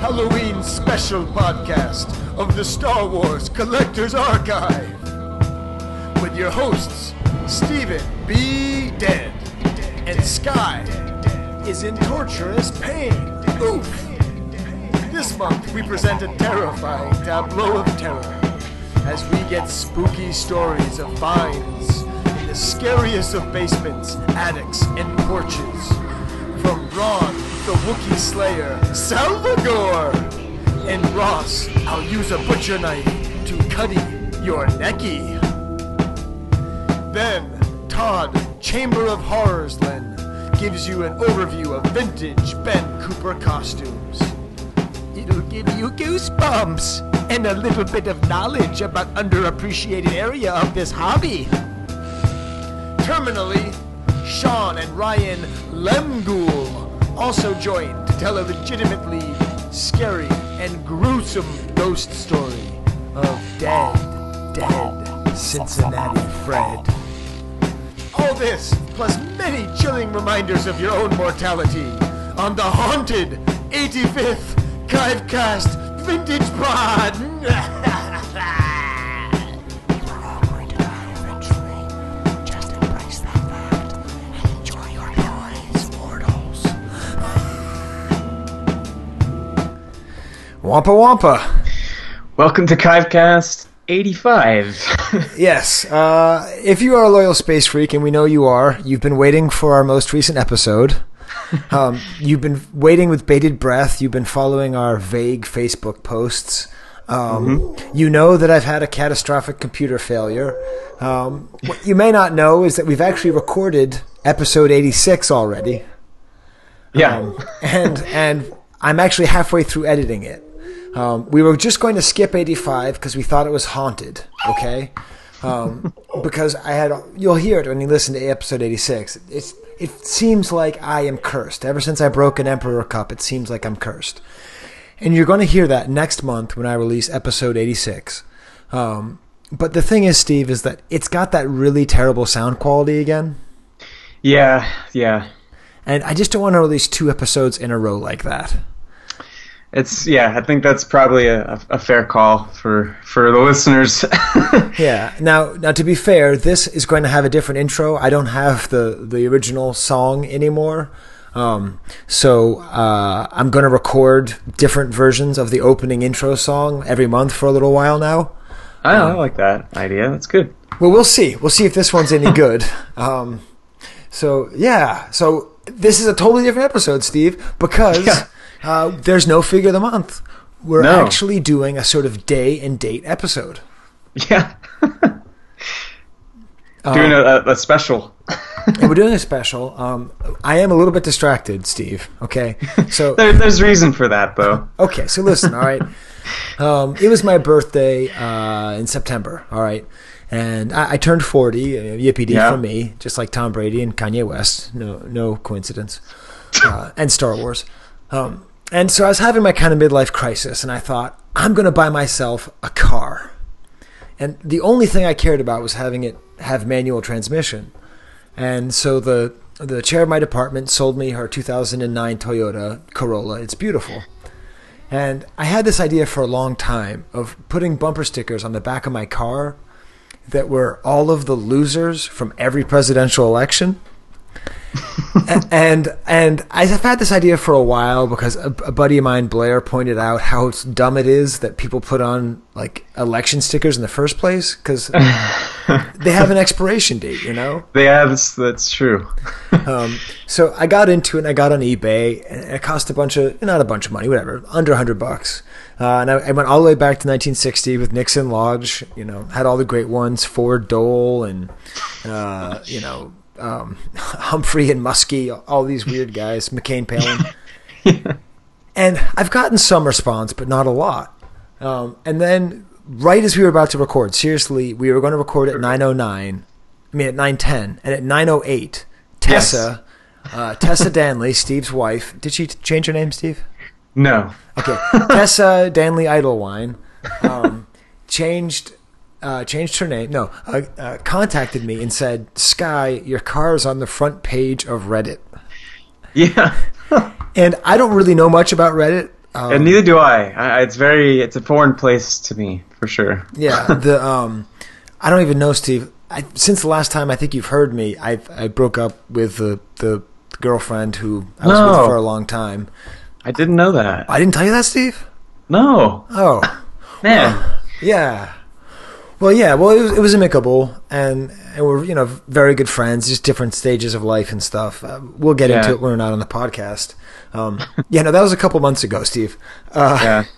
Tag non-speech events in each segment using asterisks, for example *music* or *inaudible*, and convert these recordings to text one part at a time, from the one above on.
Halloween special podcast of the Star Wars Collector's Archive with your hosts, Stephen B. Dead and Skye is in torturous pain. Oof! This month we present a terrifying tableau of terror as we get spooky stories of finds in the scariest of basements, attics, and porches. From Ron, the Wookiee Slayer, Salvagore, and Ross, I'll use a butcher knife to cutty your necky. Then, Todd, Chamber of Horrors Len, gives you an overview of vintage Ben Cooper costumes. It'll give you goosebumps and a little bit of knowledge about underappreciated area of this hobby. Terminally, Sean and Ryan Lemghoul also join to tell a legitimately scary and gruesome ghost story of dead, dead Cincinnati Fred. All this, plus many chilling reminders of your own mortality, on the haunted 85th Kivecast Vintage Pod. You are all going to die eventually. Just embrace that fact and enjoy your noise, mortals. Wampa Wampa. Welcome to Kivecast 85. *laughs* Yes, uh, if you are a loyal space freak, and we know you are, you've been waiting for our most recent episode. *laughs* Um, you've been waiting with bated breath. You've been following our vague Facebook posts. Um, You know that I've had a catastrophic computer failure. Um, what you may not know is that we've actually recorded episode 86 already. yeah. Um, and and I'm actually halfway through editing it. Um, we were just going to skip 85 because we thought it was haunted. Okay, um, *laughs* because I had you'll hear it when you listen to episode 86. It's it seems like I am cursed. Ever since I broke an Emperor Cup, it seems like I'm cursed. And you're going to hear that next month when I release episode 86. Um, but the thing is, Steve, is that it's got that really terrible sound quality again. yeah, yeah. And I just don't want to release two episodes in a row like that. It's yeah, I think that's probably a, a fair call for for the listeners. *laughs* Yeah. Now, now to be fair, this is going to have a different intro. I don't have the the original song anymore. Um, so uh, I'm going to record different versions of the opening intro song every month for a little while now. I, I like that idea. That's good. Well, we'll see. We'll see if this one's any good. *laughs* Um, so yeah. So this is a totally different episode, Steve, because Yeah. Uh, there's no figure of the month. We're No. actually doing a sort of day and date episode. Yeah. *laughs* Doing a, a, a special. *laughs* we're doing a special. Um, I am a little bit distracted, Steve. Okay, *laughs* so There, there's reason for that though. okay, so listen. All right, um, it was my birthday uh, in September. All right, and I, I turned forty. Uh, yippee dee Yeah. for me, just like Tom Brady and Kanye West. No, no coincidence. Uh, and Star Wars. Um, and so I was having my kind of midlife crisis, and I thought I'm going to buy myself a car. And the only thing I cared about was having it have manual transmission. And so the the chair of my department sold me her 2009 Toyota Corolla. It's beautiful. And I had this idea for a long time of putting bumper stickers on the back of my car that were all of the losers from every presidential election. *laughs* And and I've had this idea for a while because a, a buddy of mine, Blair, pointed out how dumb it is that people put on like election stickers in the first place because *laughs* they have an expiration date, you know. Yeah, that's that's true. *laughs* Um, so I got into it and I got on eBay and it cost a bunch of, not a bunch of money, whatever, under a hundred bucks. Uh, and I, I went all the way back to 1960 with Nixon Lodge, you know, had all the great ones, Ford Dole and, uh, you know, um, *laughs* Humphrey and Muskie, all these weird guys, McCain Palin. *laughs* And I've gotten some response, but not a lot. Um, and then right as we were about to record, seriously, we were going to record at 909, I mean at 910, and at 908, Tessa uh, Tessa *laughs* Danley, Steve's wife. Did she change her name, Steve? No. Okay, Tessa Danley Idlewine um, changed uh, changed her name. No, uh, uh, contacted me and said, "Skye, your car is on the front page of Reddit." Yeah. *laughs* And I don't really know much about Reddit. Um, and neither do I. I. It's very. It's a foreign place to me for sure. yeah, *laughs* the um, I don't even know, Steve. I, since the last time I think you've heard me, I I broke up with the the girlfriend who I was No. with for a long time. I didn't know that. I didn't tell you that, Steve. No. Oh. Man. *sighs* Yeah. Well, yeah. Well, it was, it was amicable, and and we're you know very good friends. Just different stages of life and stuff. Uh, we'll get into it when we're not on the podcast. Um, yeah, no, that was a couple months ago, Steve. Uh, Yeah. *laughs*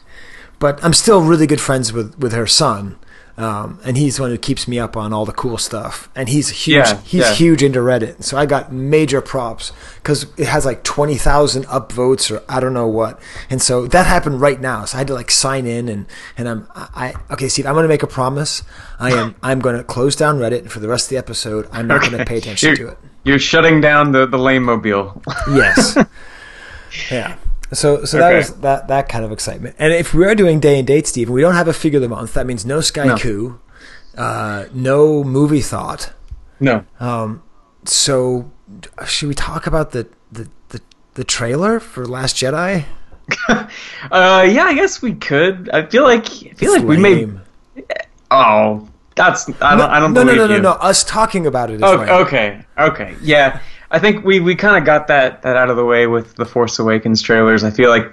But I'm still really good friends with with her son, um, and he's the one who keeps me up on all the cool stuff. And he's huge. Yeah, he's yeah. huge into Reddit, so I got major props because it has like twenty thousand upvotes or I don't know what. And so that happened right now. So I had to like sign in and and I'm I okay, Steve. I'm going to make a promise. I am *laughs* I'm going to close down Reddit and for the rest of the episode. I'm not going to pay attention you're, to it. You're shutting down the the lame mobile. Yes. *laughs* yeah. So so that was that that kind of excitement. And if we are doing day and date, Steve, and we don't have a figure of the month, that means no Sky No. Coup, uh, no movie thought. no. Um, so should we talk about the the, the, the trailer for Last Jedi? *laughs* Uh, yeah, I guess we could. I feel like I feel like we Lame. made. Oh, that's I don't I don't no, no, no, no, no. Us talking about it is Oh, okay, okay, yeah. I think we, we kind of got that, that out of the way with the Force Awakens trailers. I feel like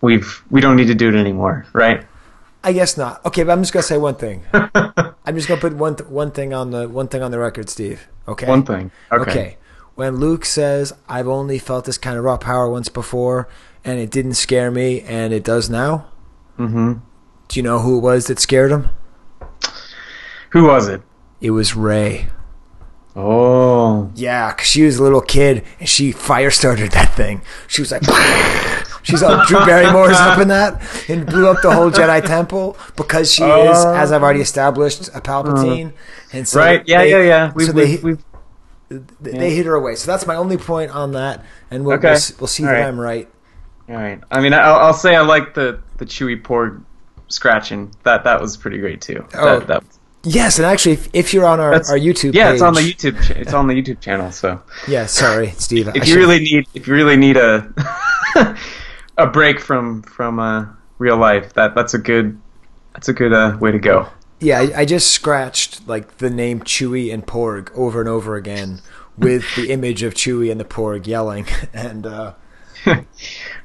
we've we don't need to do it anymore, right? I guess not. Okay, but I'm just gonna say one thing. *laughs* I'm just gonna put one th- one thing on the one thing on the record, Steve. Okay. One thing. Okay. Okay. When Luke says, "I've only felt this kind of raw power once before, and it didn't scare me, and it does now," mm-hmm. do you know who it was that scared him? Who was it? It was Rey. Oh, Yeah, 'cause she was a little kid and she fire started that thing. She was like, *laughs* she's all Drew Barrymore's up in that and blew up the whole Jedi Temple because she is, Oh. as I've already established, a Palpatine. And so right. Yeah, they- yeah, yeah. We've, so they, we've, we've they hit her away. So that's my only point on that, and we'll Okay. we'll, we'll see All that right. I'm right. all right. I mean, I'll, I'll say I like the the Chewie porg scratching. That that was pretty great too. Oh, that, that, Yes, and actually, if, if you're on our, that's our YouTube, Yeah, page, it's on the YouTube. Cha- it's on the YouTube channel. So *laughs* Yeah, sorry, Steve. I if you should- really need if you really need a *laughs* a break from from uh, real life, that that's a good that's a good uh, way to go. Yeah, I, I just scratched like the name Chewie and Porg over and over again *laughs* with the image of Chewie and the Porg yelling, and uh,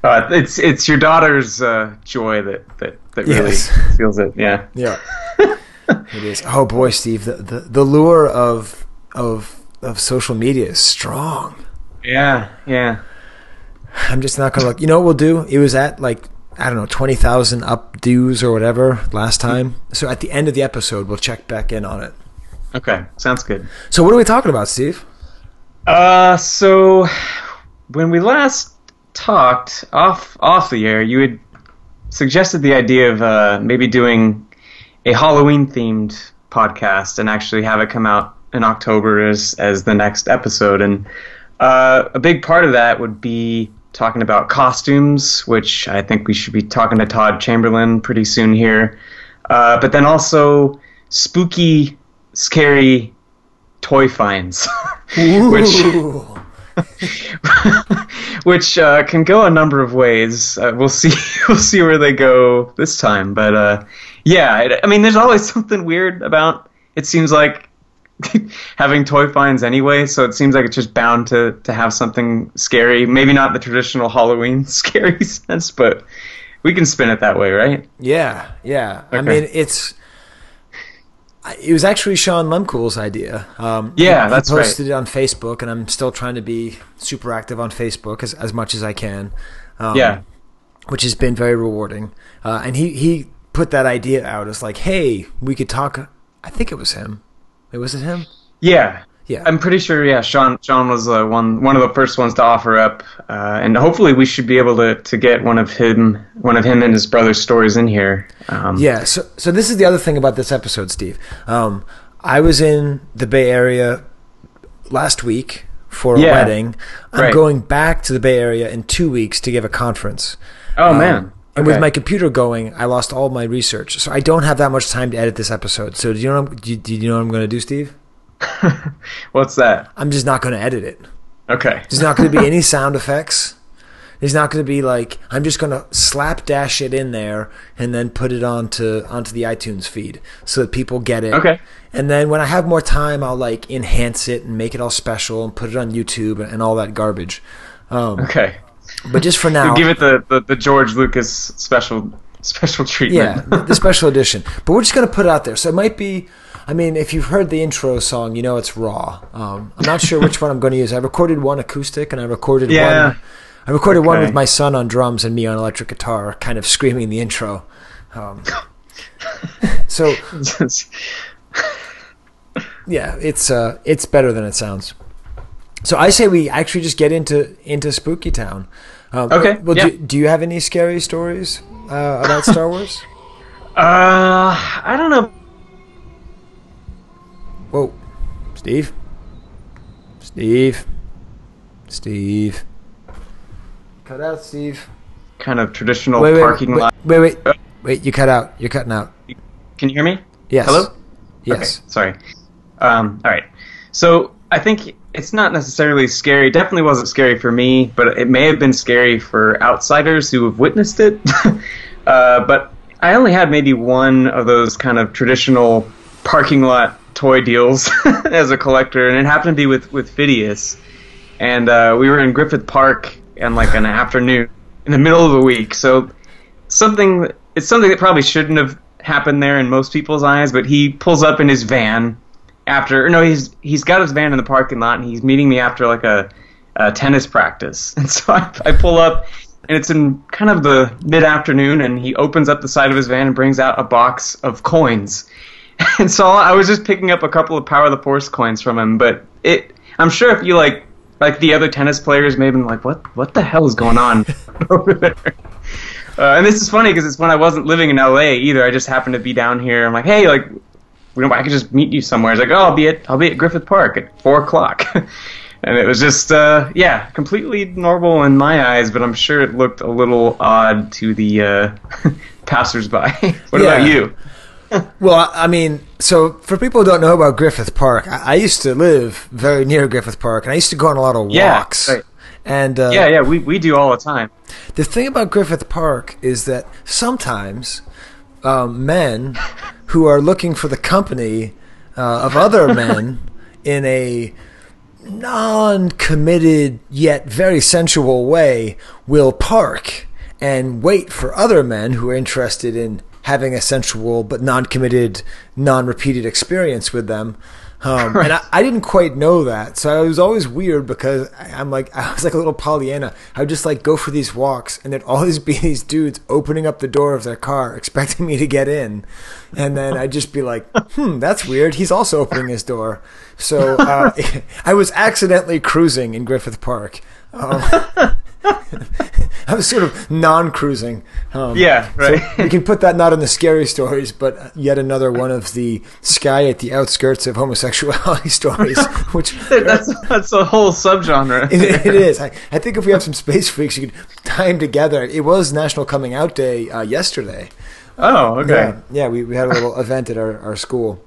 Uh, it's it's your daughter's uh, joy that that that really Yes. feels it. Yeah. yeah, *laughs* it is. Oh boy, Steve, the, the the lure of of of social media is strong. Yeah. Yeah. I'm just not gonna look. You know what we'll do? It was at like I don't know twenty thousand up updos or whatever last time. So at the end of the episode, we'll check back in on it. Okay. Sounds good. So what are we talking about, Steve? Uh, so when we last talked off off the air, you had suggested the idea of uh, maybe doing a Halloween themed podcast and actually have it come out in October as as the next episode. And uh, a big part of that would be talking about costumes, which I think we should be talking to Todd Chamberlain pretty soon here. Uh, but then also spooky, scary toy finds, *laughs* which *laughs* which uh, can go a number of ways. Uh, we'll see. *laughs* We'll see where they go this time. But uh, yeah, it, I mean, there's always *laughs* something weird about. It seems like *laughs* having toy finds anyway, so it seems like it's just bound to to have something scary. Maybe not the traditional Halloween *laughs* scary sense, but we can spin it that way, right? Yeah, yeah. I mean, it's. It was actually Sean Lemkuhl's idea. Um, Yeah, that's he right. posted it on Facebook, and I'm still trying to be super active on Facebook as as much as I can. Um, Yeah. which has been very rewarding. Uh, and he he put that idea out as like, hey, we could talk. I think it was him. Wait, was it him? Yeah. Yeah. I'm pretty sure. Yeah, Sean. Sean was uh, one one of the first ones to offer up, uh, and hopefully we should be able to, to get one of him one of him and his brother's stories in here. Um, Yeah. So so this is the other thing about this episode, Steve. Um, I was in the Bay Area last week for a Yeah. wedding. I'm Right. going back to the Bay Area in two weeks to give a conference. Oh Um, man. And with my computer going, I lost all my research, so I don't have that much time to edit this episode. So do you know? What I'm, do, you, do you know what I'm going to do, Steve? *laughs* What's that? I'm just not going to edit it. Okay. There's not going to be *laughs* any sound effects. There's not going to be like I'm just going to slap dash it in there and then put it onto onto the iTunes feed so that people get it. Okay. And then when I have more time, I'll like enhance it and make it all special and put it on YouTube and all that garbage. Um, Okay. But just for now, give it the, the, the George Lucas special *laughs* special treatment. yeah, the, *laughs* special edition. But we're just going to put it out there. So it might be. I mean, if you've heard the intro song, you know it's raw. Um, I'm not sure which *laughs* one I'm going to use. I recorded one acoustic and I recorded Yeah. one. I recorded one with my son on drums and me on electric guitar, kind of screaming the intro. Um, so yeah, it's uh, it's better than it sounds. So I say we actually just get into into Spooky Town. Um, Okay, Well, yeah. do, do you have any scary stories uh, about Star Wars? uh, I don't know. Whoa, Steve, Steve, Steve. Cut out, Steve. Kind of traditional Wait, wait, parking wait, lot. wait, wait, wait. You cut out. You're cutting out. Can you hear me? Yes. Hello? Yes. Okay, sorry. Um, all right. So I think it's not necessarily scary. Definitely wasn't scary for me, but it may have been scary for outsiders who have witnessed it. *laughs* uh, but I only had maybe one of those kind of traditional parking lot toy deals *laughs* as a collector, and it happened to be with with Phidias. And uh, we were in Griffith Park in like an afternoon in the middle of the week. So something it's something that probably shouldn't have happened there in most people's eyes, but he pulls up in his van after no, he's he's got his van in the parking lot and he's meeting me after like a, a tennis practice. *laughs* And so I, I pull up and it's in kind of the mid afternoon and he opens up the side of his van and brings out a box of coins. *laughs* And so I was just picking up a couple of Power of the Force coins from him, but it I'm sure if you like like the other tennis players may have been like, what what the hell is going on *laughs* over there? Uh, and this is funny because it's when I wasn't living in LA either. I just happened to be down here. I'm like, hey, like, we don't, I could just meet you somewhere. He's like, oh, I'll be at I'll be at Griffith Park at four o'clock. *laughs* and it was just, uh, yeah, completely normal in my eyes, but I'm sure it looked a little odd to the uh, *laughs* passersby. *laughs* what Yeah. about you? Well, I I mean, so for people who don't know about Griffith Park, I, I used to live very near Griffith Park, and I used to go on a lot of Yeah, walks. right. And uh, Yeah, yeah, we, we do all the time. The thing about Griffith Park is that sometimes um, men who are looking for the company uh, of other *laughs* men in a non-committed yet very sensual way will park and wait for other men who are interested in having a sensual but non-committed, non-repeated experience with them. Um, *laughs* And I, I didn't quite know that, so it was always weird because I- I'm like *laughs* I was like a little Pollyanna. I would just like go for these walks, and there'd always be *laughs* these dudes opening up the door of their car, expecting me to get in, and then I'd just be like, "Hmm, that's weird." He's also opening his door, so uh, I was accidentally cruising in Griffith Park. Um, *laughs* I was sort of non-cruising. Um, Yeah, right. so we can put that not in the scary stories, but yet another one of the Skye at the outskirts of homosexuality *laughs* stories, *laughs* which that's, that's a whole subgenre. it, it is. I, I think if we have some space freaks, you could tie them together. It was National Coming Out Day uh, yesterday. Oh, okay. Yeah, yeah we, we had a little event at our, our school.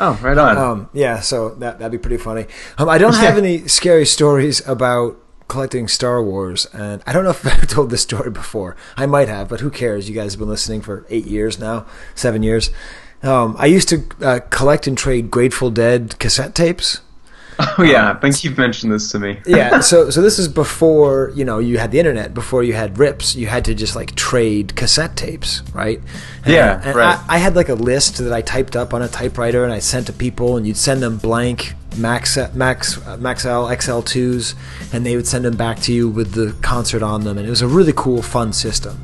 Oh, right on. Um, yeah, so that that'd be pretty funny. Um, I don't have any scary stories about collecting Star Wars, and I don't know if *laughs* I've told this story before. I might have, but who cares? You guys have been listening for eight years now, seven years. Um, I used to uh, collect and trade Grateful Dead cassette tapes. Oh, *laughs* yeah. I think you've mentioned this to me. *laughs* yeah so *laughs* so this is before you know you had the internet before you had rips you had to just like trade cassette tapes right And- Yeah, and right. I, I had like a list that i typed up on a typewriter and i sent to people and you'd send them blank max max uh, Maxell xl2s and they would send them back to you with the concert on them and it was a really cool fun system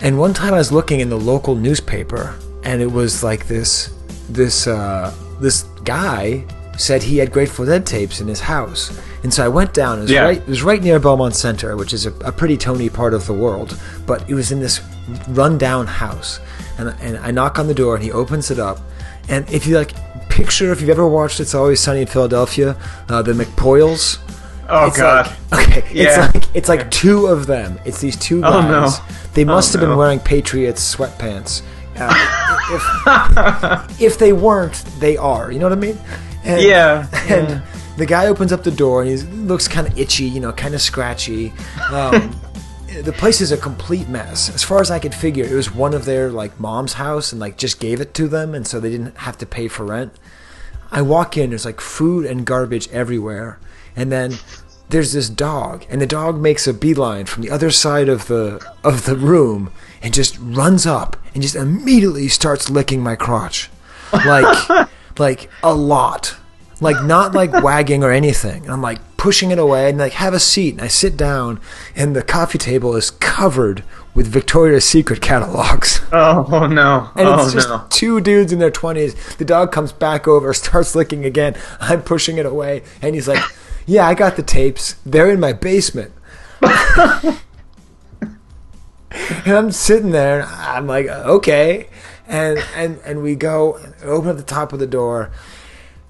and one time I was looking in the local newspaper, and it was like this this uh, this guy said he had Grateful Dead tapes in his house, and so I went down. It was Yeah. right it was right near Belmont Center, which is a, a pretty Tony part of the world, but it was in this rundown house, and and I knock on the door, and he opens it up, and if you like picture if you've ever watched It's Always Sunny in Philadelphia, uh, the McPoyles. Oh It's god. like *laughs* okay, Yeah. it's like it's like two of them. It's these two guys. Oh, no. They must have no. been wearing Patriots sweatpants. Uh, *laughs* if, if they weren't, they are. You know what I mean? And, Yeah, And yeah. the guy opens up the door and he looks kind of itchy, you know, kind of scratchy. Um, the place is a complete mess. As far as I could figure, it was one of their like mom's house and like just gave it to them, and so they didn't have to pay for rent. I walk in, there's like food and garbage everywhere, and then there's this dog, and the dog makes a beeline from the other side of the of the room and just runs up and just immediately starts licking my crotch, like *laughs* like a lot, like not like *laughs* wagging or anything. And I'm like pushing it away and like have a seat, and I sit down, and the coffee table is covered with Victoria's Secret catalogs. *laughs* Oh, no. And oh it's just no. two dudes in their 20s. The dog comes back over, *laughs* starts licking again. I'm pushing it away. And he's like, Yeah, I got the tapes. They're in my basement. and I'm sitting there. And I'm like, Okay. And, and, and we go and open up the top of the door.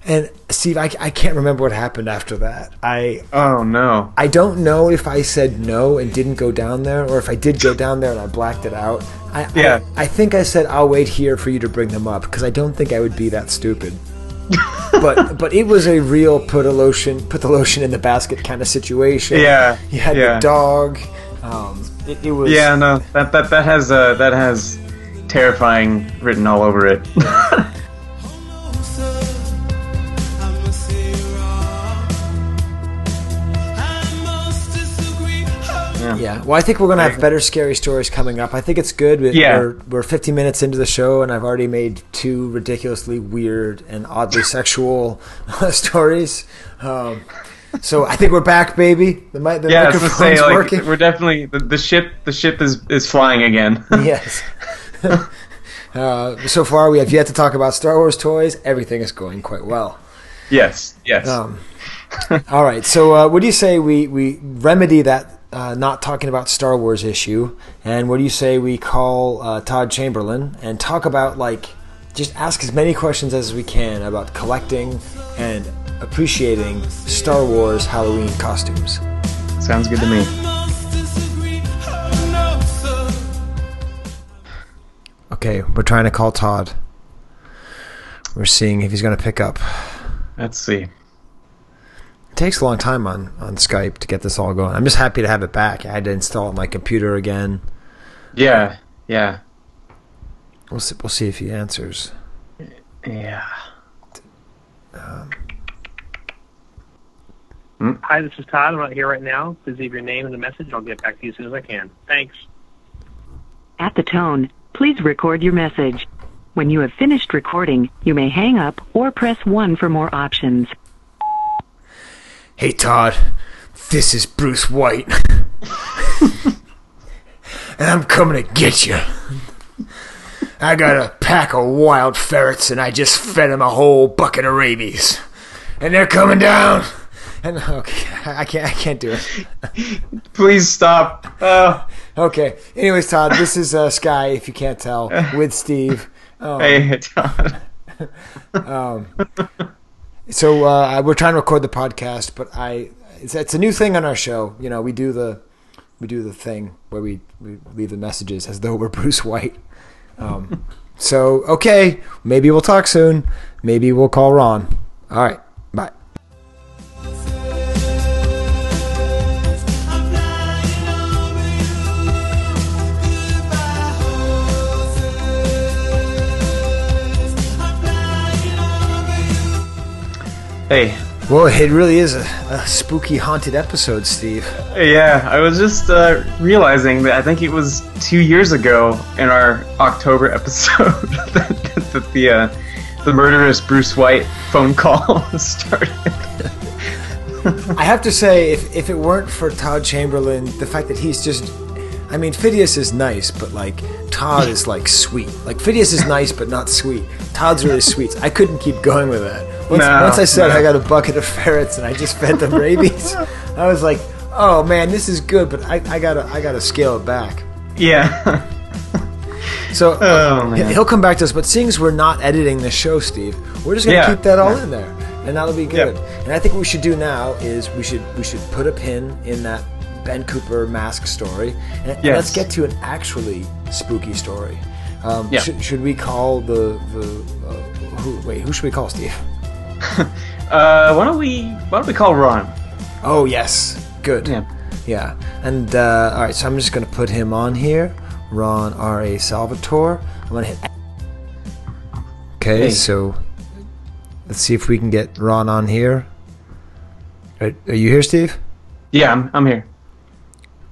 And Steve, I, I can't remember what happened after that. I, Oh no. I don't know if I said no and didn't go down there, or if I did go down there and I blacked it out. I, Yeah. I, I think I said I'll wait here for you to bring them up because I don't think I would be that stupid. *laughs* but but it was a real put a lotion put the lotion in the basket kind of situation. Yeah, you had yeah. the dog. Um, it, it was Yeah, no. That that that has uh that has terrifying written all over it. *laughs* Yeah, well, I think we're gonna have better scary stories coming up. I think it's good. We- Yeah. We're, we're 50 minutes into the show, and I've already made two ridiculously weird and oddly *laughs* sexual stories. Um, so I think we're back, baby. The, mi- the yeah, I was gonna microphone's say like working. we're definitely the, the ship the ship is is flying again. *laughs* yes. *laughs* uh, so far, we have yet to talk about Star Wars toys. Everything is going quite well. yes, yes. Um, all right. So, uh, what do you say we, we remedy that uh, not talking about Star Wars issue? And what do you say we call uh, Todd Chamberlain and talk about, like, just ask as many questions as we can about collecting and appreciating Star Wars Halloween costumes? Sounds good to me. Okay. We're trying to call Todd. We're seeing if he's going to pick up. Let's see. It takes a long time on, on Skype to get this all going. I'm just happy to have it back. I had to install it on my computer again. Yeah, yeah, We'll see, we'll see if he answers. yeah. Um. Hmm? Hi, this is Todd. I'm not here right now. Please leave your name and the message. I'll get back to you as soon as I can. Thanks. At the tone, please record your message. When you have finished recording, you may hang up or press 1 for more options. Hey Todd, this is Bruce White. *laughs* and I'm coming to get you. I got a pack of wild ferrets and I just fed them a whole bucket of rabies. And they're coming down. And okay, I can't I can't do it. Please stop. Uh, Okay. Anyways, Todd, this is uh, Skye, if you can't tell, *laughs* with Steve. Um, hey, Todd. *laughs* so uh, we're trying to record the podcast, but I it's, it's a new thing on our show. You know, we do the we do the thing where we, we leave the messages as though we're Bruce White. Um, *laughs* so okay, maybe we'll talk soon. Maybe we'll call Ron. All right, Hey. Well, it really is a, a spooky, haunted episode, Steve. Yeah, I was just uh, realizing that I think it was two years ago in our October episode *laughs* that, that the uh, the murderous Bruce White phone call *laughs* started. I have to say, if, if it weren't for Todd Chamberlain, the fact that he's just. I mean, Phidias is nice, but like, Todd is like sweet. Like, Phidias is nice, but not sweet. Todd's really sweet. I couldn't keep going with that. Once, No, once I said no. I got a bucket of ferrets and I just fed them rabies, *laughs* *laughs* I was like, oh man, this is good, but I, I gotta I gotta scale it back. Yeah. *laughs* So Oh, man. he'll come back to us, but seeing as we're not editing the show, Steve, We're just gonna Yeah. keep that all in there, and that'll be good. And I think what we should do now is we should we should put a pin in that Ben Cooper mask story, and, and let's get to an actually spooky story. Um, Yeah. should, should we call the the uh, who? Wait, who should we call, Steve? *laughs* Uh, why don't we why don't we call Ron? Oh yes, good. Yeah. Yeah. And uh, all right, so I'm just gonna put him on here. Ron R A Salvatore. I'm gonna hit. Okay, Hey. so let's see if we can get Ron on here. Are, are you here, Steve? Yeah, I'm I'm here.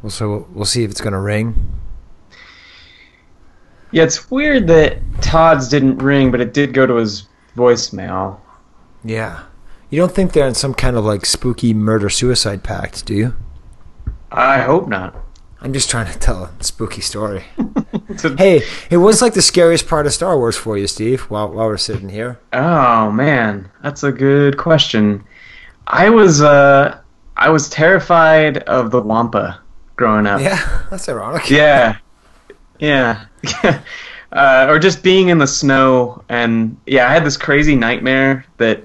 Well, so we'll see if it's gonna ring. Yeah, it's weird that Todd's didn't ring, but it did go to his voicemail. Yeah. You don't think they're in some kind of like spooky murder suicide pact, do you? I hope not. I'm just trying to tell a spooky story. *laughs* Hey, it was like the scariest part of Star Wars for you, Steve. While while we're sitting here. Oh man, that's a good question. I was uh I was terrified of the Wampa growing up. Yeah, *laughs* that's ironic. Yeah. Yeah. *laughs* uh, or just being in the snow and yeah, I had this crazy nightmare that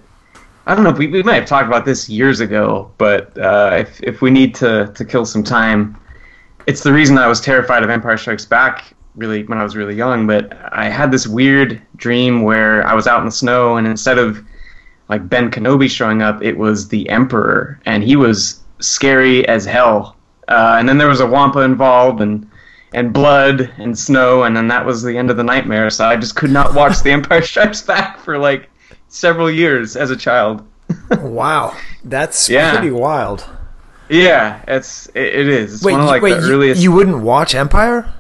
I don't know, we, we might have talked about this years ago, but uh, if if we need to to kill some time, it's the reason I was terrified of Empire Strikes Back really when I was really young, but I had this weird dream where I was out in the snow and instead of like Ben Kenobi showing up, it was the Emperor, and he was scary as hell. Uh, and then there was a Wampa involved, and and blood and snow, and then that was the end of the nightmare. So I just could not watch *laughs* The Empire Strikes Back for like several years as a child. *laughs* Wow, that's Yeah. pretty wild. Yeah, it's it, it is. It's Wait, one of like wait, the you, earliest. you wouldn't watch Empire?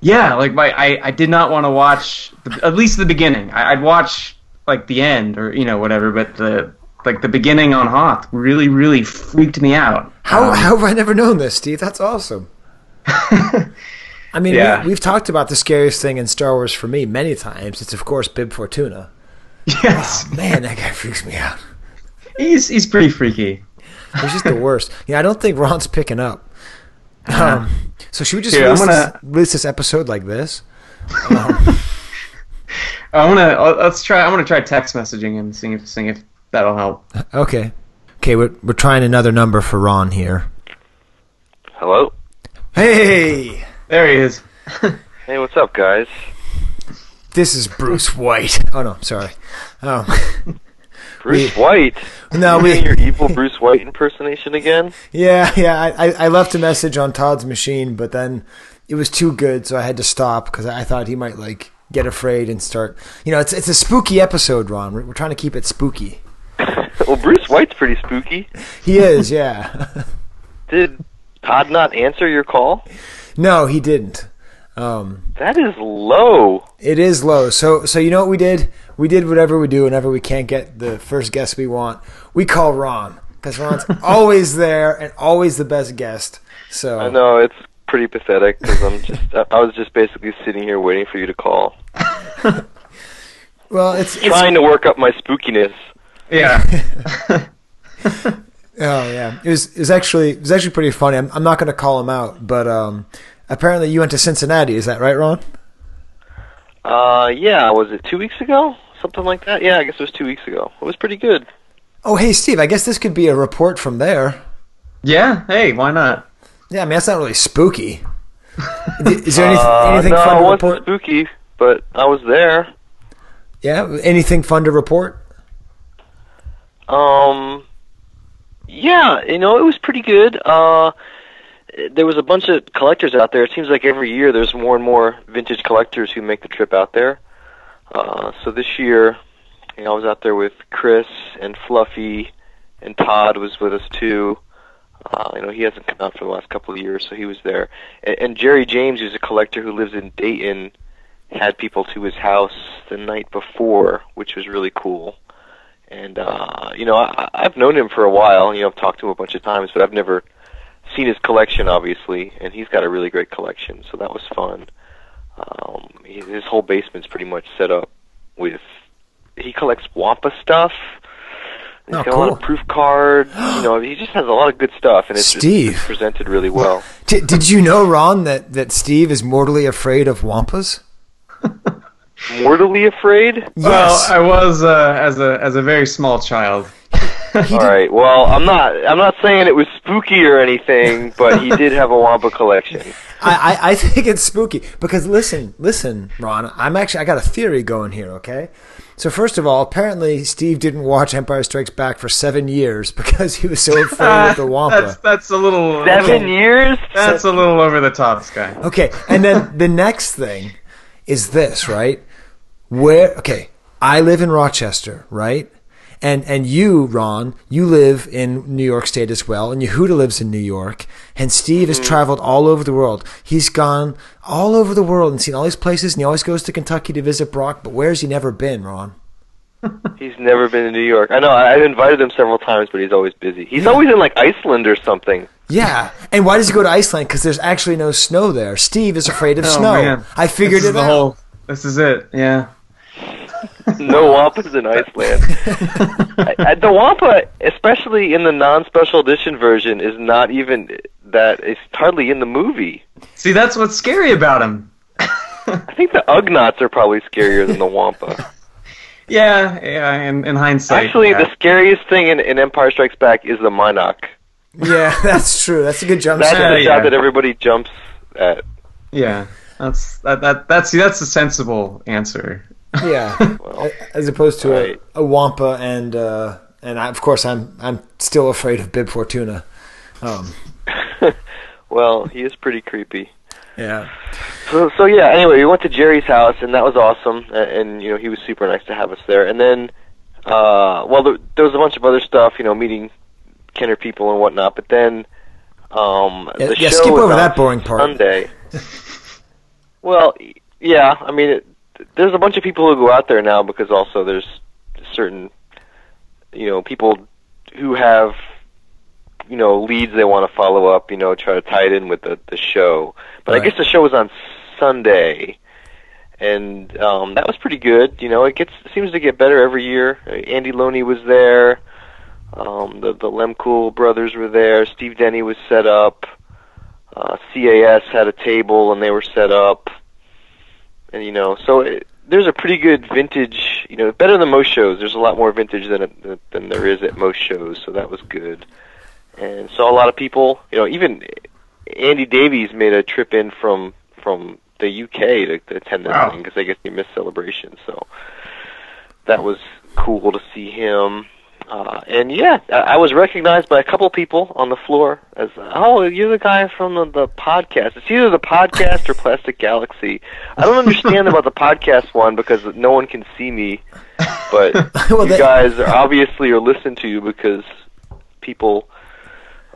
Yeah, like my I, I did not want to watch the, at least the beginning. I, I'd watch like the end or you know whatever, but the like the beginning on Hoth really really freaked me out. How, Um, how have I never known this, Steve? That's awesome. *laughs* I mean, Yeah. we, we've talked about the scariest thing in Star Wars for me many times. It's of course Bib Fortuna. Yes, Man, that guy freaks me out. he's he's pretty freaky. He's just the worst. Yeah, I don't think Ron's picking up. Um, so should we just Here, release, gonna- this, release this episode like this? *laughs* I'm gonna uh, let's try. I'm gonna try text messaging him, seeing if seeing if that'll help. Okay. Okay, we're, we're trying another number for Ron here. Hello? Hey, There he is. *laughs* Hey, what's up, guys? This is Bruce White. *laughs* Oh no, sorry. Um, *laughs* Bruce White? no, You we. doing your evil Bruce White impersonation again? *laughs* Yeah, yeah. I, I I left a message on Todd's machine, but then it was too good, so I had to stop because I thought he might like get afraid and start. You know, it's it's a spooky episode, Ron. We're, we're trying to keep it spooky. well, Bruce White's pretty spooky. He is, yeah. Did Todd not answer your call? no, he didn't. Um, That is low. it is low. So so you know what we did? We did whatever we do whenever we can't get the first guest we want. We call Ron because Ron's *laughs* always there and always the best guest. So I know, it's pretty pathetic because I'm just, I I was just basically sitting here waiting for you to call. *laughs* well, it's, it's Trying to work up my spookiness. Yeah. *laughs* Oh yeah, it was it was actually it was actually pretty funny. I'm, I'm not going to call him out, but um, apparently you went to Cincinnati. Is that right, Ron? Uh, yeah, was it two weeks ago? Something like that? Yeah, I guess it was two weeks ago. It was pretty good. Oh hey Steve, I guess this could be a report from there. yeah. Hey, why not? Yeah, I mean that's not really spooky. Is there any, *laughs* Uh, anything no, fun it to wasn't report? spooky, but I was there. Yeah, anything fun to report? Um, yeah, you know, it was pretty good. Uh, there was a bunch of collectors out there. It seems like every year there's more and more vintage collectors who make the trip out there. Uh, so this year, you know, I was out there with Chris and Fluffy, and Todd was with us too. Uh, you know, he hasn't come out for the last couple of years, so he was there. And, and Jerry James, who's a collector who lives in Dayton, had people to his house the night before, which was really cool and uh, you know I, I've known him for a while. You know, I've talked to him a bunch of times, but I've never seen his collection, obviously. And he's got a really great collection, so that was fun. Um, his whole basement's pretty much set up with. He collects Wampa stuff. He's Oh, got a lot cool. of proof cards. you *gasps* know, he just has a lot of good stuff, and it's, just, Steve. it's presented really well. Did, did you know, Ron, that, that Steve is mortally afraid of wampas? mortally afraid? Yes. Well, I was uh, as a as a very small child. *laughs* All right. Well, I'm not. I'm not saying it was spooky or anything, but he did have a Wampa collection. *laughs* I, I, I think it's spooky because listen, listen, Ron. I'm actually I got a theory going here. Okay, so first of all, apparently Steve didn't watch Empire Strikes Back for seven years *laughs* because he was so afraid of the Wampa. That's that's a little Seven years? That's a little over the top, Skye. Okay, and then the next thing is this, right? Where okay, I live in Rochester, right? And and you, Ron, you live in New York State as well, and Yehuda lives in New York, and Steve has mm-hmm. traveled all over the world. He's gone all over the world and seen all these places, and he always goes to Kentucky to visit Brock. But where's he never been, Ron? *laughs* He's never been to New York. I know. I- I've invited him several times, but he's always busy. He's always in like Iceland or something. Yeah, and why does he go to Iceland? Because there's actually no snow there. Steve is afraid of Oh, snow. man. I figured this is it the out. whole. This is it. Yeah. No Wampas in Iceland. *laughs* I, I, the Wampa, especially in the non-special edition version, is not even that. It's hardly in the movie. See, that's what's scary about him. I think the Ugnaughts are probably scarier than the Wampa. *laughs* Yeah, yeah. In, in hindsight, Actually, yeah. the scariest thing in, in Empire Strikes Back is the mynock. Yeah, *laughs* that's true. That's a good jump. That's scare. the Yeah, shot yeah. that everybody jumps at. yeah. That's that that that's that's a sensible answer. Yeah, Well, as opposed to Right. a, a Wampa and uh, and I, of course I'm I'm still afraid of Bib Fortuna. Um, *laughs* well, he is pretty creepy. yeah, So, so yeah. Anyway, we went to Jerry's house, and that was awesome. And, and you know, he was super nice to have us there. And then, uh, well, there, there was a bunch of other stuff. You know, meeting Kenner people and whatnot. But then, um, Yeah, the yeah, show skip over that boring part. Sunday. well, yeah. I mean, it, there's a bunch of people who go out there now because also there's certain, you know, people who have you know leads they want to follow up you know try to tie it in with the the show. But Right. i guess the show was on sunday and um that was pretty good you know. It gets seems to get better every year. Andy loney was there um the the Lemkuhl brothers were there steve denny was set up uh cas had a table and they were set up and you know so it, there's a pretty good vintage you know better than most shows there's a lot more vintage than it, than there is at most shows so that was good and saw a lot of people. You know, even Andy Davies made a trip in from from the UK to, to attend this Wow. thing because I guess he missed celebration. So that was cool to see him. Uh, and yeah, I, I was recognized by a couple people on the floor as, oh, you're the guy from the, the podcast. It's either the podcast or Plastic Galaxy. I don't understand about the podcast one because no one can see me, but *laughs* Well, you guys are obviously are listening to you because people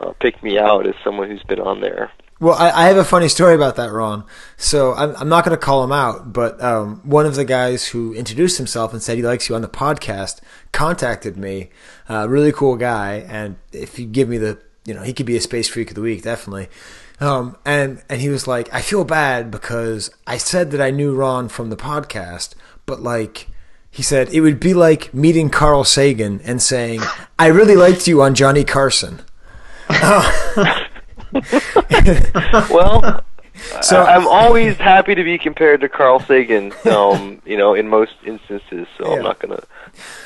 uh, picked me out as someone who's been on there. Well, I, I have a funny story about that, Ron. So I'm, I'm not going to call him out, but um, one of the guys who introduced himself and said he likes you on the podcast contacted me. Uh, really cool guy, and if you give me the, you know, he could be a space freak of the week, definitely. Um, and and he was like, I feel bad because I said that I knew Ron from the podcast, but like. He said it would be like meeting Carl Sagan and saying, "I really liked you on Johnny Carson." *laughs* *laughs* *laughs* Well, So- I, I'm always happy to be compared to Carl Sagan. *laughs* Um, you know, in most instances, so Yeah. I'm not gonna.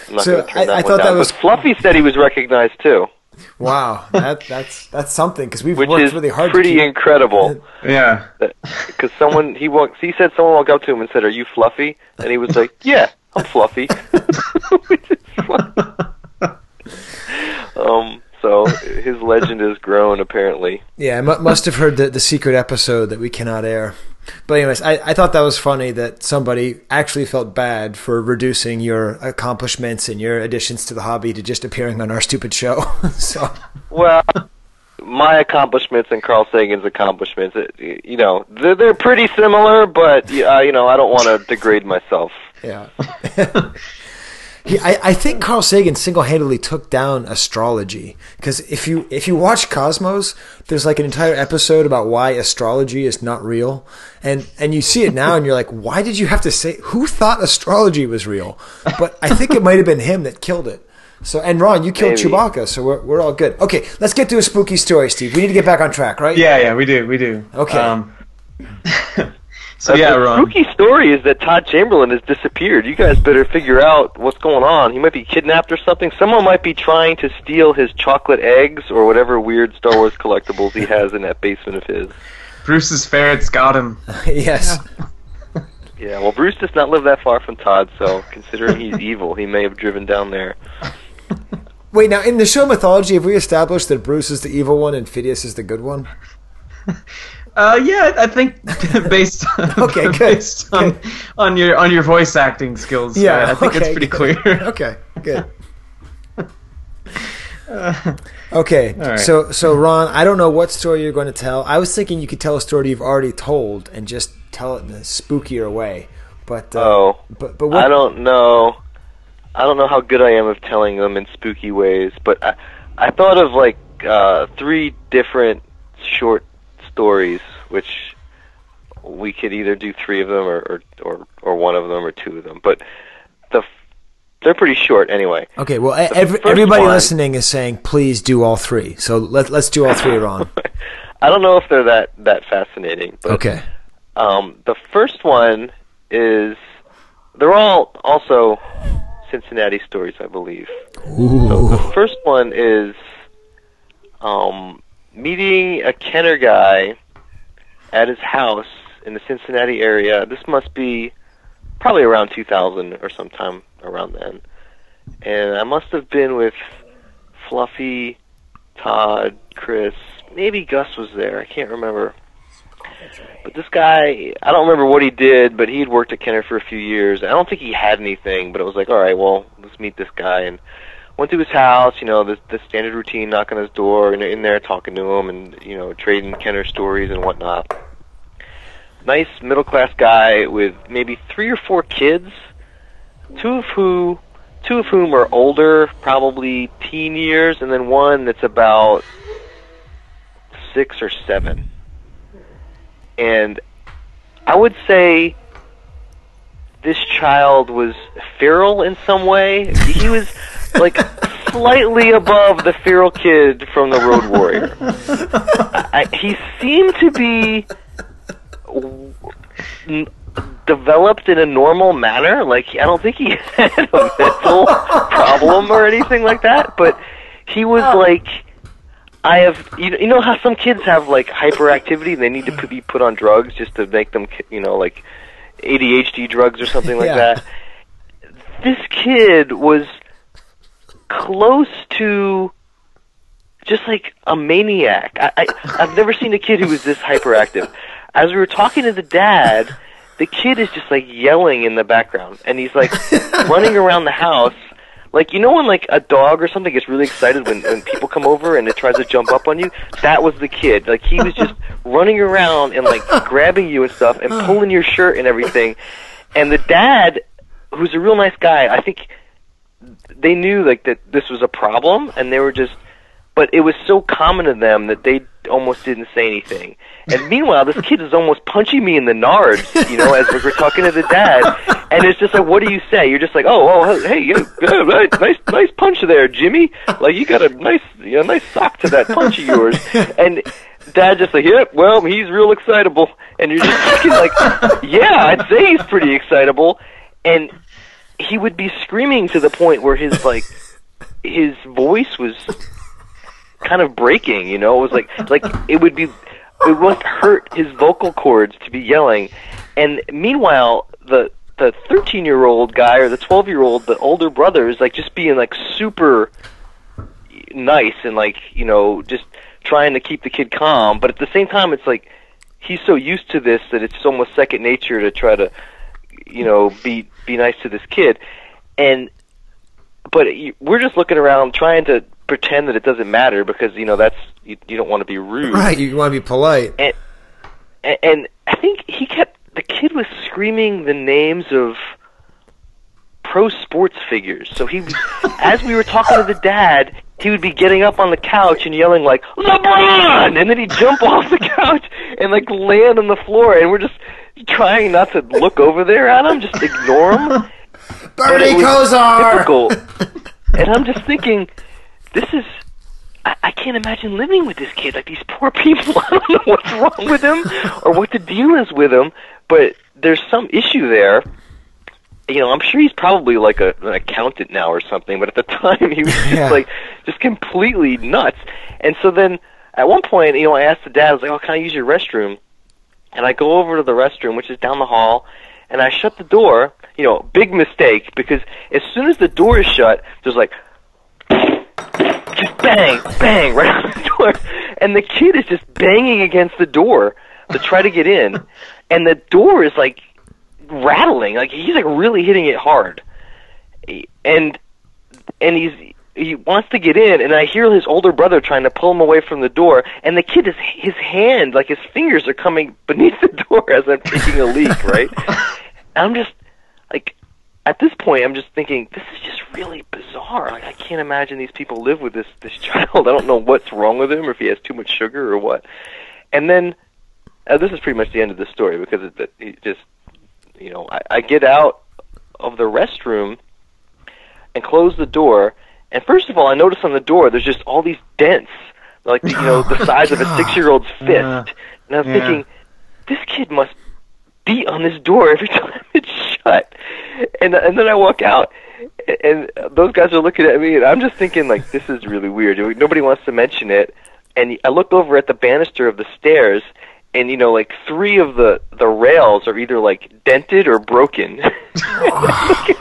I'm not So gonna turn I- that I one thought that down. was- But Fluffy said he was recognized too, Wow, that that's that's something because we've which worked is really hard. pretty to keep, incredible. Yeah. Because someone he walked, he said someone walked up to him and said, "Are you Fluffy?" And he was like, "Yeah, I'm Fluffy." *laughs* Which is funny. um. So his legend has grown apparently. *laughs* yeah, I must have heard the, the secret episode that we cannot air. But anyways, I, I thought that was funny that somebody actually felt bad for reducing your accomplishments and your additions to the hobby to just appearing on our stupid show. *laughs* so Well, my accomplishments and Carl Sagan's accomplishments, it, you know, they're, they're pretty similar, but uh, you know, I don't want to degrade myself. yeah. *laughs* He, I, I think Carl Sagan single-handedly took down astrology because if you if you watch Cosmos, there's like an entire episode about why astrology is not real, and and you see it now and you're like, why did you have to say who thought astrology was real? But I think it might have been him that killed it. So and Ron, you killed Maybe. Chewbacca, so we're we're all good. Okay, let's get to a spooky story, Steve. We need to get back on track, right? Yeah, yeah, we do, we do. Okay. Um, *laughs* So yeah, the Ron. spooky story is that Todd Chamberlain has disappeared. You guys better figure out what's going on. He might be kidnapped or something. Someone might be trying to steal his chocolate eggs or whatever weird Star Wars collectibles he has in that basement of his. Bruce's ferrets got him. *laughs* *laughs* yes. Yeah, well, Bruce does not live that far from Todd, so considering he's evil, he may have driven down there. *laughs* Wait, now in the show mythology, have we established that Bruce is the evil one and Phidias is the good one? Uh, yeah, I think *laughs* based on, *laughs* Okay, good, based on, good. on your on your voice acting skills, Yeah, I think it's pretty good. clear. *laughs* Okay, good. Okay, right. so so Ron, I don't know what story you're going to tell. I was thinking you could tell a story you've already told and just tell it in a spookier way. But uh, Oh, but but what? I don't know. I don't know how good I am of telling them in spooky ways, but I, I thought of like uh, three different short stories, which we could either do three of them or or or, or one of them or two of them. But the they're pretty short anyway. Okay, well, every, everybody one- listening is saying please do all three. So let let's do all three, Ron. *laughs* I don't know if they're that that fascinating, but Okay. Um, the first one is they're all also Cincinnati stories, I believe. So the first one is um, meeting a Kenner guy at his house in the Cincinnati area. This must be probably around 2000 or sometime around then. And I must have been with Fluffy, Todd, Chris, maybe Gus was there. I can't remember. But this guy, I don't remember what he did, but he had worked at Kenner for a few years. I don't think he had anything, but it was like, all right, well, let's meet this guy. And went to his house, you know, the, the standard routine, knocking on his door, and in there talking to him, and you know, trading Kenner stories and whatnot. Nice middle class guy with maybe three or four kids, two of who, two of whom are older, probably teen years, and then one that's about six or seven and I would say this child was feral in some way. He was like slightly above the feral kid from the Road Warrior. I, he seemed to be w- n- developed in a normal manner. Like I don't think he *laughs* had a mental problem or anything like that, but he was oh. like. I have, you know, you know how some kids have like hyperactivity and they need to put, be put on drugs just to make them, you know, like ADHD drugs or something like Yeah. that. This kid was close to just like a maniac. I, I I've never seen a kid who was this hyperactive. As we were talking to the dad, the kid is just like yelling in the background, and he's like *laughs* running around the house. Like you know when like a dog or something gets really excited when when people come over and it tries to jump up on you. That was the kid. Like he was just *laughs* running around and like grabbing you and stuff and pulling your shirt and everything. And the dad, who's a real nice guy, I think they knew like that this was a problem and they were just but it was so common to them that they almost didn't say anything. And *laughs* meanwhile, this kid is almost punching me in the nards, you know, as we're talking to the dad. And it's just like, what do you say? You're just like, oh, oh, hey, you yeah, right, nice, nice punch there, Jimmy. Like you got a nice, you know, nice sock to that punch of yours. And dad just like, yep, well, he's real excitable. And you're just thinking like, yeah, I'd say he's pretty excitable. And he would be screaming to the point where his like, his voice was kind of breaking. You know, it was like like it would be it would hurt his vocal cords to be yelling. And meanwhile, the the 13 year old guy or the 12 year old, the older brother is like just being like super nice and like you know just trying to keep the kid calm. But at the same time, it's like he's so used to this that it's almost second nature to try to you know be be nice to this kid. And but we're just looking around trying to pretend that it doesn't matter because you know that's you, you don't want to be rude Right, you want to be polite. and, and I think he kept the kid was screaming the names of pro sports figures. So he, *laughs* as we were talking to the dad, he would be getting up on the couch and yelling like LeBron, and then he'd jump *laughs* off the couch and like land on the floor, and we're just trying not to look over there at him, just ignore him. *laughs* Bernie Kosar! difficult. *laughs* and I'm just thinking, this is. I, I can't imagine living with this kid. Like these poor people. *laughs* I don't know what's wrong with him or what the deal is with him. but there's some issue there. You know, I'm sure he's probably like a, an accountant now or something, but at the time he was just Yeah. like just completely nuts. And so then at one point, you know, I asked the dad, I was like, "Oh, can I use your restroom?" And I go over to the restroom, which is down the hall, and I shut the door. You know, big mistake because as soon as the door is shut, there's like just bang, bang *laughs* right on the door, and the kid is just banging against the door to try to get in, *laughs* and the door is like rattling, like he's like really hitting it hard, and and he's he wants to get in, and I hear his older brother trying to pull him away from the door, and the kid is his hand, like his fingers are coming *laughs* beneath the door as I'm taking a leak, right? And *laughs* I'm just like at this point I'm just thinking this is just really bizarre. Like I can't imagine these people live with this this child. *laughs* I don't know what's wrong with him or if he has too much sugar or what. And then uh, this is pretty much the end of the story because it, it, it just you know I, I get out of the restroom and close the door. And first of all, I notice on the door there's just all these dents, like you know *laughs* the oh, size of a six-year-old's fist. And I was Yeah. thinking, this kid must beat on this door every *laughs* time it's shut. And and then I walk out, and those guys are looking at me, and I'm just thinking like, this is really weird. Nobody wants to mention it. And I look over at the banister of the stairs, and you know, like three of the the rails are either like dented or broken. *laughs* Oh.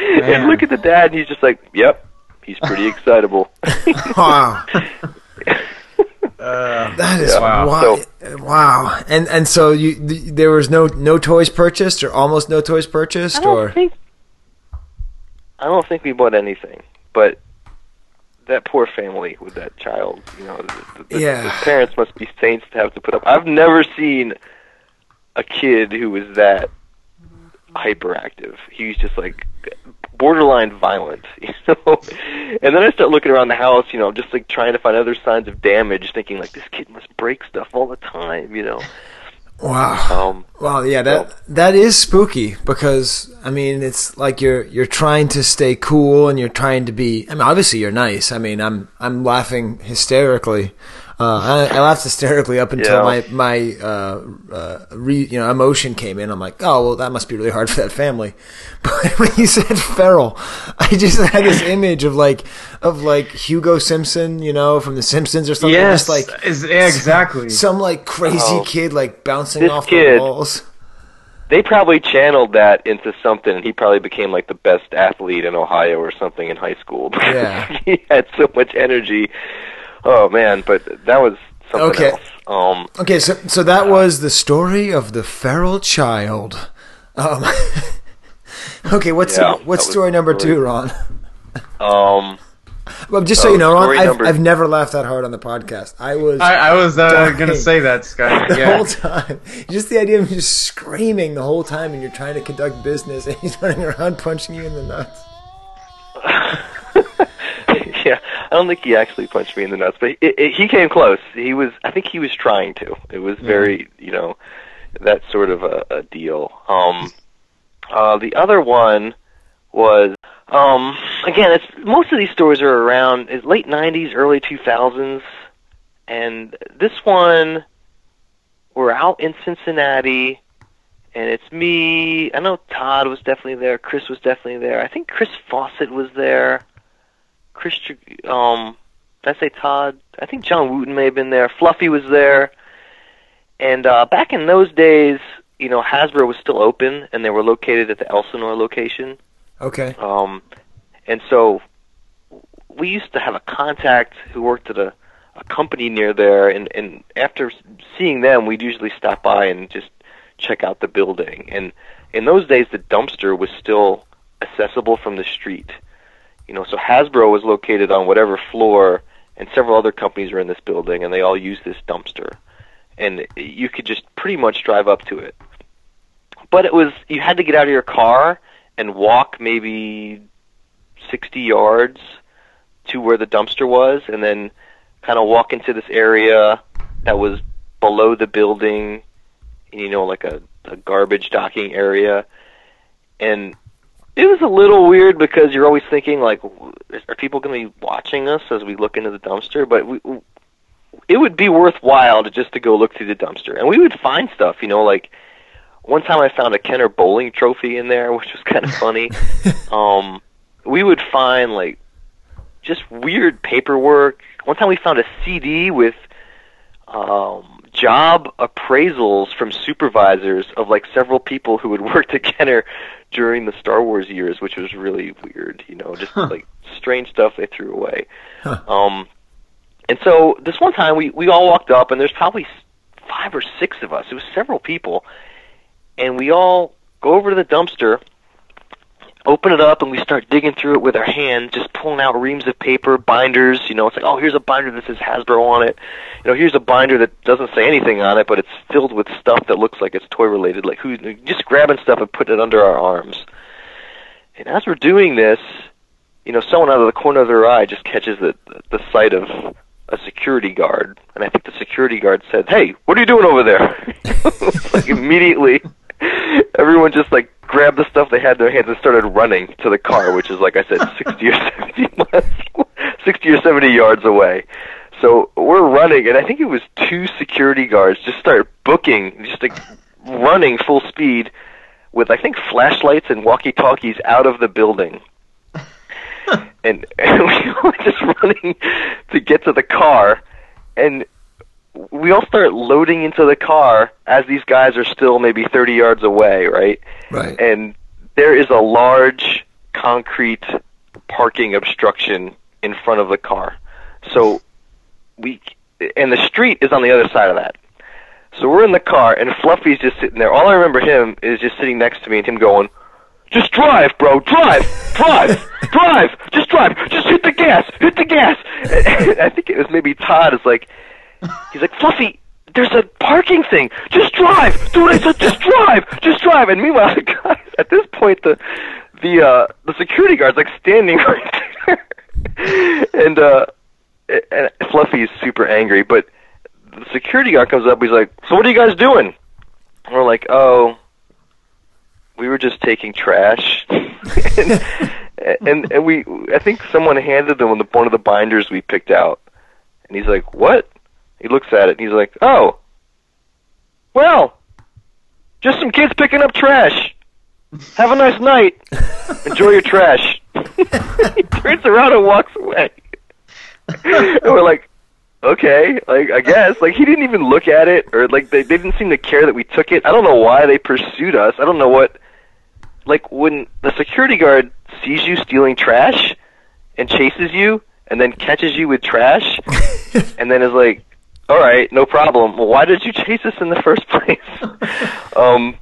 and look at the dad, and he's just like, "Yep, he's pretty excitable." *laughs* Wow. *laughs* Uh, That is Wow. wow. wow. And and so you th- there was no no toys purchased or almost no toys purchased I don't or think I don't think we bought anything, but that poor family with that child, you know, the, the, Yeah. the parents must be saints to have to put up. I've never seen a kid who was that hyperactive. He was just like borderline violent, *laughs* you know. And then I start looking around the house, you know, just like trying to find other signs of damage, thinking like this kid must break stuff all the time, you know. wow. Um, Well, yeah, that that is spooky because I mean, it's like you're you're trying to stay cool and you're trying to be. I mean, obviously you're nice. I mean, I'm I'm laughing hysterically. Uh, I, I laughed hysterically up until Yeah. my my uh, uh, re, you know emotion came in. I'm like, oh well, that must be really hard for that family. *laughs* But when you said feral, I just had this *laughs* image of like of like Hugo Simpson, you know, from The Simpsons or something. yes, Just like is, yeah, exactly. some like crazy Oh. kid like bouncing off kid- the walls. they probably channeled that into something and he probably became like the best athlete in Ohio or something in high school. *laughs* Yeah. he had so much energy. Oh man, but that was something Okay. else. Um Okay, so so that was the story of the feral child. Um, *laughs* okay, what's Yeah, what's story number great. two, Ron? um Well, just so you know, Ron, story I've, number- I've never laughed that hard on the podcast. I was I, I was uh, gonna say that, Scott. *laughs* the Yeah. whole time. Just the idea of him just screaming the whole time, and you're trying to conduct business, and *laughs* he's running around punching you in the nuts. yeah, I don't think he actually punched me in the nuts, but it, it, he came close. He was I think he was trying to. It was very, you know, that sort of a, a deal. Um uh the other one was um again, it's most of these stories are around is late 90s, early 2000s and this one we're out in Cincinnati and it's me. I know Todd was definitely there. Chris was definitely there. I think Chris Fawcett was there. Chris, Tr- um, did I say Todd? I think John Wooten may have been there. Fluffy was there. And uh, back in those days, you know, Hasbro was still open, and they were located at the Elsinore location. Okay. Um, and so we used to have a contact who worked at a, a company near there, and, and after seeing them, we'd usually stop by and just check out the building. And in those days, the dumpster was still accessible from the street. You know, so Hasbro was located on whatever floor, and several other companies were in this building, and they all used this dumpster. And you could just pretty much drive up to it. But it was you had to get out of your car and walk maybe 60 yards to where the dumpster was and then kind of walk into this area that was below the building you know like a, a garbage docking area and it was a little weird because you're always thinking like w- are people going to be watching us as we look into the dumpster but we, w- it would be worthwhile to just to go look through the dumpster and we would find stuff you know like one time I found a Kenner bowling trophy in there, *laughs* which was kind of funny. *laughs* um, we would find like just weird paperwork. One time we found a CD with um, job appraisals from supervisors of like several people who had worked at Kenner during the Star Wars years, which was really weird. You know, just like strange stuff they threw away. Um, and so this one time we we all walked up, and there's probably five or six of us. It was several people, and we all go over to the dumpster, open it up, and we start digging through it with our hand, just pulling out reams of paper, binders. You know, it's like, oh, here's a binder that says Hasbro on it. You know, here's a binder that doesn't say anything on it, but it's filled with stuff that looks like it's toy related. Like who just grabbing stuff and putting it under our arms. And as we're doing this, you know, someone out of the corner of their eye just catches the the sight of a security guard, and I think the security guard said, "Hey, what are you doing over there?" *laughs* like immediately, *laughs* everyone just like grabbed the stuff they had in their hands and started running to the car, which is like I said, sixty or seventy *laughs* miles, sixty or seventy yards away. So we're running, and I think it was two security guards just started booking, just like running full speed with I think flashlights and walkie-talkies out of the building *laughs* and, and we were just running to get to the car, and we all start loading into the car as these guys are still maybe 30 yards away, right? Right. And there is a large concrete parking obstruction in front of the car. So we and the street is on the other side of that. So we're in the car and Fluffy's just sitting there. All I remember him is just sitting next to me and him going, just drive, bro. Drive, drive, *laughs* drive. Just drive. Just hit the gas. Hit the gas. And *laughs* I think it was maybe Todd is like, he's like, Fluffy, there's a parking thing. Just drive. Do what I said. Just drive. Just drive. And meanwhile, *laughs* the guy at this point, the the uh the security guard's like standing *laughs* right there, and uh, and Fluffy is super angry, but the security guard comes up. He's like, "So what are you guys doing?" And we're like, "Oh." we were just taking trash *laughs* and, and and we i think someone handed them one of the binders we picked out and he's like what he looks at it and he's like oh well just some kids picking up trash. Have a nice night. Enjoy your trash. *laughs* He turns around and walks away. And we're like okay like i guess. Like he didn't even look at it or like they, they didn't seem to care that we took it. I don't know why they pursued us. I don't know what like when the security guard sees you stealing trash and chases you and then catches you with trash *laughs* and then is like all right no problem well why did you chase us in the first place *laughs* um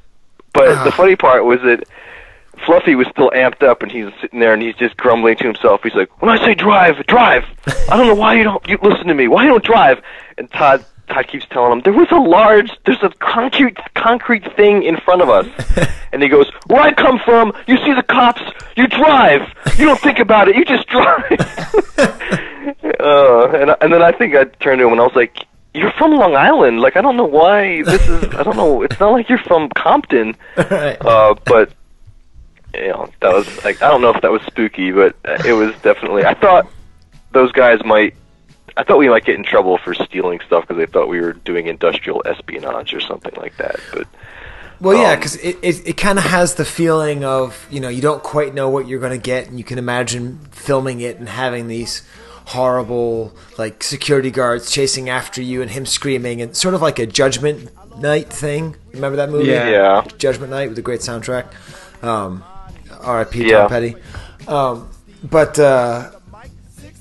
but the funny part was that Fluffy was still amped up, and he's sitting there, and he's just grumbling to himself. He's like, "When I say drive, drive. I don't know why you don't you listen to me. Why you don't drive?" And Todd Todd keeps telling him, "There was a large, there's a concrete concrete thing in front of us." *laughs* and he goes, "Where I come from, you see the cops, you drive. You don't think about it. You just drive." *laughs* uh, and and then I think I turned to him and I was like. You're from Long Island. Like I don't know why this is. I don't know. It's not like you're from Compton. *laughs* right. Uh, but you know, that was like I don't know if that was spooky, but it was definitely. I thought those guys might. I thought we might get in trouble for stealing stuff because they thought we were doing industrial espionage or something like that. But Well, yeah, Um, because it, it, it kind of has the feeling of, you know, you don't quite know what you're going to get, and you can imagine filming it and having these horrible, like, security guards chasing after you and him screaming, and sort of like a Judgment Night thing. Remember that movie? Yeah. yeah, Judgment Night with a great soundtrack. Um, R.I.P. Yeah. Tom Petty. Um, but uh,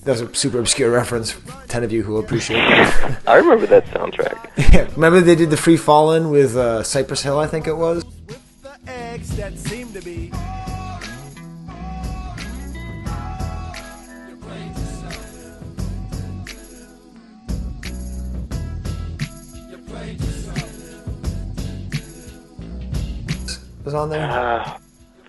that was a super obscure reference. Ten of you who will appreciate that. *laughs* I remember that soundtrack. yeah. Remember they did the Free Fallen with uh, Cypress Hill, I think it was. Was on there. Uh,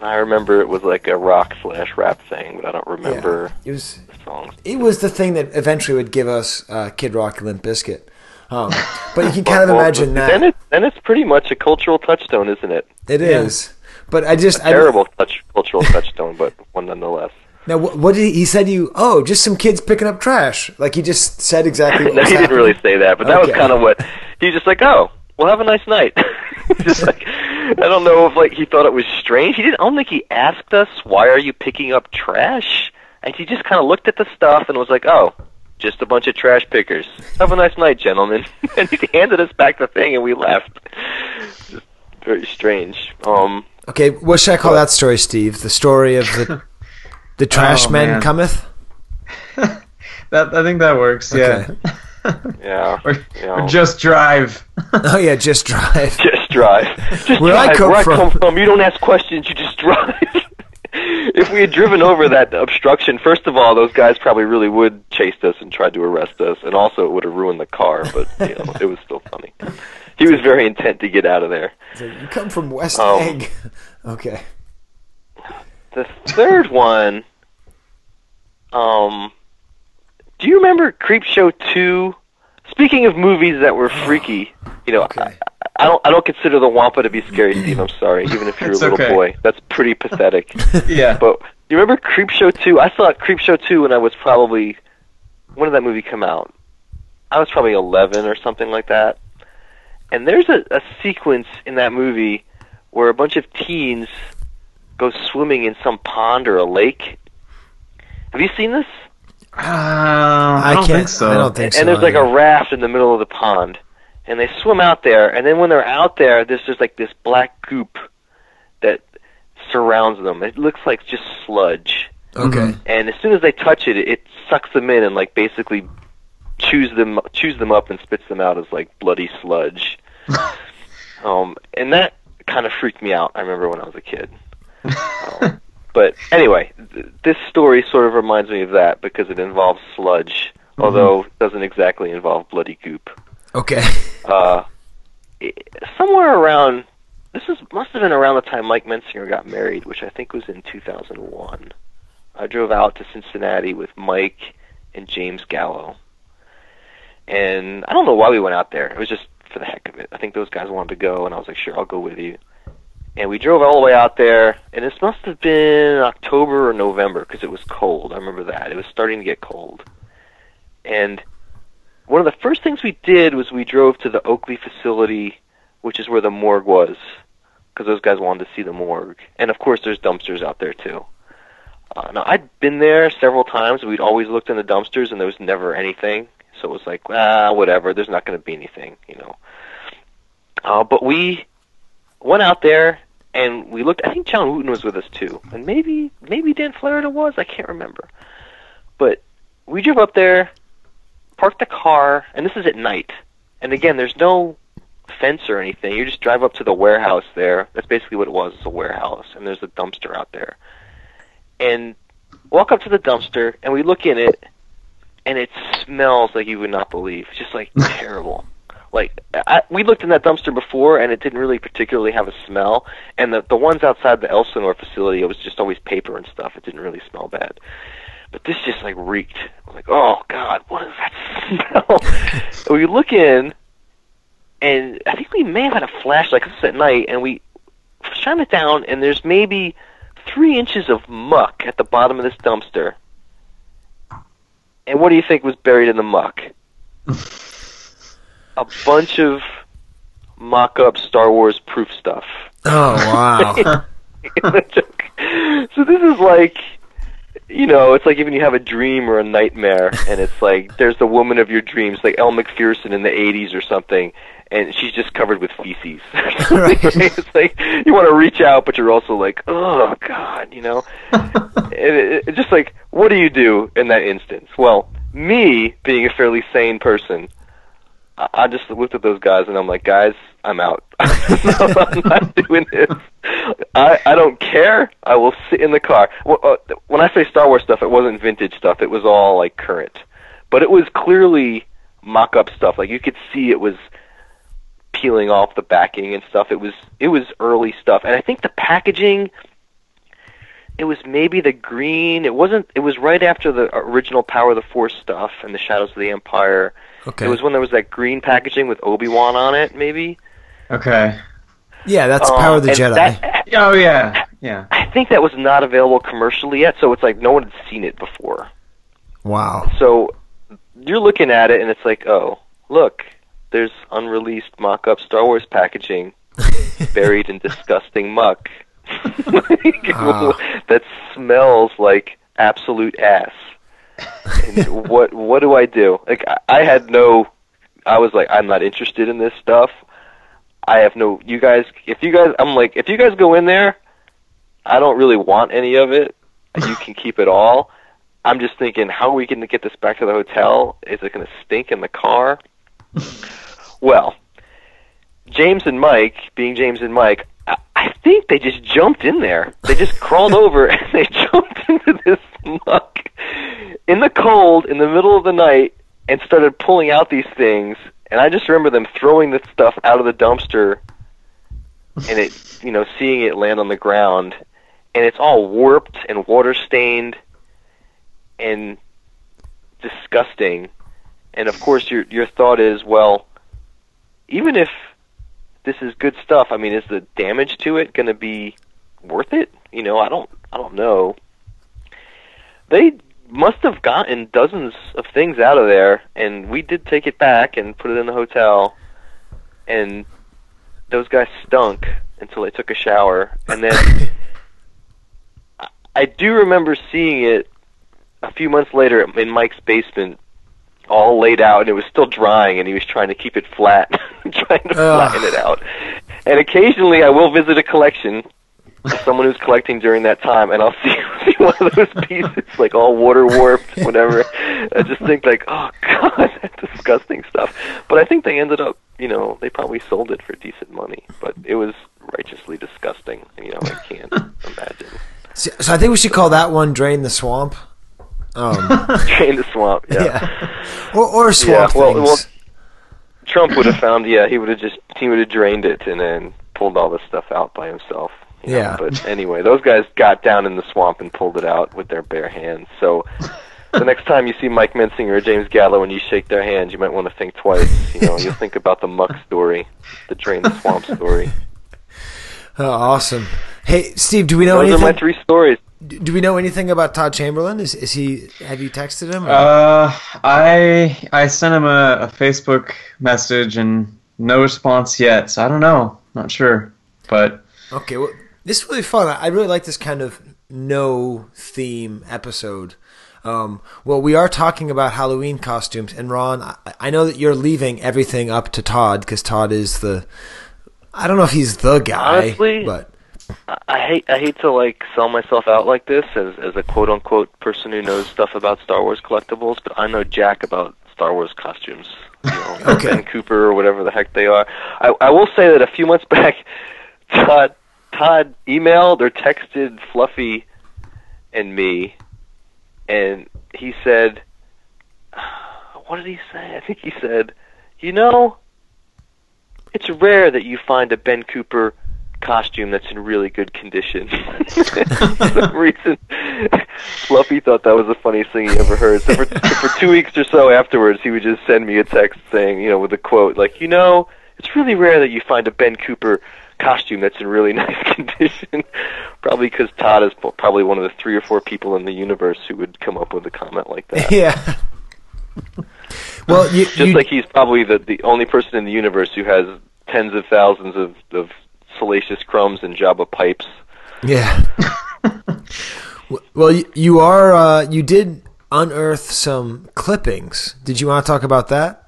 I remember it was like a rock slash rap thing, but I don't remember Yeah. It was the songs. it was the thing that eventually would give us uh, Kid Rock and Limp Bizkit. Um, but you can kind of Well, imagine Then that it then it's pretty much a cultural touchstone, isn't it? it is. But I just I, Terrible touch cultural touchstone, but one nonetheless. Now what, what did he, he said? You oh, just some kids picking up trash. Like he just said exactly. What *laughs* no, was he didn't really say that, but that was kind of what he just like. Oh, well, have a nice night. *laughs* just *laughs* like I don't know if like he thought it was strange. He didn't. I don't think he asked us why are you picking up trash, and he just kind of looked at the stuff and was like, "Oh, just a bunch of trash pickers. Have a nice night, gentlemen." *laughs* and he handed us back the thing, and we left. Just very strange. Um, Okay, what should I call that story, Steve? The story of the the *laughs* trash Oh, man man. cometh. That I think that works. Yeah. *laughs* yeah, or, Yeah. or just drive. *laughs* Oh yeah, just drive. *laughs* just drive. Just Where I come Where from. I come from, you don't ask questions. You just drive. if we had driven over that obstruction, first of all, those guys probably really would chase us and try to arrest us, and also it would have ruined the car. But you know, it was still funny. He was very intent to get out of there. So you come from West Um, Egg. Okay. The third one, um, do you remember Creepshow two? Speaking of movies that were oh, freaky, you know, Okay. I, I don't I don't consider the Wampa to be scary, mm-hmm. Steve. I'm sorry, even if you're a little okay. boy, that's pretty pathetic. *laughs* Yeah. But do you remember Creepshow two? I saw Creepshow two when I was probably when did that movie come out? I was probably 11 or something like that. And there's a, a sequence in that movie where a bunch of teens go swimming in some pond or a lake. Have you seen this? Uh, I, I, don't can't. think so. I don't think so. and there's like a raft in the middle of the pond, and they swim out there. And then when they're out there, there's just like this black goop that surrounds them. It looks like just sludge. Okay. And as soon as they touch it, it sucks them in and like basically chews them chews them up and spits them out as like bloody sludge. *laughs* um, and that kind of freaked me out. I remember when I was a kid. *laughs* Um, but anyway, th- this story sort of reminds me of that because it involves sludge, although it doesn't exactly involve bloody goop. Okay. *laughs* Uh, i- somewhere around this is must have been around the time Mike Mensinger got married, which I think was in 2001. I drove out to Cincinnati with Mike and James Gallo, and I don't know why we went out there. It was just for the heck of it. I think those guys wanted to go, and I was like, sure, I'll go with you. And we drove all the way out there, and this must have been October or November because it was cold. I remember that. It was starting to get cold. And one of the first things we did was we drove to the Oakley facility, which is where the morgue was, because those guys wanted to see the morgue. And of course, there's dumpsters out there too. Uh, now I'd been there several times. We'd always looked in the dumpsters, and there was never anything. So it was like, ah, whatever. There's not going to be anything, you know. Uh, but we went out there and we looked. I think John Wooten was with us too, and maybe maybe Dan Flaherty was. I can't remember. But we drove up there, parked the car, and this is at night. And again, there's no fence or anything. You just drive up to the warehouse there. That's basically what it was. It's a warehouse, and there's a dumpster out there. And walk up to the dumpster, and we look in it, and it smells like you would not believe. Just like *laughs* terrible. Like I, we looked in that dumpster before, and it didn't really particularly have a smell. And the the ones outside the Elsinore facility, it was just always paper and stuff. It didn't really smell bad. But this just like reeked. I was like, oh god, what is that *laughs* smell? we look in, and I think we may have had a flashlight 'cause it's at night, and we shine it down, and there's maybe three inches of muck at the bottom of this dumpster. And what do you think was buried in the muck? *laughs* a bunch of mock-up Star Wars proof stuff. Oh *laughs* wow. so this is like you know, it's like even you have a dream or a nightmare, and it's like there's the woman of your dreams, like Elle Macpherson in the '80s or something, and she's just covered with feces. *laughs* Right. *laughs* it's like you want to reach out, but you're also like, oh god, you know. and it, it, just like, what do you do in that instance? Well, me being a fairly sane person, I, just looked at those guys and I'm like, guys, I'm out. *laughs* I'm not doing this. I I don't care. I will sit in the car. Uh, When I say Star Wars stuff, it wasn't vintage stuff. It was all like current, but it was clearly mock-up stuff. Like you could see it was peeling off the backing and stuff. It was it was early stuff, and I think the packaging. It was maybe the green. It wasn't. It was right after the original Power of the Force stuff and the Shadows of the Empire. Okay. It was when there was that green packaging with Obi Wan on it, maybe. Okay. yeah, that's Um, Power of the Jedi. that- Oh yeah. Yeah. I think that was not available commercially yet, so it's like no one had seen it before. wow. So you're looking at it, and it's like, oh, look, there's unreleased mock-up Star Wars packaging *laughs* buried in disgusting muck *laughs* *laughs* Ah. that smells like absolute ass. What what do I do? Like I, I had no I was like I'm not interested in this stuff. I have no you guys if you guys I'm like if you guys go in there I don't really want any of it. You can keep it all. I'm just thinking how are we going to get this back to the hotel? Is it going to stink in the car? well, James and Mike, being James and Mike, I, I think they just jumped in there. They just crawled over and they *laughs* jumped into this muck in the cold in the middle of the night and started pulling out these things. And I just remember them throwing the stuff out of the dumpster and it, *laughs* you know, seeing it land on the ground and it's all warped and water stained and disgusting. And of course your your thought is, well, even if this is good stuff, I mean, is the damage to it going to be worth it? You know, I don't I don't know. They must have gotten dozens of things out of there and we did take it back and put it in the hotel and those guys stunk until they took a shower and then *laughs* I- I do remember seeing it a few months later in Mike's basement all laid out and it was still drying and he was trying to keep it flat *laughs* trying to Ugh. flatten it out and occasionally I will visit a collection *laughs* someone who's collecting during that time and I'll see, *laughs* see one of those pieces like all water warped whatever I just think like oh *laughs* god that's disgusting stuff but I think they ended up you know they probably sold it for decent money but it was righteously disgusting you know I can't imagine So, so I think we should call that one "Drain the Swamp." Um, drain the swamp yeah. yeah, or or swamp Yeah, well- things. well- Trump would have found, yeah, he would have just he would have drained it and then pulled all the stuff out by himself. You know. Yeah. But anyway, those guys got down in the swamp and pulled it out with their bare hands. So *laughs* the next time you see Mike Mensinger or James Gallo and you shake their hands, you might want to think twice. You know, you'll think about the muck story, the drain the swamp *laughs* story. oh, awesome. Hey, Steve, do we know Those are anything? my three stories. do we know anything about Todd Chamberlain? Is is he? Have you texted him? or- Uh, I I sent him a, a Facebook message and no response yet. So I don't know. Not sure. But Okay, well, this is really fun. I really like this kind of no theme episode. Um, well, we are talking about Halloween costumes, and Ron, I, I know that you're leaving everything up to Todd because Todd is the. I don't know if he's the guy, Honestly, but I- I hate I hate to like sell myself out like this as as a quote unquote person who knows stuff about Star Wars collectibles, but I know jack about Star Wars costumes. You know, *laughs* Okay. Ben Cooper or whatever the heck they are. I I will say that a few months *laughs* back, Todd Todd emailed or texted Fluffy and me, and he said, *sighs* "What did he say? I think he said, you know." It's rare that you find a Ben Cooper costume that's in really good condition. *laughs* For some *laughs* reason, Fluffy thought that was the funniest thing he ever heard. So for, for two weeks or so afterwards, he would just send me a text saying, you know, with a quote like, you know, it's really rare that you find a Ben Cooper costume that's in really *laughs* nice condition. probably because Todd is probably one of the three or four people in the universe who would come up with a comment like that. yeah. well, you, Just you, like he's probably the the only person in the universe who has tens of thousands of of salacious crumbs and Jabba pipes. Yeah. *laughs* Well, you, you are. Uh, you did unearth some clippings. Did you want to talk about that?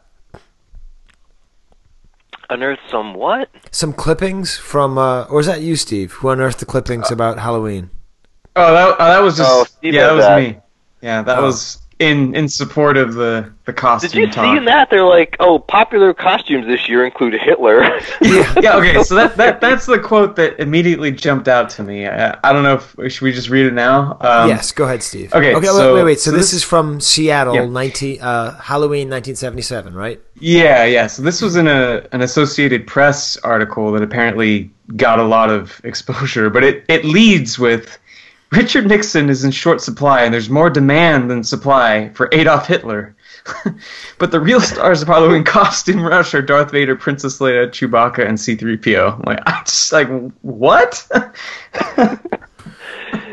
Unearth some what? Some clippings from, uh, or is that you, Steve, who unearthed the clippings about Halloween? oh, that oh, that was just Oh, yeah, that was that. me. Yeah, that Oh. was in in support of the the costume Did you talk. see in that? They're like, oh, popular costumes this year include Hitler. *laughs* yeah, yeah, okay. So that, that that's the quote that immediately jumped out to me. I, I don't know if should we just read it now. Um, yes, go ahead, Steve. okay, Okay. so- wait, wait, wait. So, so this, this- is from Seattle, Yeah. nineteen uh, Halloween, nineteen seventy-seven, right? Yeah, yeah. So this was in a an Associated Press article that apparently got a lot of *laughs* exposure, but it it leads with Richard Nixon is in short supply and there's more demand than supply for Adolf Hitler. *laughs* but the real stars of Halloween *laughs* costume rush are Darth Vader, Princess Leia, Chewbacca, and C-3PO. I'm like, I just like what? *laughs*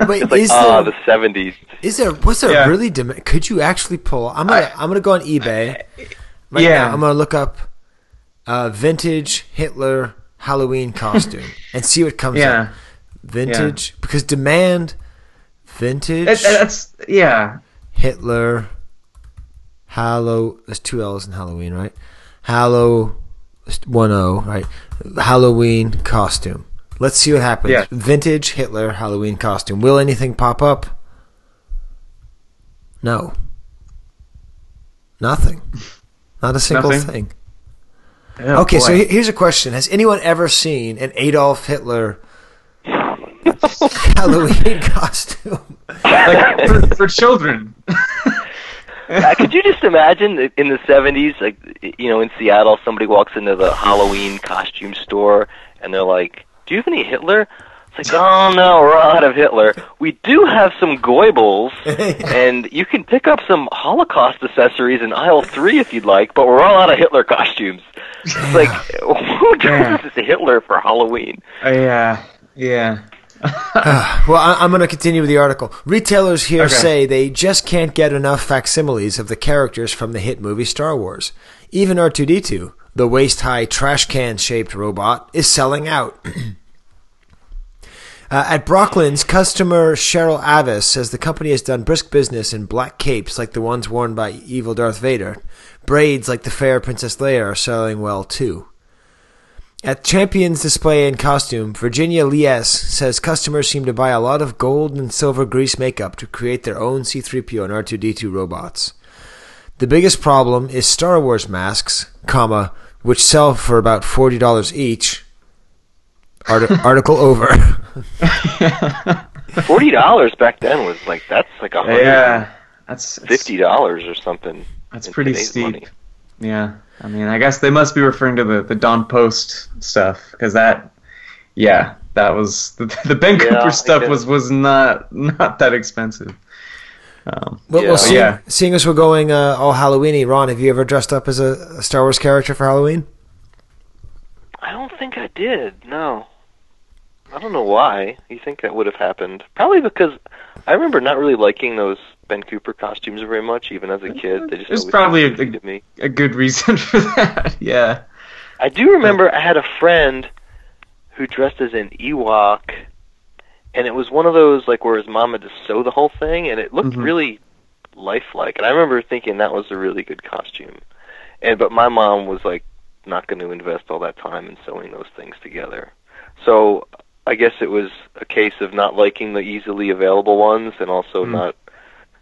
Wait, it's like, is ah, there the '70s. is there was there Yeah. really? demand? could you actually pull? I'm gonna I, am gonna go on eBay. Right Yeah. now, I'm gonna look up uh, vintage Hitler Halloween costume and see what comes Yeah. up. Vintage because demand vintage It, that's yeah. Hitler Hallow there's two L's in Halloween, right? Hallow one O, right? Halloween costume. Let's see what happens. Yeah. Vintage Hitler Halloween costume. Will anything pop up? No. Nothing. Not a single Nothing? thing. Oh, Okay, so boy. he- here's a question: Has anyone ever seen an Adolf Hitler *laughs* Halloween costume? like for, for children. Uh, could you just imagine that in the 70s, like, you know, in Seattle, somebody walks into the Halloween costume store and they're like, Do you have any Hitler? It's like, Oh no, we're all out of Hitler. We do have some Goebbels, *laughs* and you can pick up some Holocaust accessories in aisle three if you'd like, but we're all out of Hitler costumes. It's like, *laughs* who dresses as Hitler for Halloween? Uh, yeah, yeah. *sighs* Well, I, I'm going to continue with the article. Retailers here Okay. say they just can't get enough facsimiles of the characters from the hit movie Star Wars. Even R2D2, the waist high trash can shaped robot, is selling out. *clears throat* Uh, at Brocklands, customer Cheryl Avis says the company has done brisk business in black capes like the ones worn by evil Darth Vader. Braids like the fair Princess Leia are selling well too. At Champions Display and Costume, Virginia Lies says customers seem to buy a lot of gold and silver grease makeup to create their own C-3PO and R2-D2 robots. The biggest problem is Star Wars masks, comma, which sell for about $40 each. Art- *laughs* article over. *laughs* Forty dollars back then was like that's like a hundred Yeah, that's it's- fifty dollars or something. That's pretty today's steep. money. Yeah, I mean, I guess they must be referring to the the Don Post stuff because that, yeah, that was *laughs* the, the Ben Yeah, Cooper stuff was was not not that expensive. Um, Well, Yeah. well seeing, Yeah. seeing as we're going uh, all Halloweeny, Ron, have you ever dressed up as a, a Star Wars character for Halloween? I don't think I did. No. I don't know why. You think that would have happened? Probably because I remember not really liking those Ben Cooper costumes very much, even as a kid. They just There's probably a- me. a good reason *laughs* for that. Yeah. I do remember I had a friend who dressed as an Ewok, and it was one of those like where his mom had to sew the whole thing, and it looked Mhm. really lifelike. And I remember thinking that was a really good costume. And but my mom was like not going to invest all that time in sewing those things together. So I guess it was a case of not liking the easily available ones, and also Mm. not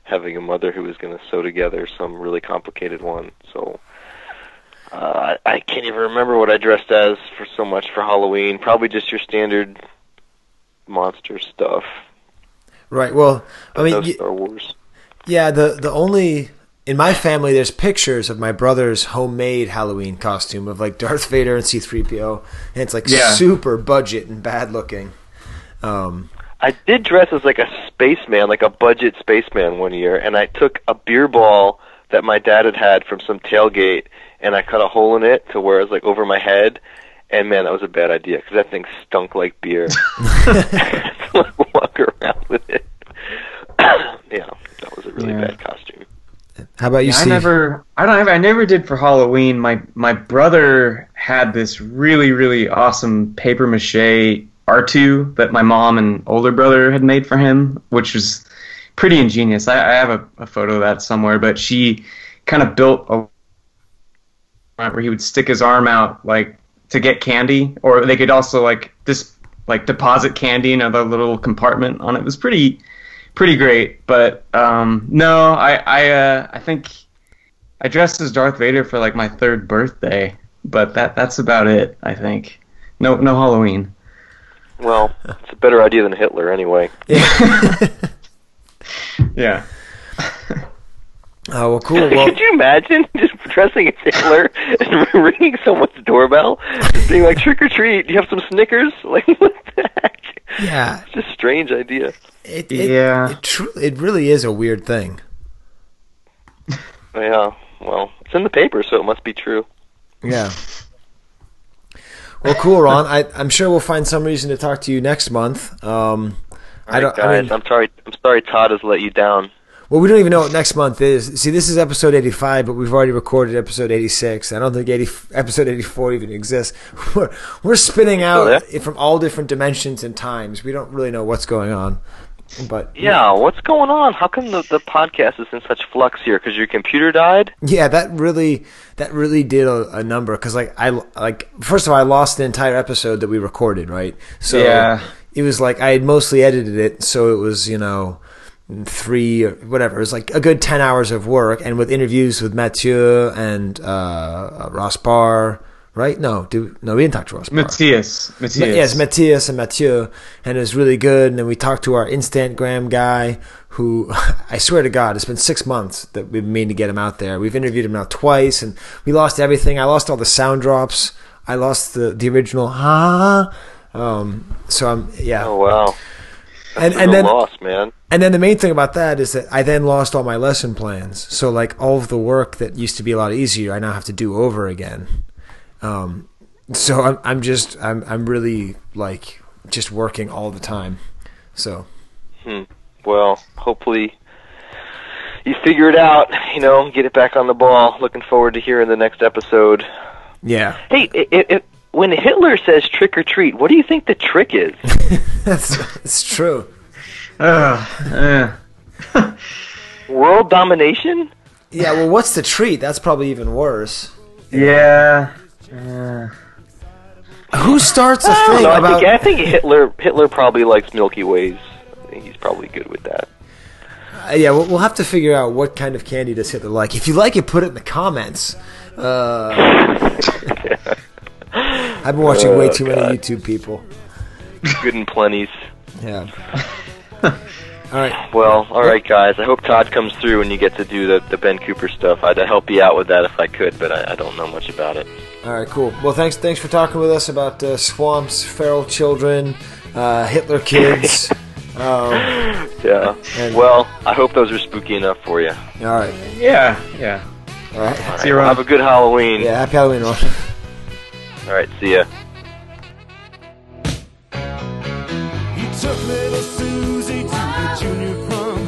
having a mother who was going to sew together some really complicated one. So uh, I I can't even remember what I dressed as for so much for Halloween. Probably just your standard monster stuff. Right. Well, I but mean, no y- Star Wars. Yeah, the the only in my family there's pictures of my brother's homemade Halloween costume of like Darth Vader and C3PO and it's like Yeah. super budget and bad looking. Um I did dress as like a spaceman, like a budget spaceman one year, and I took a beer ball that my dad had had from some tailgate, and I cut a hole in it to where it was like over my head. And man, that was a bad idea because that thing stunk like beer. *laughs* *laughs* to walk around with it. *coughs* yeah, that was a really Yeah. bad costume. how about you Yeah, I never, I don't, I never did for Halloween. My my brother had this really really awesome paper mache R2 that my mom and older brother had made for him, which was pretty ingenious. I, I have a, a photo of that somewhere, but she kind of built a where he would stick his arm out like to get candy, or they could also like just like deposit candy in a little compartment on it. It was pretty pretty great. But um, no, I I uh, I think I dressed as Darth Vader for like my third birthday, but that that's about it. I think no no Halloween. Well, it's a better idea than Hitler anyway. Yeah. *laughs* *laughs* Oh well cool. Well Could you imagine just dressing as Hitler and *laughs* ringing someone's doorbell, being like "Trick or treat, do you have some Snickers?" Like what the heck? yeah, It's just a strange idea. it it, Yeah. it, tru- it really is a weird thing. Yeah, well, it's in the paper, so it must be true. Yeah. Well, cool, Ron. I, I'm sure we'll find some reason to talk to you next month. Um, I don't. right, I guys, mean, I'm sorry. I'm sorry, Todd has let you down. Well, we don't even know what next month is. See, this is episode 85, but we've already recorded episode 86. I don't think 80, episode 84 even exists. *laughs* We're, we're spinning out there? from all different dimensions and times. We don't really know what's going on. But Yeah, what's going on? How come the, the podcast is in such flux here? Because your computer died? Yeah, that really that really did a, a number because like I like first of all I lost the entire episode that we recorded right so Yeah. it was like I had mostly edited it so it was you know three or whatever it was like a good 10 hours of work and with interviews with Mathieu and uh, Ross Barr right no do no we didn't talk to Ross Barr Matthias. Matthias. Ma- Yes, Matthias and Mathieu, and it was really good. And then we talked to our Instagram guy, who *laughs* I swear to God, it's been six months that we've been meaning to get him out there. We've interviewed him now twice, and we lost everything. I lost all the sound drops. I lost the the original ha. Um, so I'm yeah, Oh, wow. and and then loss, man. and then the main thing about that is that I then lost all my lesson plans. So like all of the work that used to be a lot easier, I now have to do over again. Um, so I'm I'm just I'm I'm really like just working all the time. So Hmm. Well, hopefully you figure it out, you know, get it back on the ball. Looking forward to hearing the next episode. yeah, Hey, i i i when Hitler says trick or treat, what do you think the trick is? *laughs* that's it's true. Ugh, *laughs* eh. World domination? Yeah, well, what's the treat? That's probably even worse. Yeah. Uh, Who starts a don't thing know. I think, I think Hitler Hitler probably likes Milky Ways. I think he's probably good with that. Uh, yeah, we'll, we'll have to figure out what kind of candy does Hitler like. If you like it, put it in the comments. Uh, *laughs* I've been watching way Oh, too God. many YouTube people. Good and plenty's. Yeah. *laughs* All right. Well, all right, guys. I hope Todd comes through and you get to do the, the Ben Cooper stuff. I'd help you out with that if I could, but I, I don't know much about it. All right, cool. Well, thanks, thanks for talking with us about uh, swamps, feral children, uh, Hitler kids. *laughs* um, Yeah. And- well, I hope those are spooky enough for you. all right, yeah. Yeah. all right. All right, See you well, around. have a good Halloween. Yeah, happy Halloween, all. All right, see ya. Junior prom.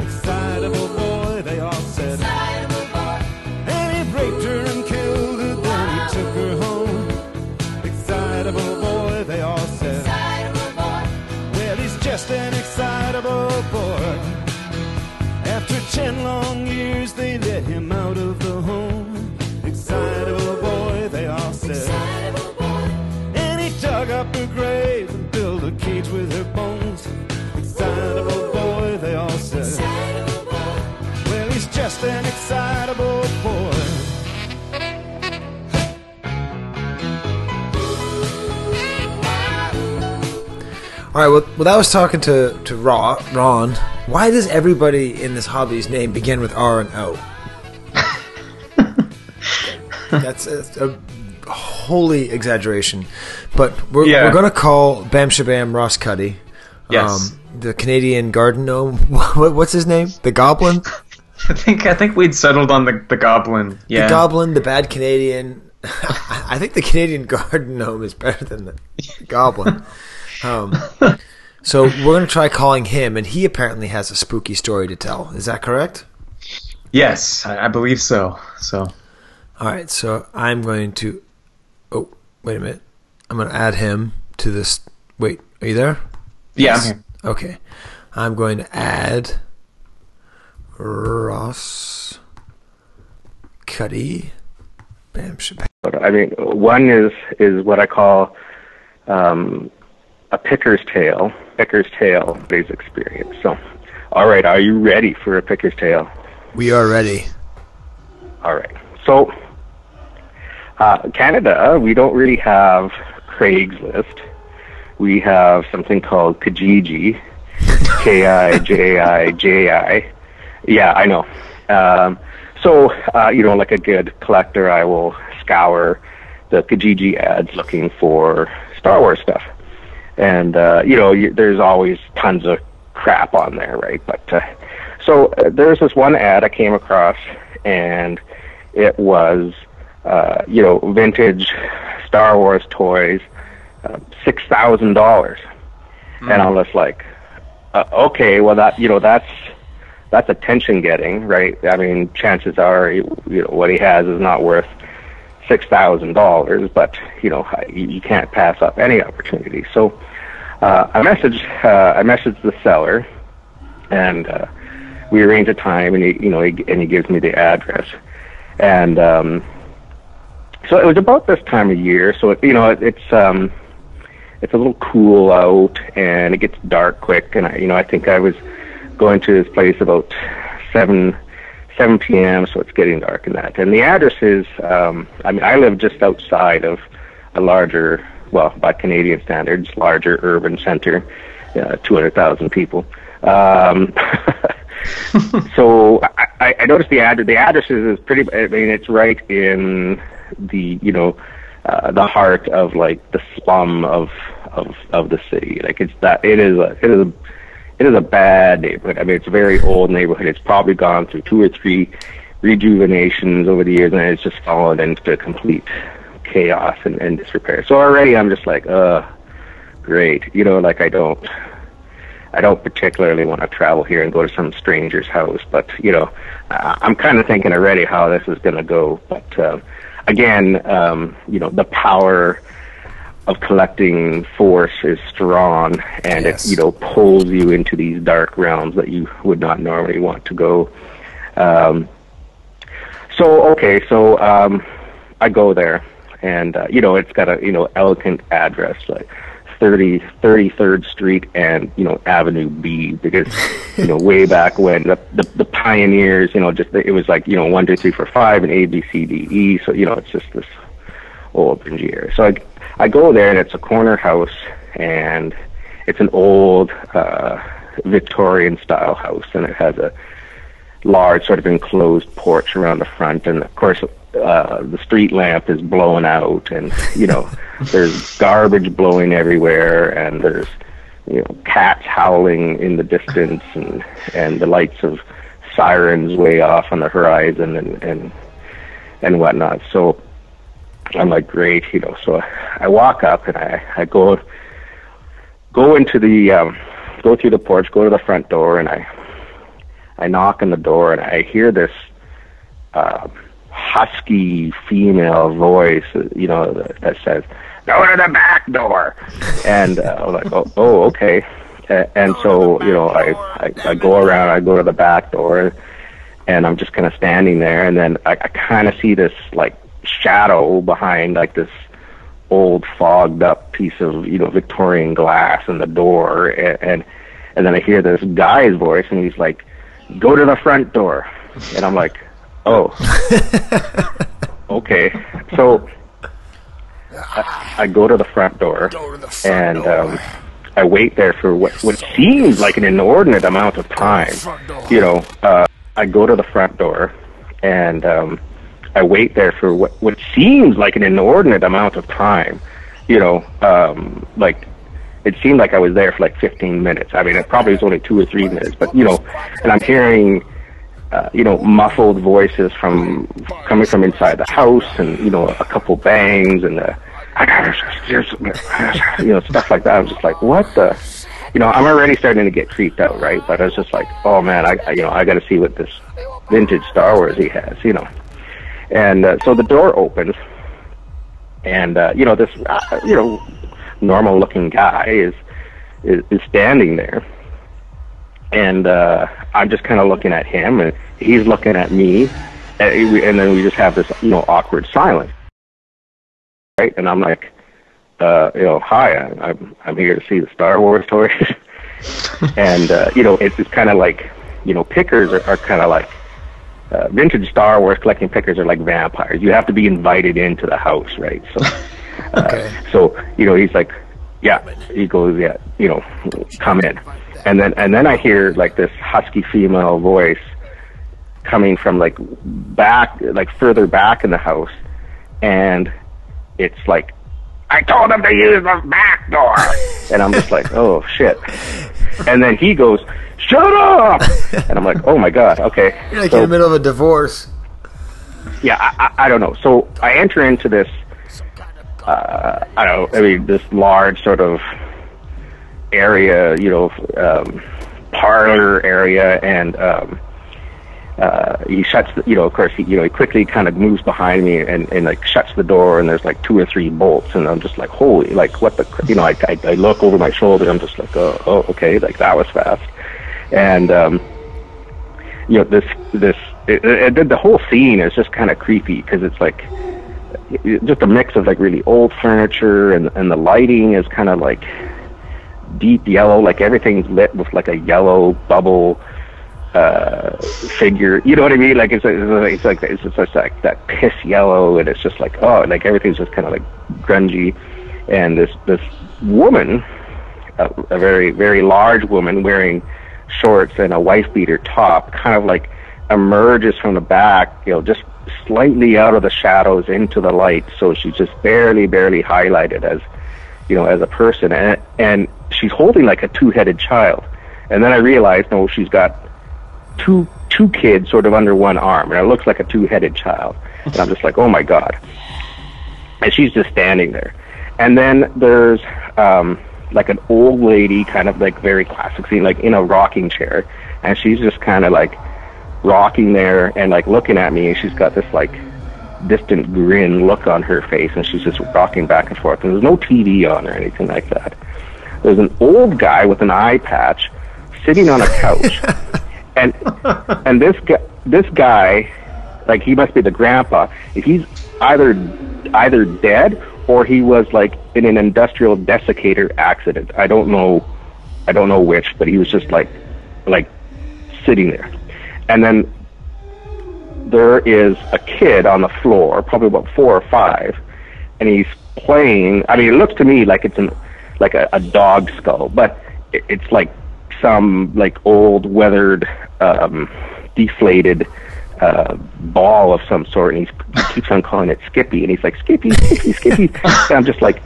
Excitable boy, they all said. And he raped her and killed her, then he took her home. Excitable boy, they all said. Well, he's just an excitable boy. After ten long years, they let him out of the home. All right. Well, well, I was talking to to Ra, Ron. Why does everybody in this hobby's name begin with R and O? *laughs* That's a, a holy exaggeration, but we're Yeah. we're gonna call Bam Shabam Ross Cuddie. Yes. Um, the Canadian garden gnome. *laughs* What's his name? The Goblin. *laughs* I think I think we'd settled on the the goblin. Yeah. The Goblin, the bad Canadian. I think the Canadian garden gnome is better than the Goblin. Um, *laughs* so we're going to try calling him, and he apparently has a spooky story to tell. Is that correct? yes, I, I believe so. So All right. So I'm going to. Oh, wait a minute. I'm going to add him to this. Wait, are you there? yeah. Yes. I'm. Okay. I'm going to add Ross Cuddie. Bam Shabam. I mean, one is is what I call um, a picker's tale. Picker's tale based experience. So, all right, are you ready for a picker's tale? We are ready. All right. So, uh, Canada, we don't really have Craigslist. We have something called Kijiji, *laughs* K I J I J I. Yeah, I know. Um, so, uh, you know, like a good collector, I will scour the Kijiji ads looking for Star Wars stuff. And, uh, you know, you, there's always tons of crap on there, right? But, uh, so uh, there's this one ad I came across, and it was, uh, you know, vintage Star Wars toys, uh, six thousand dollars, and I was like, uh, okay, well that you know that's that's attention getting, right? I mean, chances are, you know, what he has is not worth six thousand dollars, but you know, you, you can't pass up any opportunity. So, uh, I messaged, uh, I messaged the seller, and uh, we arrange a time, and he, you know, he, and he gives me the address, and um, so it was about this time of year. So it, you know, it, it's um, it's a little cool out, and it gets dark quick, and I, you know, I think I was going to his place about seven 7 p.m. So it's getting dark and that. And the address is, um, I mean, I live just outside of a larger, well, by Canadian standards, larger urban center, uh, 200,000 people. Um, *laughs* so I, I noticed the address. The address is, pretty. I mean, it's right in the you know uh, the heart of like the slum of of of the city. Like it's that. It is a. It is a it is a bad neighborhood. I mean, it's a very old neighborhood. It's probably gone through two or three rejuvenations over the years, and it's just fallen into complete chaos and, and disrepair. So already, I'm just like, uh, great. You know, like I don't, I don't particularly want to travel here and go to some stranger's house, but you know, I'm kind of thinking already how this is going to go. But uh, again, um, you know, the power of collecting force is strong and Yes. it you know pulls you into these dark realms that you would not normally want to go um so okay so um i go there and uh, you know it's got a you know elegant address like 30 33rd street and you know avenue b because you know way *laughs* back when the, the the pioneers you know just it was like you know one two three four five and a b c d e so you know it's just this old dingy area. So I, I go there and it's a corner house and it's an old uh, Victorian style house and it has a large sort of enclosed porch around the front and of course uh, the street lamp is blown out and you know *laughs* there's garbage blowing everywhere and there's you know cats howling in the distance and and the lights of sirens way off on the horizon and and and whatnot. So I'm like, great, you know. So I walk up and I, I go go into the um, go through the porch, go to the front door, and I I knock on the door and I hear this uh, husky female voice, you know, that, says, "Go to the back door," and uh, I'm like, oh, oh okay. A- And so, you know, I, I I go around, I go to the back door, and I'm just kind of standing there, and then I, I kind of see this like shadow behind like this old fogged up piece of you know Victorian glass in the door, and and, and then I hear this guy's voice, and he's like, "Go to the front door," and I'm like, "Oh, *laughs* okay." So I, I go to the front door, and um, I wait there for what what seems like an inordinate amount of time. You know, uh, I go to the front door, and um, I wait there for what what seems like an inordinate amount of time. You know, um, like it seemed like I was there for like 15 minutes. I mean, it probably was only two or three minutes, but you know, and I'm hearing, uh, you know, muffled voices from coming from inside the house, and you know, a couple bangs and uh, you know, stuff like that. I was just like, what the. You know, I'm already starting to get creeped out, right? But I was just like, oh man, I, I you know, I got to see what this vintage Star Wars he has, you know. And uh, so the door opens, and uh, you know this, uh, you know, normal-looking guy is, is is standing there, and uh, I'm just kind of looking at him, and he's looking at me, and, and then we just have this, you know, awkward silence, right? And I'm like, uh, you know, hi, I'm I'm, here to see the Star Wars toys, *laughs* and uh, you know, it's, it's kind of like, you know, pickers are, are kind of like uh, vintage Star Wars collecting pickers are like vampires. You have to be invited into the house, right? So, uh, so you know, he's like, yeah. He goes, yeah, you know, come in, and then and then I hear like this husky female voice coming from like back, like further back in the house, and it's like, I told him to use the back door, *laughs* and I'm just like, oh shit, and then he goes. Shut up! And I'm like, oh my god, okay. You're like So- in the middle of a divorce. yeah, I, I, I don't know. So I enter into this, uh, I don't know, I mean, this large sort of area, you know, um, parlor area, and um, uh, he shuts. The, you know, of course, he you know he quickly kind of moves behind me and and like shuts the door, and there's like two or three bolts, and I'm just like, holy, like what the, cr-" you know, I I, I look over my shoulder, and I'm just like, oh, oh, okay, like that was fast, and um, you know this this it, it, the whole scene is just kind of creepy because it's like just a mix of like really old furniture and and the lighting is kind of like deep yellow like everything's lit with like a yellow bubble uh figure you know what i mean? Like it's it's like it's just like that piss yellow and it's just like oh like everything's just kind of like grungy. And this this woman a, a very very large woman wearing shorts and a wife beater top kind of like emerges from the back you know just slightly out of the shadows into the light so she's just barely barely highlighted as you know as a person. And and she's holding like a two-headed child. And then i realized no she's got two two kids sort of under one arm and it looks like a two-headed child. And i'm just like oh my god. And she's just standing there. And then there's um like an old lady kind of like very classic scene like in a rocking chair. And she's just kind of like rocking there and like looking at me and she's got this like distant grin look on her face and she's just rocking back and forth and there's no tv on or anything like that. There's an old guy with an eye patch sitting on a couch *laughs* and and this guy this guy like he must be the grandpa. He's either either dead or he was like in an industrial desiccator accident. I don't know i don't know which but he was just like like sitting there and then there is a kid on the floor probably about four or five and he's playing i mean it looks to me like it's an like a, a dog skull but it, it's like some like old weathered um deflated uh ball of some sort and he's, he keeps on calling it skippy and he's like skippy skippy skippy and i'm just like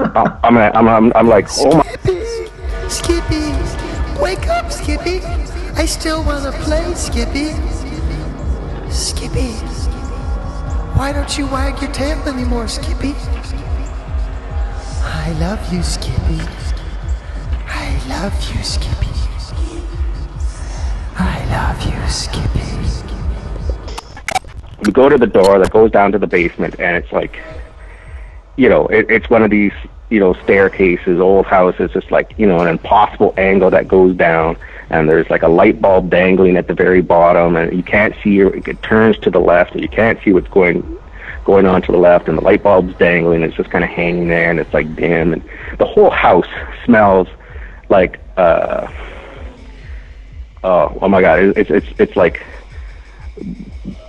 i'm i'm i'm, I'm, I'm like oh my Skippy, Skippy, wake up, Skippy. I still wanna play, Skippy. Skippy, why don't you wag your tail anymore, Skippy? I love you, Skippy. I love you, Skippy. I love you, Skippy. we go to the door that goes down to the basement and it's like you know it, it's one of these you know staircases old houses just like you know an impossible angle that goes down and there's like a light bulb dangling at the very bottom and you can't see it turns to the left and you can't see what's going going on to the left and the light bulb's dangling it's just kind of hanging there and it's like dim and the whole house smells like uh oh oh my god it, it's it's it's like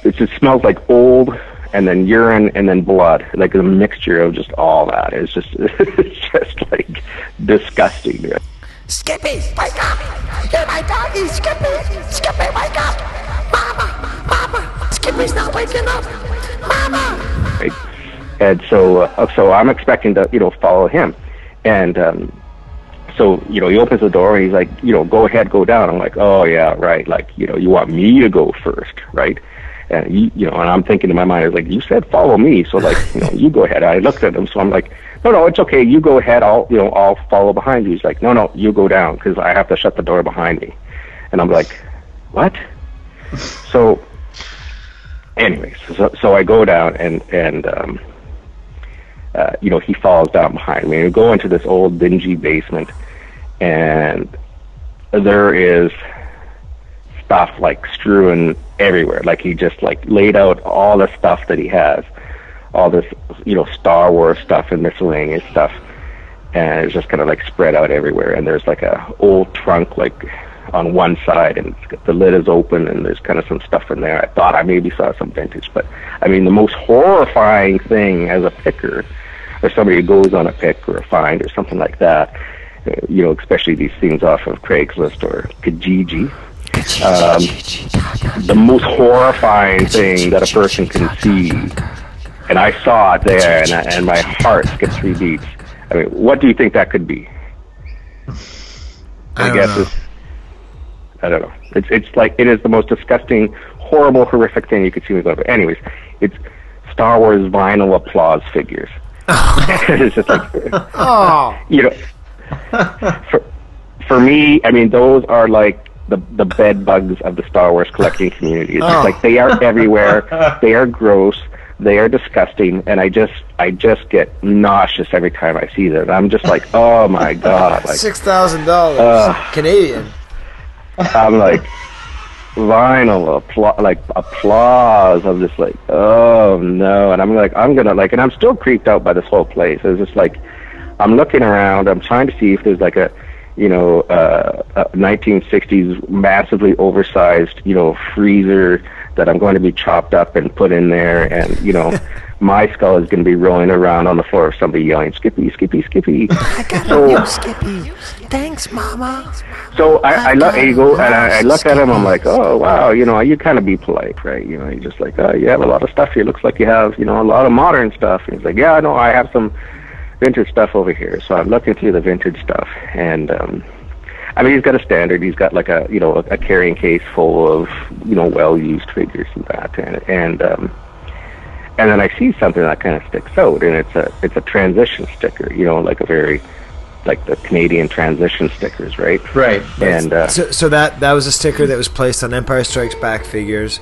it just smells like old and then urine and then blood like a mixture of just all that. It's just *laughs* it's just like disgusting Skippy, wake up! You're my doggy, Skippy! Skippy, wake up! Mama! Mama! Skippy's not waking up! Mama! right? and so uh, so i'm expecting to you know follow him and um so you know he opens the door and he's like you know go ahead go down i'm like oh yeah right like you know you want me to go first right and you, you know and i'm thinking in my mind i was like you said follow me so like you know you go ahead i looked at him so i'm like no no it's okay. You go ahead. I'll you know i'll follow behind you. He's like no no you go down because i have to shut the door behind me. And i'm like what? *laughs* So anyways so so i go down and and um uh, you know, he falls down behind me. And we go into this old dingy basement, and there is stuff like strewn everywhere. Like he just like laid out all the stuff that he has, all this you know Star Wars stuff and miscellaneous stuff, and it's just kind of like spread out everywhere. And there's like a old trunk like on one side, and the lid is open, and there's kind of some stuff in there. I thought I maybe saw some vintage, but I mean the most horrifying thing as a picker or somebody who goes on a pick or a find or something like that, uh, you know, especially these things off of Craigslist or Kijiji. Um, the most horrifying thing that a person can see, and I saw it there, and, I, and my heart skipped three beats. I mean, what do you think that could be? I don't guess it's I don't know. It's it's like it is the most disgusting, horrible, horrific thing you could see me go. But anyways, it's Star Wars vinyl applause figures. *laughs* Oh. it's just like Oh, *laughs* *laughs* you know, for for me, I mean, those are like the the bed bugs of the Star Wars collecting community. It's Oh. like they are everywhere. they are gross. They are disgusting, and I just I just get nauseous every time I see them. I'm just like, oh my *laughs* god! Like Six thousand dollars Canadian. I'm like vinyl applause, like applause. I'm just like, oh no, and I'm like, I'm gonna like, and I'm still creeped out by this whole place. It's just like, I'm looking around. I'm trying to see if there's like a, you know, uh, a 1960s massively oversized, you know, freezer that I'm going to be chopped up and put in there, and you know. *laughs* My skull is going to be rolling around on the floor of somebody yelling, "Skippy, Skippy, Skippy!" I got *laughs* So- new Skippy. Thanks, Mama. So I, I look, I go and I, I look at him. I'm like, oh wow, you know, you kind of be polite, right? You know, you just like, oh, you have a lot of stuff here. Looks like you have, you know, a lot of modern stuff. And he's like, yeah, I know, I have some vintage stuff over here. So I'm looking through the vintage stuff, and um, I mean, he's got a standard. He's got like a, you know, a, a carrying case full of, you know, well-used figures and that, and and um, and then I see something that kind of sticks out, and it's a it's a transition sticker, you know, like a very like the Canadian transition stickers, right? Right. And uh, So, so that that was a sticker that was placed on Empire Strikes Back figures.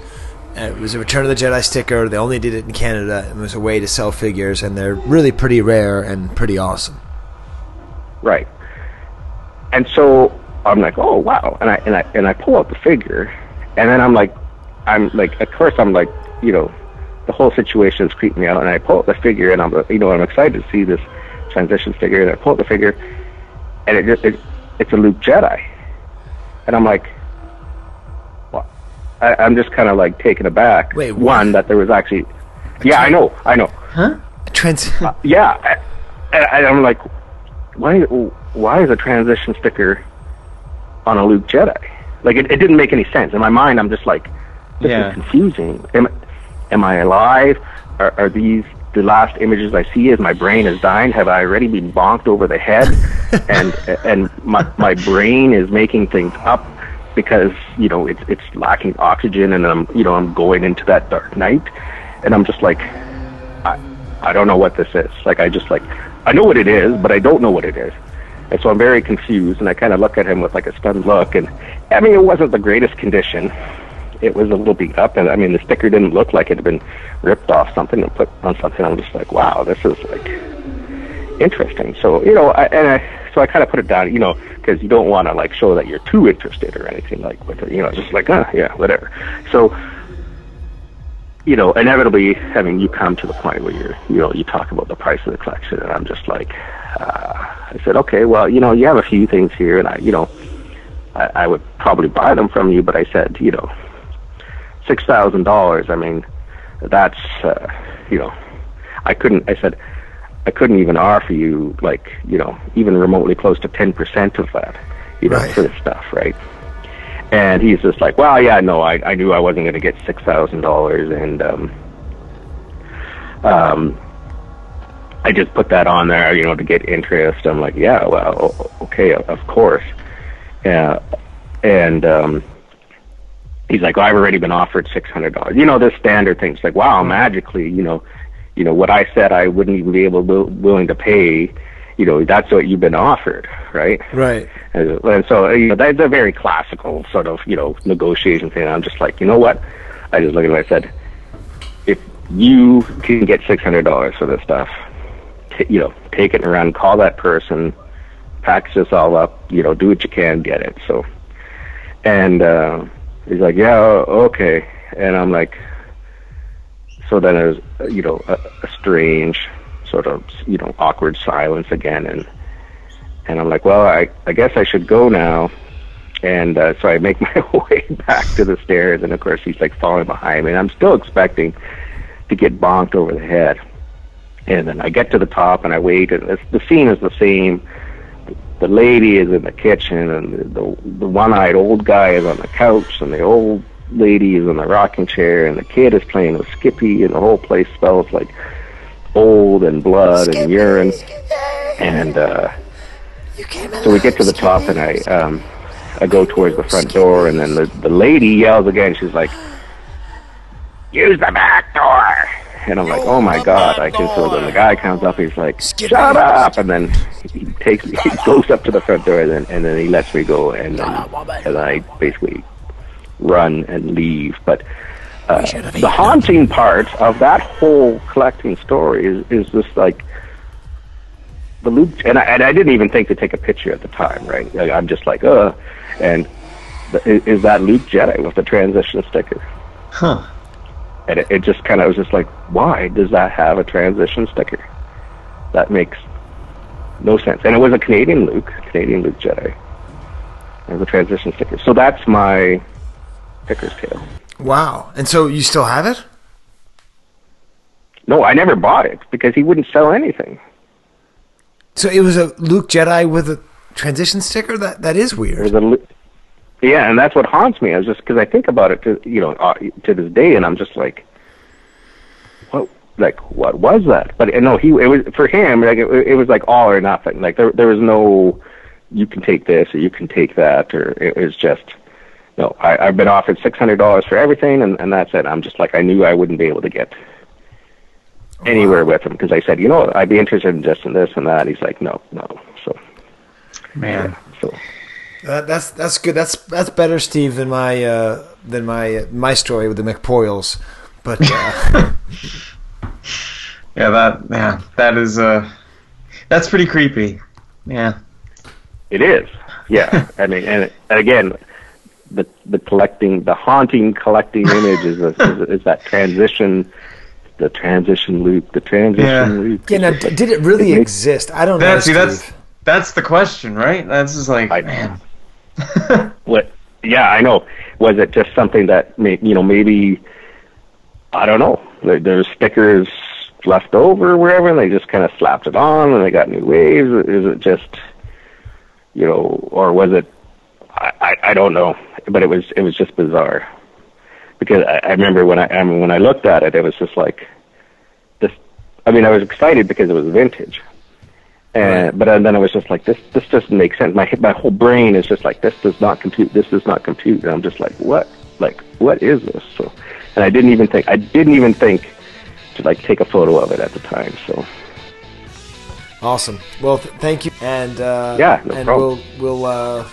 And it was a Return of the Jedi sticker. They only did it in Canada. It was a way to sell figures, and they're really pretty rare and pretty awesome. Right. And so I'm like, oh wow, and I and I and I pull out the figure, and then I'm like, I'm like, at first I'm like, you know, the whole situation is creeping me out, and I pull out the figure, and I'm, you know, I'm excited to see this transition figure, and I pull out the figure, and it just it, it's a Luke Jedi, and I'm like, what? I, I'm just kind of like taken aback. Wait, one that there was actually, yeah, I know, I know. Huh? Trans- uh, Yeah, and, and I'm like, why? Why is a transition sticker on a Luke Jedi? Like it, it didn't make any sense in my mind. I'm just like, this Yeah. is confusing. Am, am I alive? Are, are these the last images I see? As my brain is dying, have I already been bonked over the head? *laughs* and and my my brain is making things up because you know it's it's lacking oxygen, and I'm you know I'm going into that dark night, and I'm just like, I I don't know what this is. Like I just like I know what it is, but I don't know what it is. And so I'm very confused and I kind of look at him with like a stunned look and I mean it wasn't the greatest condition. It was a little beat up and I mean the sticker didn't look like it had been ripped off something and put on something. I'm just like, wow, this is like interesting. So, you know, I, and I so I kind of put it down, you know, because you don't want to like show that you're too interested or anything like with it, you know, just like, ah, yeah, whatever. So you know, inevitably, I mean, you come to the point where you're, you know, you talk about the price of the collection, and I'm just like, uh, I said, okay, well, you know, you have a few things here, and I, you know, I, I would probably buy them from you, but I said, you know, six thousand dollars. I mean, that's, uh, you know, I couldn't. I said, I couldn't even offer you like, you know, even remotely close to ten percent of that, you know, Right. for this stuff, right? And he's just like, well, yeah, no, I, I knew I wasn't going to get six thousand dollars, and um, um, I just put that on there, you know, to get interest. I'm like, yeah, well, okay, of course. Yeah, and um, he's like, well, I've already been offered six hundred dollars. You know, this standard thing. It's like, wow, magically, you know, you know what I said I wouldn't even be able to willing to pay. You know, that's what you've been offered, right? right. And and so, you know, that's a very classical sort of, you know, negotiation thing. I'm just like, you know what? I just looked at him I said, if you can get $600 for this stuff, t- you know, take it run, call that person, package this all up, you know, do what you can, get it. So, and uh, he's like, yeah, okay. And I'm like, so then there's, you know, a, a strange sort of, you know, awkward silence again. And, and I'm like, well, I, I guess I should go now. And uh, so I make *laughs* my way back to the stairs, and of course he's like following behind me. And I'm still expecting to get bonked over the head. And then I get to the top, and I wait, and it's, the scene is the same. The lady is in the kitchen, and the, the, the one-eyed old guy is on the couch, and the old lady is in the rocking chair, and the kid is playing with Skippy, and the whole place smells like old and blood and urine. And uh, You came in so we get to the top, and I um, I go towards the front door, and then the the lady yells again. She's like, "Use the back door!" And I'm like, oh my god! I can. So then the guy comes up. He's like, shut up! And then he takes me. He goes up to the front door, and then and then he lets me go, and then and I basically run and leave. But uh, the haunting part of that whole collecting story is is just like the Luke, and I, and I didn't even think to take a picture at the time, right? Like, I'm just like, uh, and the, is, is that Luke Jedi with the transition sticker? Huh. And it, it just kind of was just like, why does that have a transition sticker? That makes no sense. And it was a Canadian Luke, Canadian Luke Jedi. It was a transition sticker. So that's my picker's tale. Wow. And so you still have it? No, I never bought it because he wouldn't sell anything. So it was a Luke Jedi with a transition sticker. That that is It weird. was a, yeah, and that's what haunts me. I was just because I think about it to you know uh, to this day, and I'm just like, what like what was that? But no, he it was for him like it, it was like all or nothing. Like there there was no you can take this or you can take that or it was just no. I, I've been offered six hundred dollars for everything, and and that's it. I'm just like I knew I wouldn't be able to get anywhere with him because I said you know I'd be interested in just in this and that. He's like no no so Man. so. That, that's that's good. That's that's better, Steve, than my uh, than my uh, my story with the McPoyles. But uh, *laughs* Yeah, that yeah, that is uh that's pretty creepy. Yeah. It is. Yeah. *laughs* I mean, and, and again, the the collecting, the haunting collecting image is, a, is, is that transition, the transition Luke, the transition Yeah. Luke. yeah, now, did it really it makes- exist? I don't know. That's see that's that's the question, right? That's just like I- man. *laughs* What? Yeah, I know. Was it just something that may, you know maybe I don't know. There, there's stickers left over wherever, and they just kind of slapped it on, and they got new waves. Is it just you know, or was it? I, I, I don't know, but it was it was just bizarre because I, I remember when I, I mean, when I looked at it, it was just like this. I mean, I was excited because it was vintage, and but then I was just like this. This doesn't make sense. My my whole brain is just like this does not compute. This does not compute. And I'm just like what? Like what is this? So, and I didn't even think. I didn't even think to like take a photo of it at the time. So Awesome. Well, th- thank you, and uh, Yeah, no and problem. we'll we'll. Uh,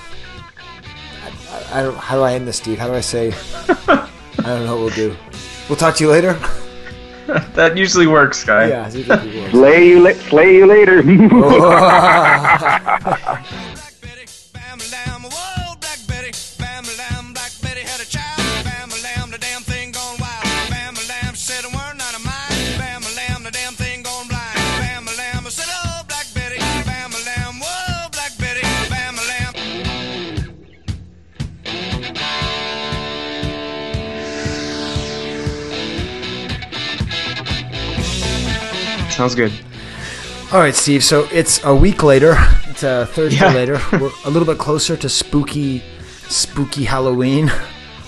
I, I don't. How do I end this, Steve? How do I say? *laughs* I don't know what we'll do. We'll talk to you later. *laughs* *laughs* That usually works, guy. yeah. usually works. slay you, la- slay you later. *laughs* Oh. *laughs* Sounds good. All right, Steve. So it's a week later. It's a Thursday Yeah. later. We're a little bit closer to spooky, spooky Halloween.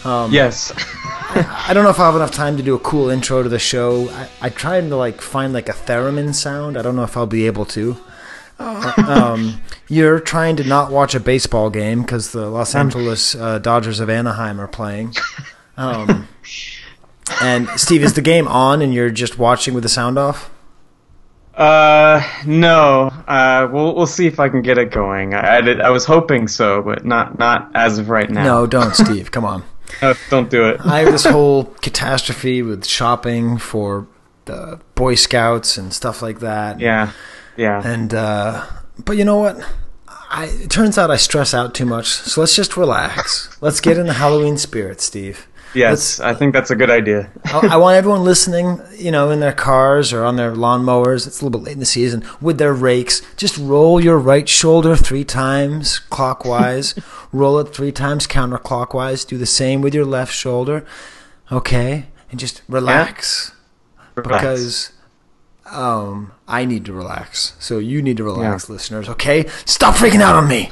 Um, yes. I don't know if I have enough time to do a cool intro to the show. I, I tried to like find like a theremin sound. I don't know if I'll be able to. um, you're trying to not watch a baseball game because the Los Angeles uh, Dodgers of Anaheim are playing. Um, *laughs* and Steve, is the game on and you're just watching with the sound off? Uh, no. Uh, we'll we'll see if I can get it going. I I, did, I was hoping so, but not not as of right now. No, don't, Steve. Come on. *laughs* No, don't do it. I have this *laughs* whole catastrophe with shopping for the Boy Scouts and stuff like that. Yeah, yeah. And uh, but you know what? I, it turns out I stress out too much. So let's just relax. Let's get in the Halloween spirit, Steve. Yes, I think that's a good idea. I, I want everyone listening, you know, in their cars or on their lawnmowers. It's a little bit late in the season with their rakes. Just roll your right shoulder three times clockwise. *laughs* roll it three times counterclockwise. Do the same with your left shoulder. Okay, and just relax because um, I need to relax. So you need to relax, listeners. Okay, stop freaking out on me.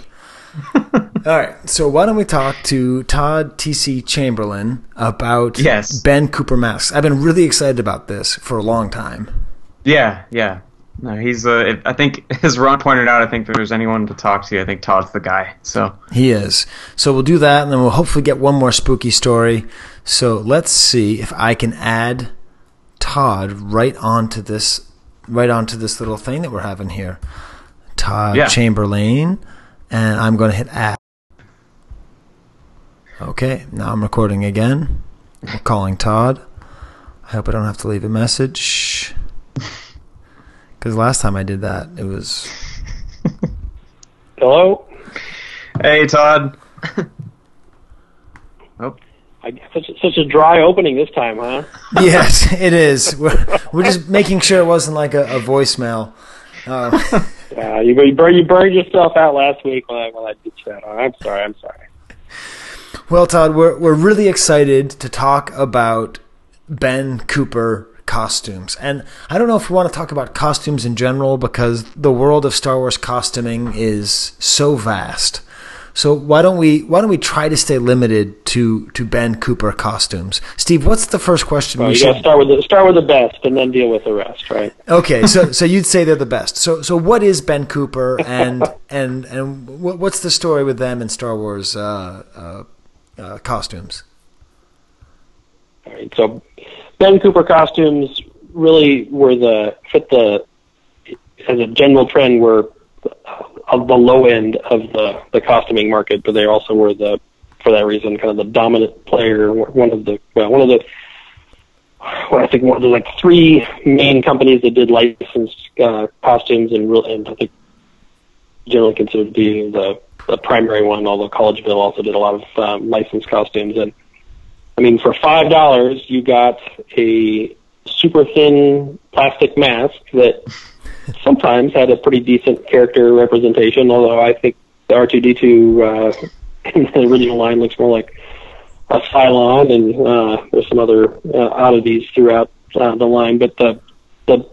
*laughs* All right, so why don't we talk to Todd T.C. Chamberlain about Yes. Ben Cooper masks? I've been really excited about this for a long time. Yeah, yeah. No, he's. Uh, I think, *laughs* as Ron pointed out, I think if there's anyone to talk to, I think Todd's the guy. So He is. So we'll do that, and then we'll hopefully get one more spooky story. So let's see if I can add Todd right onto this right onto this little thing that we're having here. Todd Yeah. Chamberlain, and I'm going to hit add. Okay, now I'm recording again. We're calling Todd. I hope I don't have to leave a message. *laughs* Because last time I did that, it was. *laughs* Hello. Hey, Todd. *laughs* oh, I, such, such a dry opening this time, huh? yes, it is. We're, we're just making sure it wasn't like a, a voicemail. Uh, Yeah, you you burned you burned yourself out last week when I when I did that. I'm sorry. I'm sorry. Well, Todd, we're we're really excited to talk about Ben Cooper costumes. And I don't know if we want to talk about costumes in general because the world of Star Wars costuming is so vast. So why don't we why don't we try to stay limited to to Ben Cooper costumes? Steve, what's the first question Well, we you should start with the start with the best, and then deal with the rest, right? Okay, so *laughs* so you'd say they're the best. So so what is Ben Cooper and *laughs* and and what's the story with them in Star Wars uh, uh, uh, costumes? All right, so Ben Cooper costumes really were the fit the as a general trend were of the low end of the the costuming market, but they also were the for that reason kind of the dominant player. One of the well, one of the well, I think one of the like three main companies that did licensed uh, costumes and real and I think generally considered to be the the primary one. Although Collegeville also did a lot of um, licensed costumes and. I mean, for five dollars, you got a super thin plastic mask that *laughs* sometimes had a pretty decent character representation. Although I think the R two D two uh, *laughs* in the original line looks more like a Cylon, and uh, there's some other uh, oddities throughout uh, the line. But the the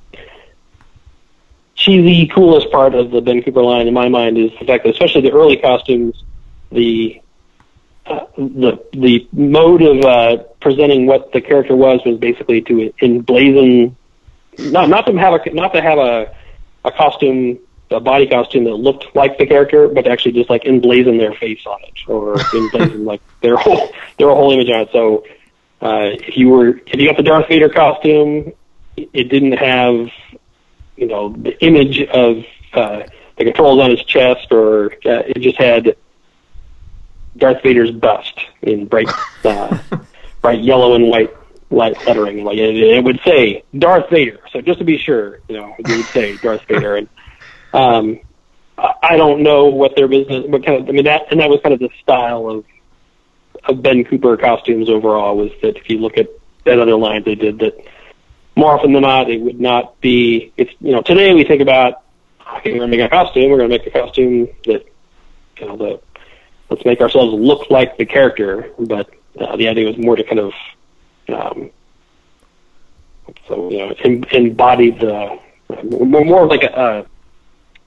cheesy, coolest part of the Ben Cooper line, in my mind, is the fact that especially the early costumes, the uh, the the mode of uh, presenting what the character was was basically to emblazon, not not to have a not to have a a costume, a body costume that looked like the character, but to actually just like emblazon their face on it or *laughs* emblazon like their whole their whole image on it. So uh, if you were if you got the Darth Vader costume, it didn't have you know the image of uh, the controls on his chest, or uh, it just had Darth Vader's bust in bright, uh, *laughs* bright yellow and white light lettering. Like it, it would say Darth Vader. So just to be sure, you know, it would say Darth Vader. And um, I I don't know what their business, what kind of. I mean, that and that was kind of the style of of Ben Cooper costumes overall. Was that if you look at that other lines they did that more often than not it would not be. It's you know today we think about okay, we're going to make a costume. We're going to make a costume that you know the let's make ourselves look like the character, but uh, the idea was more to kind of, um, so you know, em- embody the more, like a, a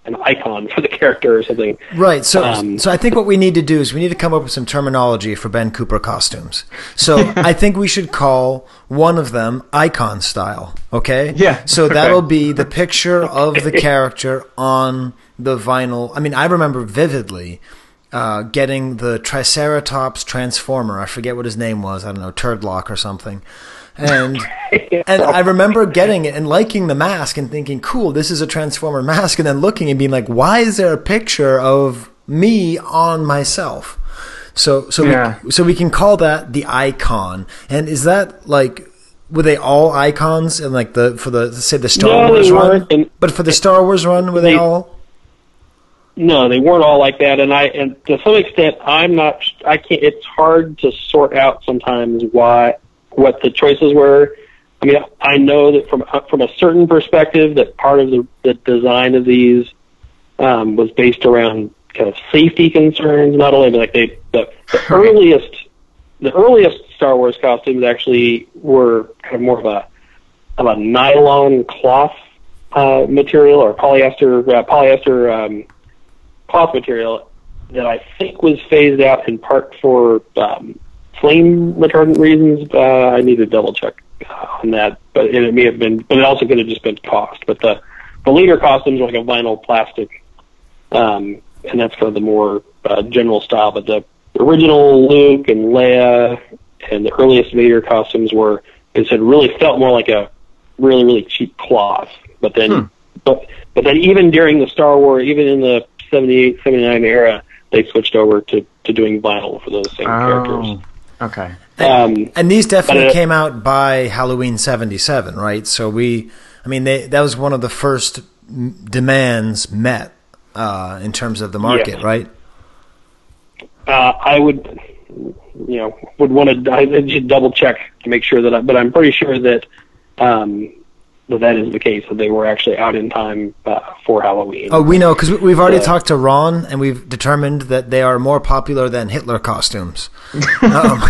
an icon for the character or something. Right. So, Um, so I think what we need to do is we need to come up with some terminology for Ben Cooper costumes. So *laughs* I think we should call one of them icon style. Okay. Yeah, So okay. that'll be the picture *laughs* of the character on the vinyl. I mean, I remember vividly. Uh, getting the Triceratops Transformer. I forget what his name was. I don't know, Turdlock or something. And *laughs* and I remember getting it and liking the mask and thinking, cool, this is a Transformer mask. And then looking and being like, why is there a picture of me on myself? So so Yeah. we, so we can call that the icon. And is that like were they all icons and like the for the say the Star No, Wars run? and- but for the Star Wars run, were they, They- all? No, they weren't all like that, and I and to some extent, I'm not. I can't. It's hard to sort out sometimes why what the choices were. I mean, I know that from from a certain perspective, that part of the, the design of these um, was based around kind of safety concerns. Not only but like they the, the *laughs* earliest the earliest Star Wars costumes actually were kind of more of a of a nylon cloth uh, material or polyester uh, polyester um, cloth material that I think was phased out in part for um, flame retardant reasons. Uh, I need to double check uh, on that, but it, it may have been, but it also could have just been cost. But the the later costumes were like a vinyl plastic, um, and that's kind of the more uh, general style. But the original Luke and Leia and the earliest Vader costumes were, it said, really felt more like a really really cheap cloth. But then, Hmm. but but then even during the Star Wars, even in the 78, 79 era, they switched over to to doing vinyl for those same characters. Okay. Um, And these definitely But, uh, came out by Halloween '77, right? So we, I mean, they, that was one of the first demands met uh, in terms of the market, Yes. right? uh, I would, you know, would want to I just double check to make sure that, I, but I'm pretty sure that um, that that is the case. That they were actually out in time uh, for Halloween. Oh, we know because we've already Yeah. talked to Ron, and we've determined that they are more popular than Hitler costumes. *laughs* um,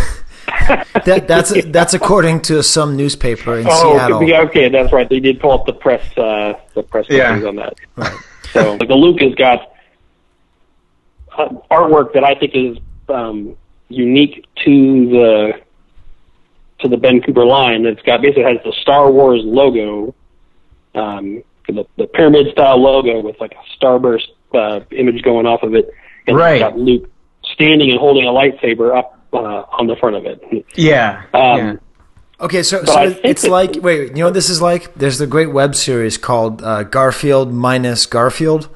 *laughs* that, that's that's according to some newspaper in Oh, Seattle. yeah, okay, that's right. They did pull up the press, uh, the press Yeah. on that. Right. So, like the Luke has got uh, artwork that I think is um, unique to the to the Ben Cooper line. It's got basically has the Star Wars logo, um, the, the pyramid style logo with like a starburst uh, image going off of it, and Right. it's got Luke standing and holding a lightsaber up uh, on the front of it. Yeah. Um, yeah. Okay, so, so it's that- like wait, you know what this is like? There's the great web series called uh, Garfield minus Garfield,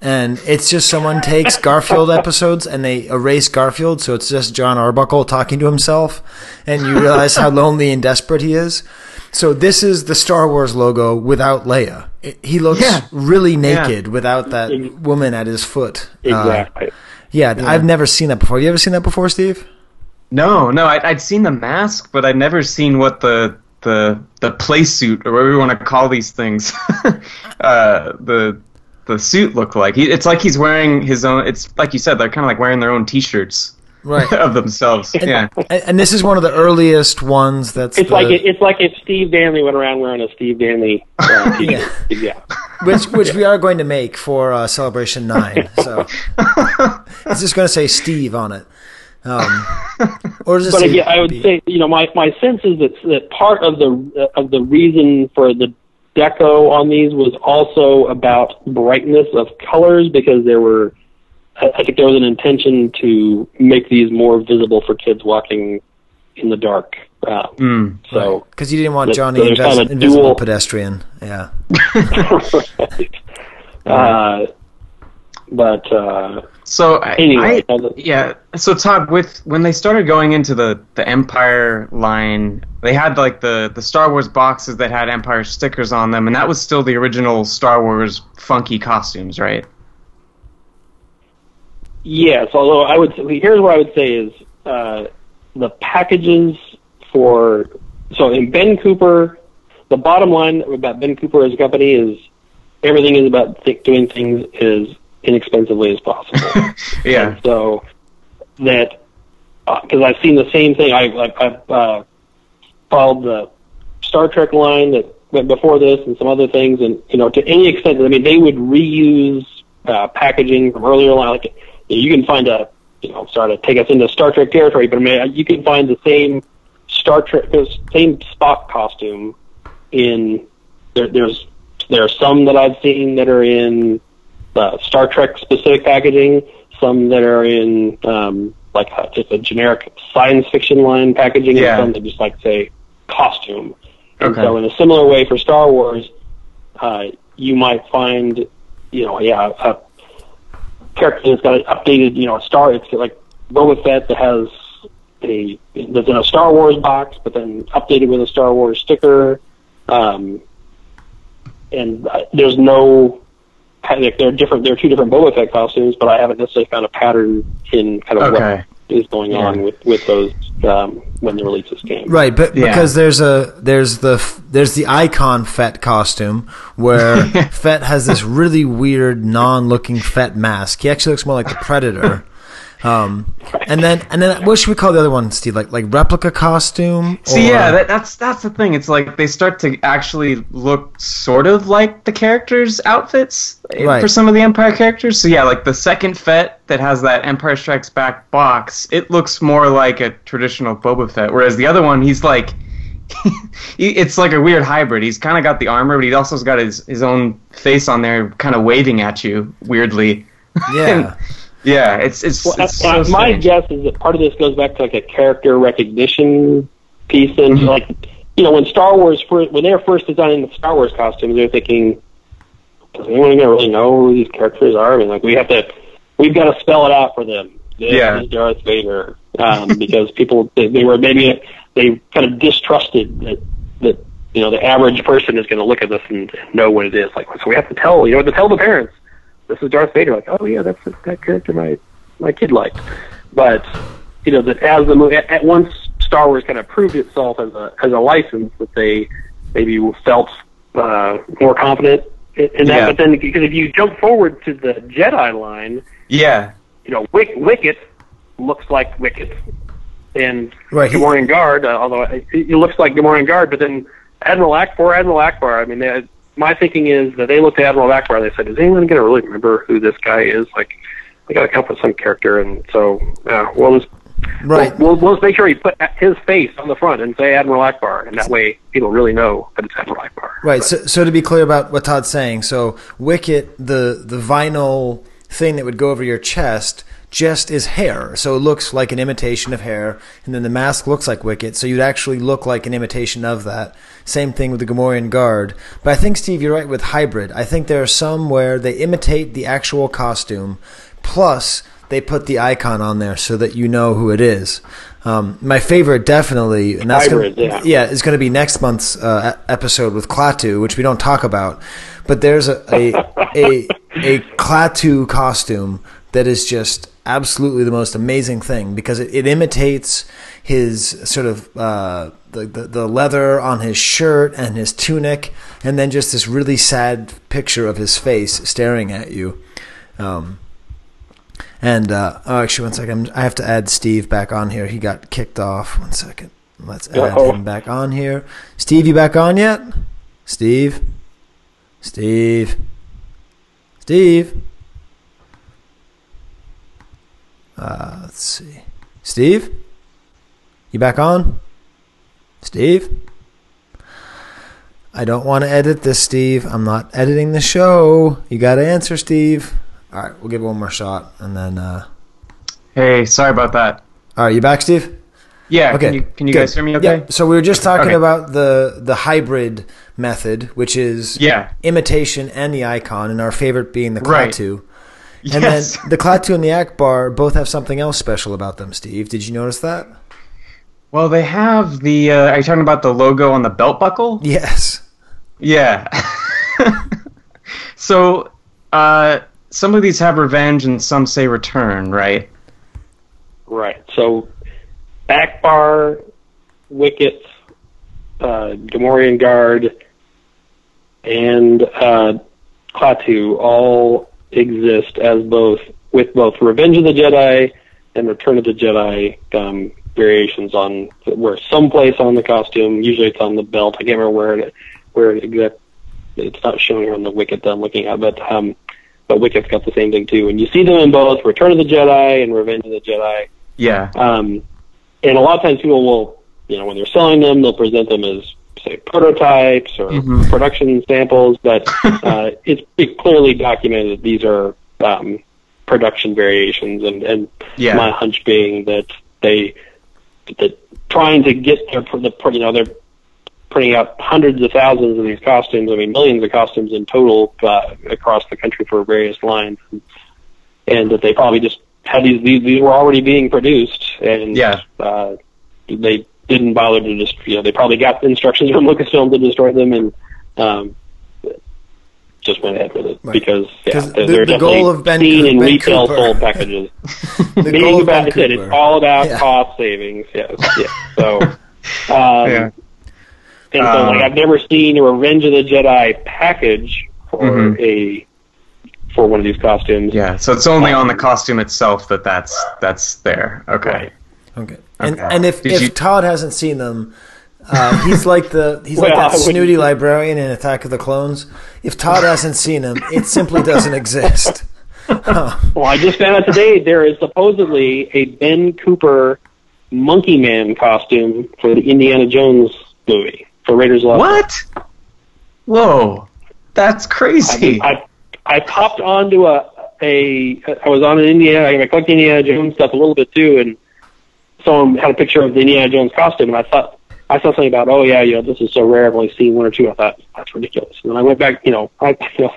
and it's just someone takes Garfield episodes and they erase Garfield, so it's just Jon Arbuckle talking to himself, and you realize how lonely and desperate he is. So this is the Star Wars logo without Leia. It, he looks Yeah. really naked without that woman at his foot. Uh, Exactly. yeah, I've never seen that before. You ever seen that before, Steve? No, no, I, I'd seen the mask, but I'd never seen what the the the play suit or whatever you want to call these things, *laughs* uh, the the suit look like. He, it's like he's wearing his own. It's like you said, they're kind of like wearing their own T-shirts Right. *laughs* of themselves. Yeah, *laughs* and, and this is one of the earliest ones. That's It's the- like it's like if Steve Danley went around wearing a Steve Danley uh, *laughs* t-shirt. yeah. which which we are going to make for uh, Celebration Nine. So it's just going to say Steve on it, um, or just But again, I would B. say you know my my sense is that that part of the of the reason for the deco on these was also about brightness of colors because there were I think there was an intention to make these more visible for kids walking in the dark. Um, Mm. So because you didn't want There's- Johnny there's Invis- kind of a Invisible dual- Pedestrian. Yeah, *laughs* *laughs* uh, but uh, So Anyway, I, yeah. So Todd, with when they started going into the the Empire line, they had like the the Star Wars boxes that had Empire stickers on them, and that was still the original Star Wars funky costumes, right? Yes, although I would here's what I would say is uh, the packages for so in Ben Cooper, the bottom line about Ben Cooper as a company is everything is about th- doing things as inexpensively as possible. *laughs* Yeah. And so that because I've seen the same thing. I, I, I've uh, followed the Star Trek line that went before this and some other things, and you know to any extent, I mean they would reuse uh, packaging from earlier line. Like you can find a you know sorry to take us into Star Trek territory, but I mean you can find the same Star Trek, the same Spock costume in there, there's there are some that I've seen that are in uh, Star Trek specific packaging, some that are in um, like a, just a generic science fiction line packaging, Yeah. and some that just like say costume. And Okay. so, in a similar way for Star Wars, uh, you might find, you know, yeah, a character that's got an updated, you know, a star. It's like Boba Fett that has a that's in a Star Wars box, but then updated with a Star Wars sticker. Um, and uh, there's no like they're different. There are two different Boba Fett costumes, but I haven't necessarily found a pattern in kind of Okay. what is going on with with those um, when the releases came. right. But Yeah. because there's a there's the there's the icon Fett costume where *laughs* Fett has this really weird non-looking Fett mask. He actually looks more like the Predator. *laughs* Um, and then and then what should we call the other one, Steve? Like like replica costume? See, or- yeah, that, that's that's the thing. It's like they start to actually look sort of like the characters' outfits eh, Right. for some of the Empire characters. So yeah, like the second Fett that has that Empire Strikes Back box, it looks more like a traditional Boba Fett. Whereas the other one, he's like, *laughs* it's like a weird hybrid. He's kind of got the armor, but he also's got his his own face on there, kind of waving at you weirdly. *laughs* yeah. Yeah, it's it's, Well, it's so my strange. guess is that part of this goes back to like a character recognition piece, and Mm-hmm. like you know, when Star Wars first, when they were first designing the Star Wars costumes, they're thinking, does anyone gonna really know who these characters are? I mean, like we have to, we've got to spell it out for them. This Yeah. is Darth Vader, um, *laughs* because people they, they were maybe they kind of distrusted that that you know the average person is going to look at this and know what it is. Like, so we have to tell you know to tell the parents this is Darth Vader. Like, oh yeah, that's that character my my kid liked. But you know that as the movie at, at once Star Wars kind of proved itself as a as a license that they maybe felt uh, more confident in, in that. Yeah. But then because if you jump forward to the Jedi line, Yeah. you know Wick, Wicket looks like Wicket, and Right, he- Gamorrean Guard, uh, although it, it looks like Gamorrean Guard, but then Admiral Ackbar, Admiral Ackbar. I mean, they, my thinking is that they looked at Admiral Ackbar and they said, "Is anyone going to really remember who this guy is?" Like, we got to come up with some character, and so uh, we'll just Right. We'll, we'll, let's make sure he put his face on the front and say Admiral Ackbar, and that way people really know that it's Admiral Ackbar. Right. But- So, so to be clear about what Todd's saying, so Wicket, the the vinyl thing that would go over your chest, just is hair. So it looks like an imitation of hair, and then the mask looks like Wicket. So you'd actually look like an imitation of that. Same thing with the Gamorrean guard. But I think Steve, you're right with hybrid. I think there are some where they imitate the actual costume, plus they put the icon on there so that you know who it is. Um, my favorite, definitely, and that's Hybrid, gonna, yeah. yeah, is going to be next month's uh, episode with Klaatu, which we don't talk about. But there's a a a, a Klaatu costume that is just absolutely the most amazing thing because it, it imitates his sort of uh, the, the the leather on his shirt and his tunic, and then just this really sad picture of his face staring at you. Um, and uh, oh, actually, one second. I have to add Steve back on here. He got kicked off. One second. Let's add Uh-oh. him back on here. Steve, you back on yet? Steve. Steve. Steve. Uh, let's see. Steve, you back on? Steve. I don't want to edit this, Steve. I'm not editing the show. You got to answer, Steve. All right, we'll give it one more shot, and then. Uh, Hey, sorry about that. all right, you back, Steve? Yeah. Okay. Can you, can you guys hear me okay? Yeah. So we were just talking Okay. about the the hybrid method, which is Yeah. imitation and the icon, and our favorite being the Right. Klaatu. Yes. And then the Klaatu and the Ackbar both have something else special about them. Steve, did you notice that? well, they have the. Uh, are you talking about the logo on the belt buckle? Yes. Yeah. *laughs* so, uh, some of these have revenge and some say return, right? Right. So, Ackbar, Wicket, uh, Gamorrean Guard, and uh, Klaatu all exist as both with both Revenge of the Jedi and Return of the Jedi um, variations on where someplace on the costume. Usually, it's on the belt. I can't remember where it where it exact. It's not showing on the Wicket that I'm looking at, but um, but Wicket's got the same thing too. And you see them in both Return of the Jedi and Revenge of the Jedi. Yeah. Um, and a lot of times people will, you know, when they're selling them, they'll present them as, say, prototypes or Mhm. production samples, but *laughs* uh, it's pretty clearly documented that these are um, production variations. And, and Yeah. my hunch being that they, that trying to get their, the, you know, they're printing out hundreds of thousands of these costumes, I mean, millions of costumes in total uh, across the country for various lines. And that they probably just had these, these, these were already being produced, and Yeah. uh, they didn't bother to just, you know, they probably got instructions from *laughs* Lucasfilm to destroy them, and um, just went ahead with it Right. because yeah, 'Cause they're, the- they're the goal of Ben seen Coo- in Ben retail Cooper- sold *laughs* packages. The Being goal of about Ben it, it's all about Yeah. cost savings. Yes, yes. *laughs* So, um, Yeah. and so Um, like I've never seen a Revenge of the Jedi package for Mhm. a for one of these costumes. Yeah. So it's only on the costume itself that that's that's there. Okay. Right. Okay. And Okay. and if, Did if you- Todd hasn't seen them, uh, he's like the he's like Well, *laughs* I that snooty librarian in Attack of the Clones. If Todd hasn't seen them, it simply doesn't exist. Huh. *laughs* Well, I just found out today there is supposedly a Ben Cooper Monkey Man costume for the Indiana Jones movie for Raiders of the Lost What? Whoa. That's crazy. I, I I popped onto a a I was on an Indiana I collected Indiana Jones stuff a little bit too, and someone had a picture of the Indiana Jones costume, and I thought I saw something about, oh yeah, you know, this is so rare. I've only seen one or two. I thought that's ridiculous. And then I went back, you know, I, *laughs* you know,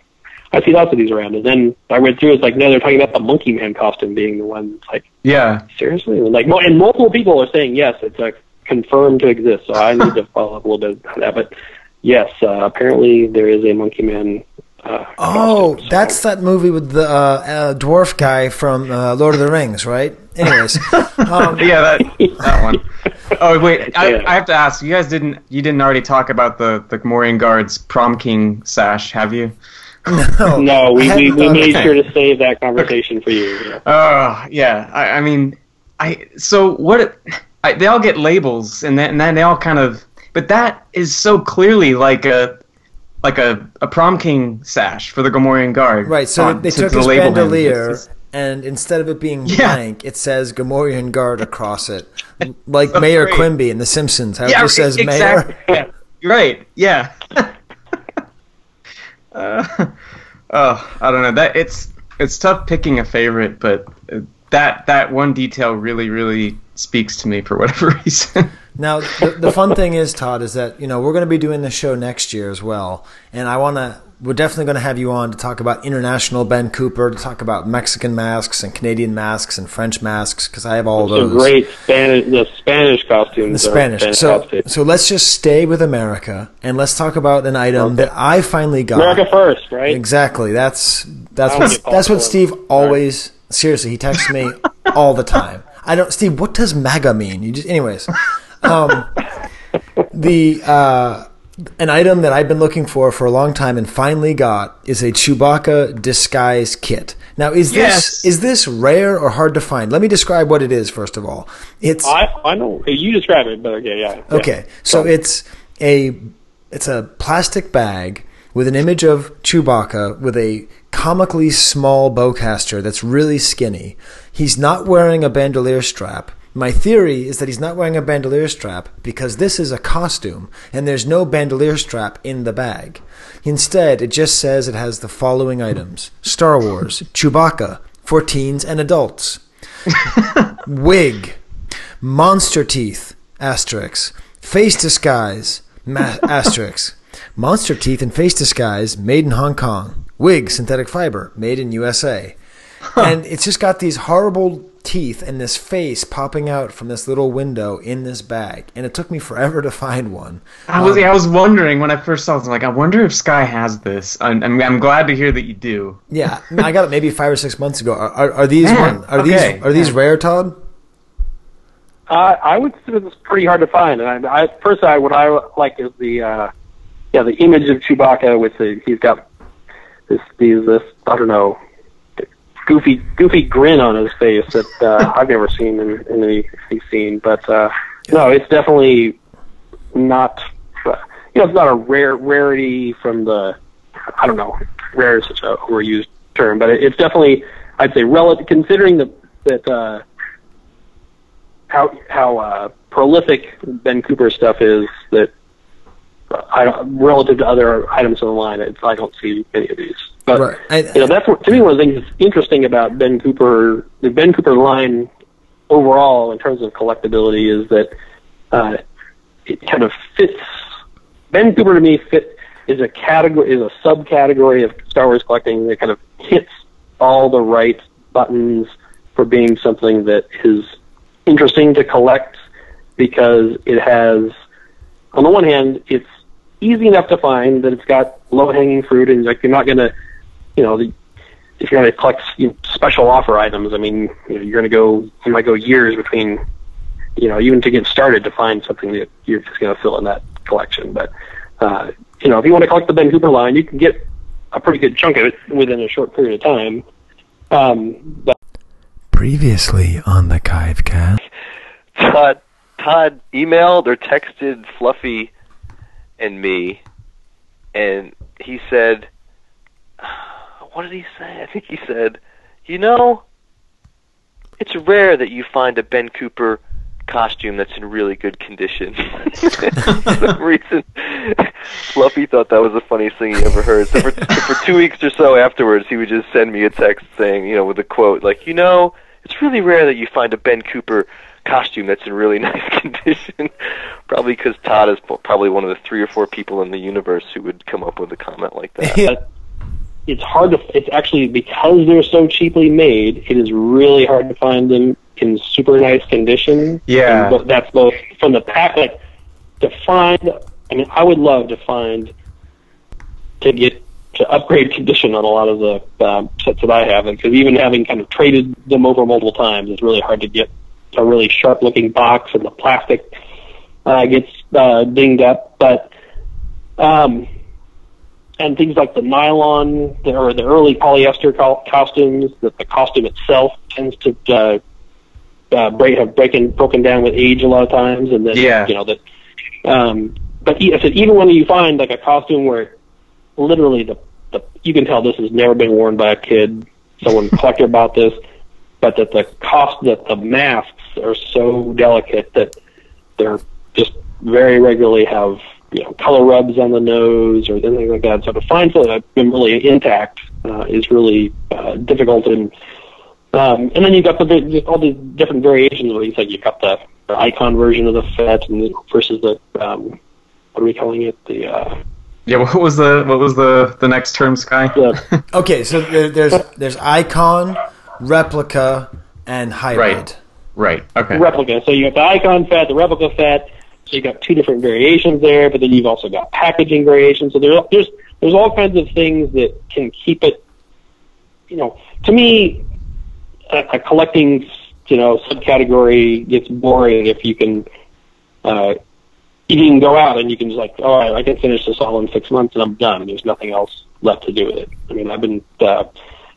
I see lots of these around. And then I read through. It's like, no, they're talking about the Monkey Man costume being the one. It's like, Yeah. seriously, and like, and multiple people are saying yes, it's like confirmed to exist. So I need to *laughs* follow up a little bit on that. But yes, uh, apparently there is a Monkey Man. Uh, Oh, costume, so- that's that movie with the uh, uh, dwarf guy from uh, Lord of the Rings, right? Anyways, *laughs* um, *laughs* Yeah, that that one. *laughs* Oh wait, I, Yeah. I have to ask. You guys didn't you didn't already talk about the the Gamorrean guards prom king sash, have you? no, No, we, we, we thought- made sure to save that conversation for you. Yeah. Oh yeah. I, I mean, I so what? I, they all get labels, and then and then they all kind of. But that is so clearly like a like a, a prom king sash for the Gamorrean guard. Right, so on- they to took the his bandolier, just- and instead of it being Yeah. blank, it says Gamorrean Guard across it, like Mayor great. Quimby in The Simpsons. How it just says exactly. *laughs* Mayor. Yeah, right. Yeah. *laughs* uh, oh, I don't know. That it's it's tough picking a favorite, but uh, that that one detail really really speaks to me for whatever *laughs* reason. Now, the, the fun thing is, Todd, is that you know we're going to be doing the show next year as well, and I want to. We're definitely going to have you on to talk about international Ben Cooper, to talk about Mexican masks and Canadian masks and French masks because I have all those. Great Spanish, the Spanish costumes. the Spanish. So, so let's just stay with America and let's talk about an item that I finally got. America first, right? Exactly. That's that's what that's what Steve always. Seriously, he texts me all the *laughs* time. I don't, Steve. What does MAGA mean? You just, anyways. Um, the uh, an item that I've been looking for for a long time and finally got is a Chewbacca disguise kit. Now, is Yes. this is this rare or hard to find? Let me describe what it is first of all. It's I I know you describe it, but okay, yeah. yeah. Okay, so it's a it's a plastic bag with an image of Chewbacca with a comically small bowcaster that's really skinny. He's not wearing a bandolier strap. My theory is that he's not wearing a bandolier strap because this is a costume and there's no bandolier strap in the bag. Instead, it just says it has the following items. Star Wars, Chewbacca, for teens and adults, *laughs* wig, monster teeth, asterisk, face disguise, ma- *laughs* asterisk, monster teeth and face disguise, made in Hong Kong, wig, synthetic fiber, made in USA. And it's just got these horrible teeth and this face popping out from this little window in this bag. And it took me forever to find one. I was I was wondering when I first saw this. I'm like, I wonder if Skye has this. I'm, I'm, I'm glad to hear that you do. Yeah, I got it maybe five or six months ago. Are, are, are these Man, one, are okay, these are these yeah. rare, Todd? Uh, I would say it's pretty hard to find. And I, I first, I what I like is the uh, yeah the image of Chewbacca with the he's got this these this I don't know goofy goofy grin on his face that uh, *laughs* I've never seen in, in any, any scene. But uh, no, it's definitely not. Uh, you know, it's not a rare rarity from the. I don't know, rare is such a overused term, but it, it's definitely I'd say relative considering the that. Uh, how how uh, prolific Ben Cooper stuff is that uh, I don't, relative to other items on the line, it's, I don't see any of these. But Right. I- you know, that's what, to me one of the things that's interesting about Ben Cooper, the Ben Cooper line overall in terms of collectability is that uh, it kind of fits. Ben Cooper to me fit is a category is a subcategory of Star Wars collecting that kind of hits all the right buttons for being something that is interesting to collect because it has on the one hand it's easy enough to find that it's got low hanging fruit and like you're not gonna you know the, if you're gonna collect you know, special offer items I mean you know, you're gonna go you might go years between you know even to get started to find something that you're just gonna fill in that collection but uh, you know if you want to collect the Ben Cooper line you can get a pretty good chunk of it within a short period of time um, but Previously on the Kivecast. Todd, Todd emailed or texted Fluffy and me, and he said, "What did he say?" I think he said, "You know, it's rare that you find a Ben Cooper costume that's in really good condition." *laughs* For some reason, Fluffy thought that was the funniest thing he ever heard. So for, for two weeks or so afterwards, he would just send me a text saying, you know, with a quote like, "You know, it's really rare that you find a Ben Cooper." costume that's in really *laughs* nice condition. probably because Todd is probably one of the three or four people in the universe who would come up with a comment like that. Yeah. It's hard to it's actually because they're so cheaply made it is really hard to find them in super nice condition Yeah. And that's both from the pack like to find i mean i would love to find to get to upgrade condition on a lot of the um, sets that i have because even having kind of traded them over multiple times it's really hard to get a really sharp looking box and the plastic uh, gets uh, dinged up but um and things like the nylon the, or the early polyester co- costumes, that the costume itself tends to uh, uh, break have breaking broken down with age a lot of times, and then Yeah. you know that. Um, but I said even when you find like a costume where literally the, the you can tell this has never been worn by a kid, someone *laughs* collector bought this, but that the cost that the masks are so delicate that they're just very regularly have you know color rubs on the nose or anything like that. So to find something that's been really intact uh, is really uh, difficult. And um, and then you've got the all these different variations. Where you like you've got the, the icon version of the Fett and the, versus the um, what are we calling it? The uh, Yeah, what was the what was the the next term, Skye? the *laughs* Okay, so there, there's there's icon, replica, and hybrid. Right. Right. Okay. replica. So you got the icon Fett, the replica Fett. So you've got two different variations there, but then you've also got packaging variations. So there's there's there's all kinds of things that can keep it. You know, to me, a, a collecting you know subcategory gets boring if you can. Uh, you can go out and you can just like, oh, I I can finish this all in six months and I'm done. There's nothing else left to do with it. I mean, I've been uh,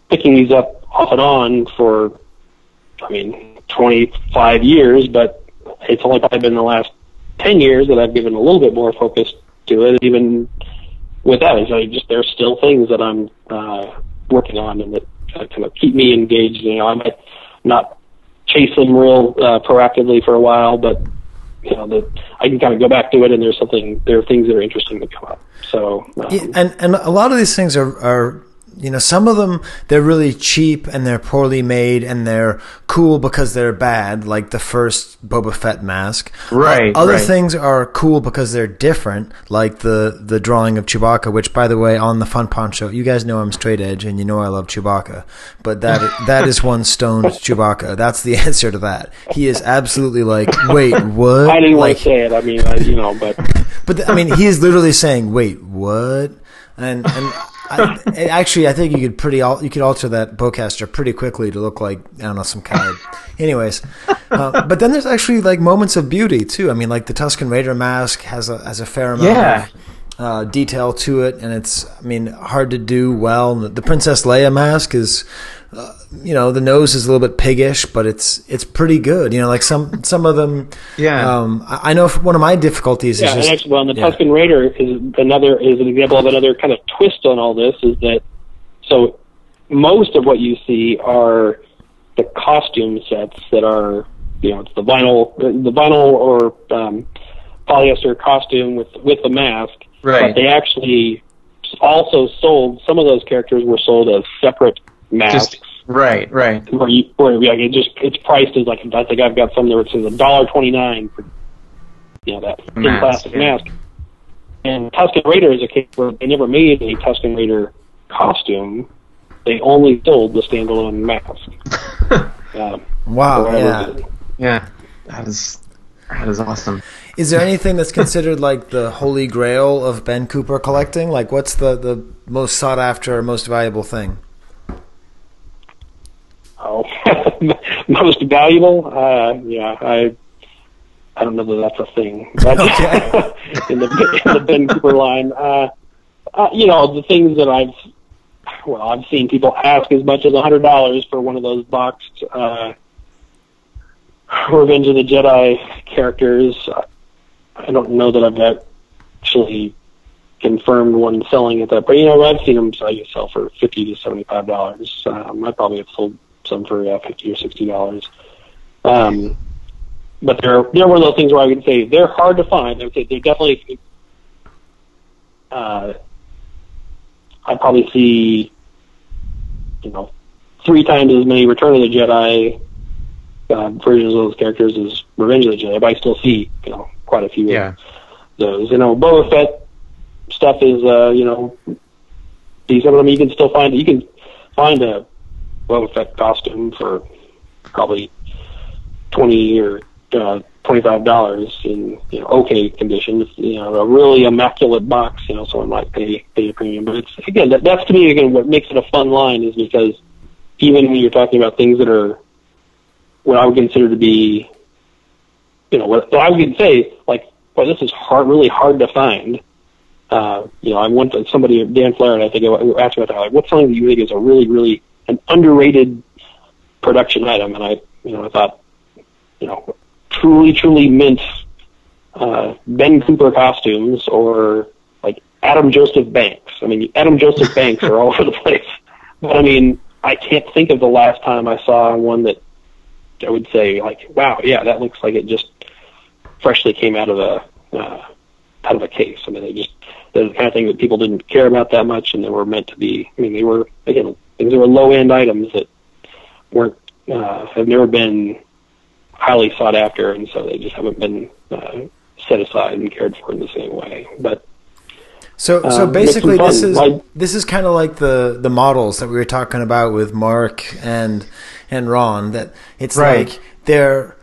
picking these up off and on for I mean, 25 years, but it's only probably been the last 10 years that I've given a little bit more focus to it. Even with that, it's like just there's still things that I'm uh, working on and that uh, kind of keep me engaged. You know, I might not chase them real uh, proactively for a while, but you know that I can kind of go back to it, and there's something there are things that are interesting that come up. So um, Yeah, and and a lot of these things are are you know some of them they're really cheap and they're poorly made and they're cool because they're bad like the first Boba Fett mask. Right, Other right. things are cool because they're different like the the drawing of Chewbacca which by the way on the Fun Poncho you guys know I'm straight edge and you know I love Chewbacca but that *laughs* that is one stoned Chewbacca. That's the *laughs* answer to that. He is absolutely like wait *laughs* what? I didn't like, want to say it. I mean, I, you know, but but I mean, he is literally saying, "Wait, what?" And and I, actually, I think you could pretty al- you could alter that bowcaster pretty quickly to look like I don't know some kind of. Anyways, uh, but then there's actually like moments of beauty too. I mean, like the Tusken Raider mask has a has a fair amount Yeah. of uh, detail to it, and it's I mean hard to do well. The, the Princess Leia mask is. Uh, you know the nose is a little bit piggish, but it's it's pretty good. You know, like some some of them. Yeah. Um, I, I know one of my difficulties Yeah, is just and actually, well, and the yeah. Tusken Raider is another is an example of another kind of twist on all this. Is that so? Most of what you see are the costume sets that are you know it's the vinyl the vinyl or um, polyester costume with with the mask. Right. But they actually also sold some of those characters were sold as separate masks Just right. Right. where you where like it just it's priced as like I think I've got some there it says a dollar twenty nine for you know that thin Mask, plastic yeah. mask. And Tusken Raider is a case where they never made a Tusken Raider costume. They only sold the standalone mask. *laughs* um, Wow, yeah. Yeah. That is that is awesome. Is there anything that's considered like the holy grail of Ben Cooper collecting? Like, what's the, the most sought after, or most valuable thing? Oh, *laughs* most valuable? Uh, yeah, I I don't know that that's a thing. But *laughs* in the in the Ben Cooper line, uh, uh, you know, the things that I've well, I've seen people ask as much as a hundred dollars for one of those boxed uh, Revenge of the Jedi characters. I don't know that I've actually confirmed one selling at that, but you know, I've seen them sell, sell for fifty to seventy-five dollars. Um, I probably have sold some for uh, fifty or sixty dollars. Um, but they're they're one of those things where I would say they're hard to find. I would say they definitely. Uh, I probably see, you know, three times as many Return of the Jedi uh, versions of those characters as Revenge of the Jedi, but I still see you know quite a few Yeah. of those. You know, Boba Fett stuff is uh, you know see some of them you can still find you can find a Boba Fett costume for probably twenty or uh, twenty five dollars in you know okay condition. You know, a really immaculate box. You know, someone might pay pay a premium, but it's again that, that's to me again what makes it a fun line is because even when you're talking about things that are what I would consider to be, you know, what I would say like, well, this is hard, really hard to find. Uh, you know, I went to somebody, Dan Flaherty, I think, asked about that. Like, what's something that you think is a really, really an underrated production item? And I, you know, I thought, you know, truly, truly mint uh, Ben Cooper costumes or like Adam Joseph Banks. I mean, Adam Joseph Banks are all over the place. But I mean, I can't think of the last time I saw one that I would say like, wow, yeah, that looks like it just freshly came out of a uh, out of a case. I mean, they just they're the kind of thing that people didn't care about that much, and they were meant to be. I mean, they were again, they were low end items that weren't uh, have never been highly sought after, and so they just haven't been uh, set aside and cared for in the same way. But So, so Uh, basically, make this is Like- this is kind of like the the models that we were talking about with Mark and and Ron. That it's Right. like they're.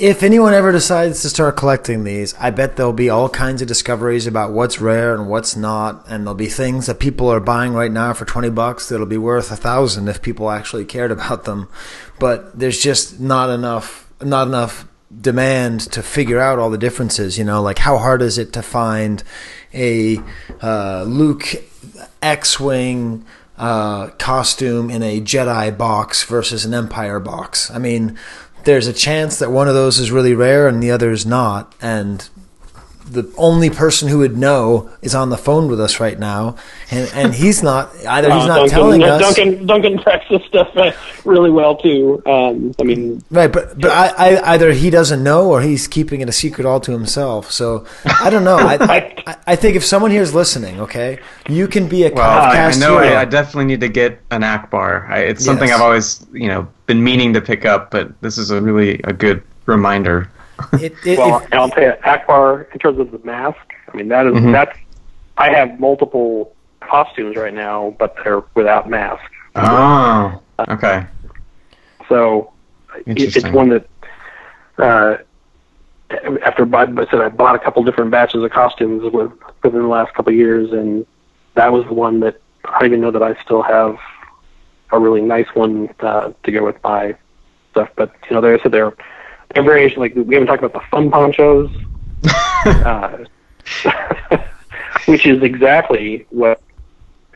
If anyone ever decides to start collecting these, I bet there'll be all kinds of discoveries about what's rare and what's not, and there'll be things that people are buying right now for twenty bucks that'll be worth a thousand if people actually cared *laughs* about them. But there's just not enough, not enough demand to figure out all the differences. You know, like how hard is it to find a uh, Luke X-wing uh, costume in a Jedi box versus an Empire box? I mean, there's a chance that one of those is really rare and the other is not, and the only person who would know is on the phone with us right now, and and he's not either. He's uh, not Duncan, telling us. Duncan Duncan tracks this stuff uh, really well too. Um, I mean, Right, but but I, I either he doesn't know or he's keeping it a secret all to himself. So I don't know. I I, I think if someone here is listening, okay, you can be a Well, I, I know. I, I definitely need to get an Ackbar. I, it's something Yes. I've always, you know, been meaning to pick up, but this is a really a good reminder. *laughs* It- it- well, if- and I'll tell you, Ackbar in terms of the mask. I mean, that is- Mhm. that's. I have multiple costumes right now, but they're without mask. Oh, okay. So it, it's one that uh, after I said I bought a couple different batches of costumes with, within the last couple of years, and that was the one that I don't even know that I still have a really nice one uh, to go with my stuff. But you know, there I said there there are variations. Like we haven't talked about the fun ponchos, *laughs* uh, *laughs* which is exactly what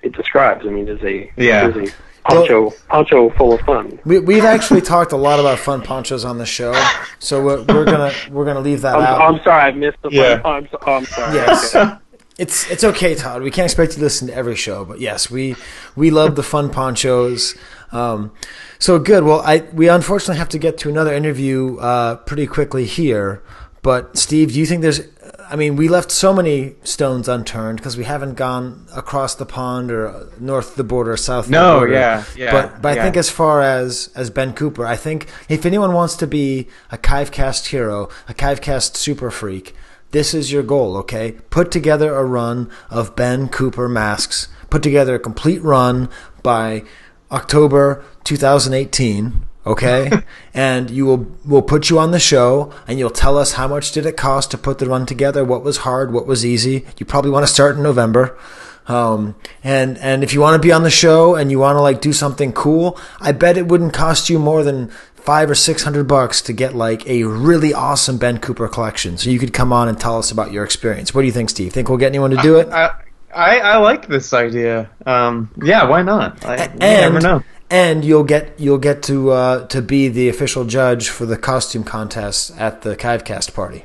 it describes. I mean, is a Yeah. is a poncho poncho full of fun. we, we've actually talked a lot about fun ponchos on the show, so we're, we're gonna we're gonna leave that I'm, out. I'm sorry, I missed the Yeah. fun. I'm, oh, I'm sorry. Yes. Okay. It's it's okay, Todd. We can't expect you to listen to every show, but yes, we we love the fun ponchos. Um, so good. Well, I we unfortunately have to get to another interview uh, pretty quickly here. But Steve, do you think there's? I mean, we left so many stones unturned because we haven't gone across the pond or north of the border, or south. of the No, border. yeah, yeah, But but I think as far as as Ben Cooper, I think if anyone wants to be a Kivecast hero, a Kivecast super freak, this is your goal, okay? Put together a run of Ben Cooper masks. Put together a complete run by October 2018, okay? *laughs* and you will we'll put you on the show and you'll tell us how much did it cost to put the run together, what was hard, what was easy. You probably want to start in November. Um, and and if you want to be on the show and you want to like do something cool, I bet it wouldn't cost you more than five or six hundred bucks to get like a really awesome Ben Cooper collection. So you could come on and tell us about your experience. What do you think, Steve? Think we'll get anyone to do it? I, I, I like this idea. Um, yeah, why not? I, and never know. and you'll get you'll get to uh, to be the official judge for the costume contest at the Kivecast party.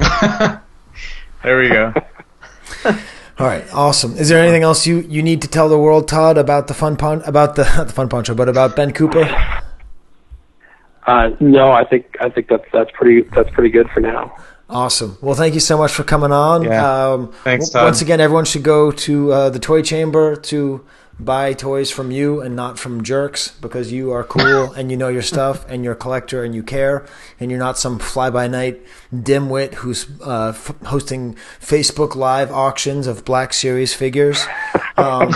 *laughs* There we go. *laughs* All right, awesome. Is there anything else you, you need to tell the world, Todd, about the fun pon- about the *laughs* the fun poncho, but about Ben Cooper? Uh, no, I think I think that's that's pretty that's pretty good for now. Awesome. Well, thank you so much for coming on. Yeah. Um, Thanks, Todd. Once again, everyone should go to uh, the Toy Chamber to buy toys from you and not from jerks because you are cool *laughs* and you know your stuff and you're a collector and you care and you're not some fly by night dimwit who's uh, f- hosting Facebook Live auctions of Black Series figures. Um,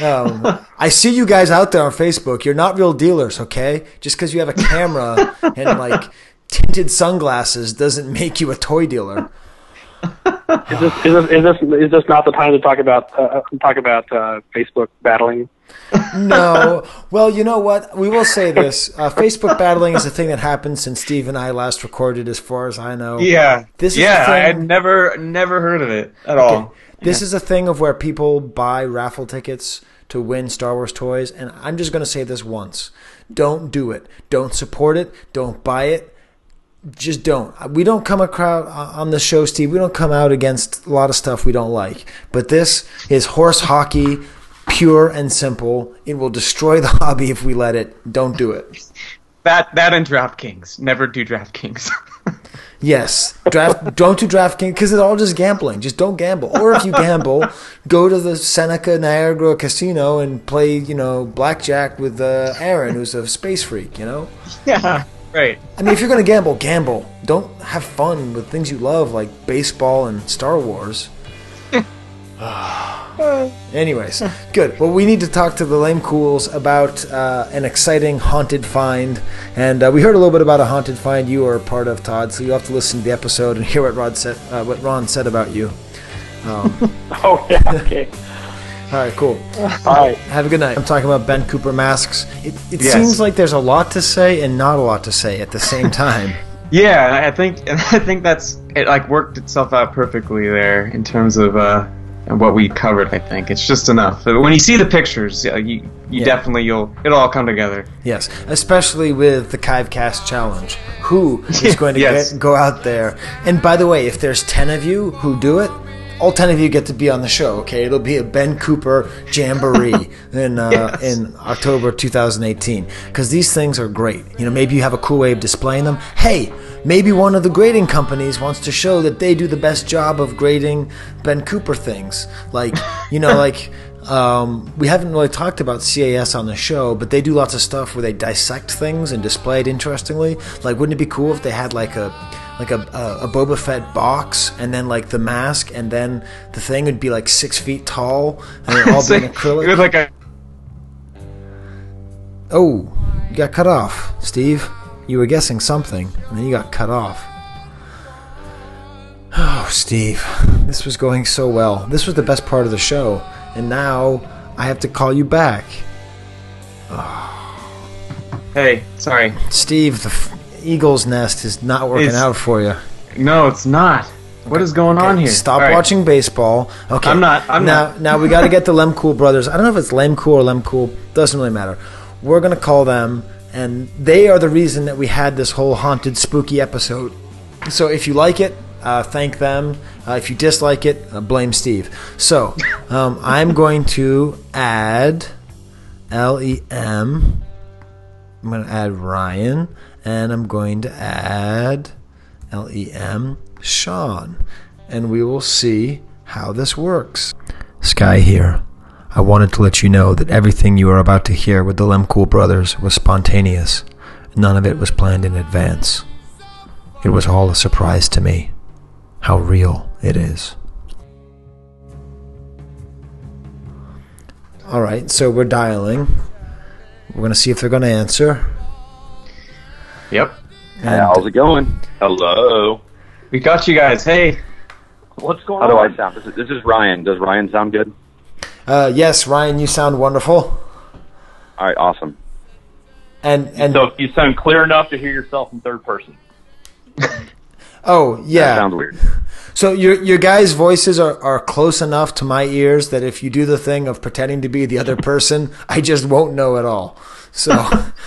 *laughs* um, I see you guys out there on Facebook. You're not real dealers, okay? Just because you have a camera and like tinted sunglasses doesn't make you a toy dealer. Is this is this is this, is this not the time to talk about uh, talk about uh, Facebook battling? No. *laughs* Well, you know what? We will say this. Uh, Facebook battling is a thing that happened since Steve and I last recorded, as far as I know. Yeah. This is yeah, the I had never never heard of it at all. This is a thing of where people buy raffle tickets to win Star Wars toys, and I'm just going to say this once. Don't do it. Don't support it. Don't buy it. Just don't. Uh, we don't come across uh, on the show, Steve. We don't come out against a lot of stuff we don't like. But this is horse hockey, pure and simple. It will destroy the *laughs* hobby if we let it. Don't do it. That that and DraftKings. Never do DraftKings. *laughs* Yes, draft. *laughs* don't do DraftKings because it's all just gambling. Just don't gamble. Or if you gamble, *laughs* go to the Seneca Niagara Casino and play, you know, blackjack with uh, Aaron, who's a space freak. You know, *laughs* yeah. Right. I mean, if you're gonna gamble, gamble. Don't have fun with things you love like baseball and Star Wars. *sighs* Anyways, good. Well, we need to talk to the Lemkuhls about uh, an exciting haunted find, and uh, we heard a little bit about a haunted find you are part of, Todd. So you have to listen to the episode and hear what Rod said, uh, what Ron said about you. *laughs* Oh yeah, okay. *laughs* All right, cool. All right. Have a good night. I'm talking about Ben Cooper masks. It, it Yes. seems like there's a lot to say and not a lot to say at the same time. *laughs* Yeah, I think I think that's it. Like worked itself out perfectly there in terms of uh, what we covered. I think it's just enough. When you see the pictures, uh, you you Yeah. definitely you'll it'll all come together. Yes, especially with the Kivecast challenge. Who is *laughs* going to Yes. get, go out there? And by the way, if there's 10 of you who do it, all 10 of you get to be on the show, okay? It'll be a Ben Cooper jamboree *laughs* in uh, Yes. in October 2018 cuz these things are great. You know, maybe you have a cool way of displaying them. Hey, maybe one of the grading companies wants to show that they do the best job of grading Ben Cooper things. Like, you know, *laughs* like um, we haven't really talked about CAS on the show, but they do lots of stuff where they dissect things and display it interestingly. Like, wouldn't it be cool if they had like a like a, a, a Boba Fett box and then like the mask and then the thing would be like six feet tall and it'd all *laughs* be in acrylic? With like a Oh, you got cut off, Steve. You were guessing something, and then you got cut off. *sighs* Oh, Steve, this was going so well. This was the best part of the show, and now I have to call you back. *sighs* hey, sorry, Steve, the f- eagle's nest is not working It's- out for you. no, it's not. What is going on here? Stop All right. watching baseball. Okay, I'm not- I'm now, not. now we got to get the *laughs* Lemkuhl brothers. I don't know if it's Lemcool or Lemcool. Doesn't really matter. We're gonna call them, and they are the reason that we had this whole haunted, spooky episode. So if you like it, uh, thank them. Uh, if you dislike it, uh, blame Steve. So *laughs* um, I'm going to add L E M. I'm going to add Ryan, and I'm going to add L E M Sean, and we will see how this works. Skye here. I wanted to let you know that everything you are about to hear with the Lemkuhl brothers was spontaneous. None of it was planned in advance. It was all a surprise to me. How real it is. All right, so we're dialing. We're going to see if they're going to answer. Yep, And- How's it going? Hello. we got you guys. Hey, What's going on? How do I sound? This is, this is Ryan. Does Ryan sound good? Uh, yes, Ryan, you sound wonderful. All right, awesome. And and So you sound clear enough to hear yourself in third person. *laughs* oh That yeah. sounds weird. So your your guys' voices are, are close enough to my ears that if you do the thing of pretending to be the other person, I just won't know at all. So,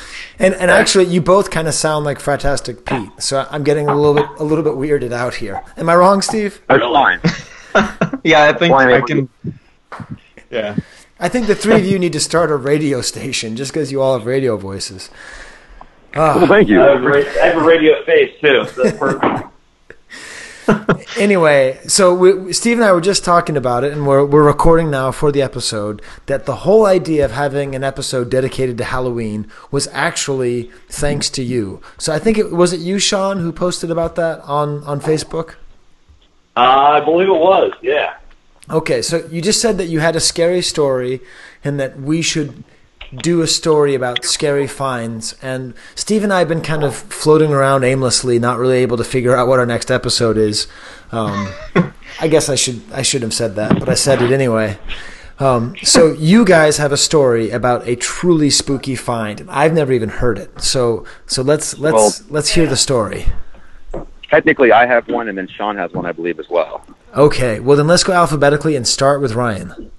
*laughs* and and actually, you both kind of sound like Fratastic Pete. So I'm getting a little bit a little bit weirded out here. Am I wrong, Steve? That's fine. *laughs* yeah, I think Why I I can. Yeah. I think the three of you need to start a radio station just because you all have radio voices. Well, thank you. I have, a ra- I have a radio face too. So that's perfect. *laughs* anyway, so we, Steve and I were just talking about it, and we're we're recording now for the episode. That the whole idea of having an episode dedicated to Halloween was actually thanks to you. So I think it was it you, Sean, who posted about that on on Facebook. Uh, I believe it was. Yeah. Okay, so you just said that you had a scary story, and that we should do a story about scary finds. And Steve and I have been kind of floating around aimlessly, not really able to figure out what our next episode is. Um, I guess I should I should have said that, but I said it anyway. Um, so you guys have a story about a truly spooky find, and I've never even heard it. So so let's let's let's hear the story. Technically, I have one, and then Sean has one, I believe, as well. Okay, well then let's go alphabetically and start with Ryan.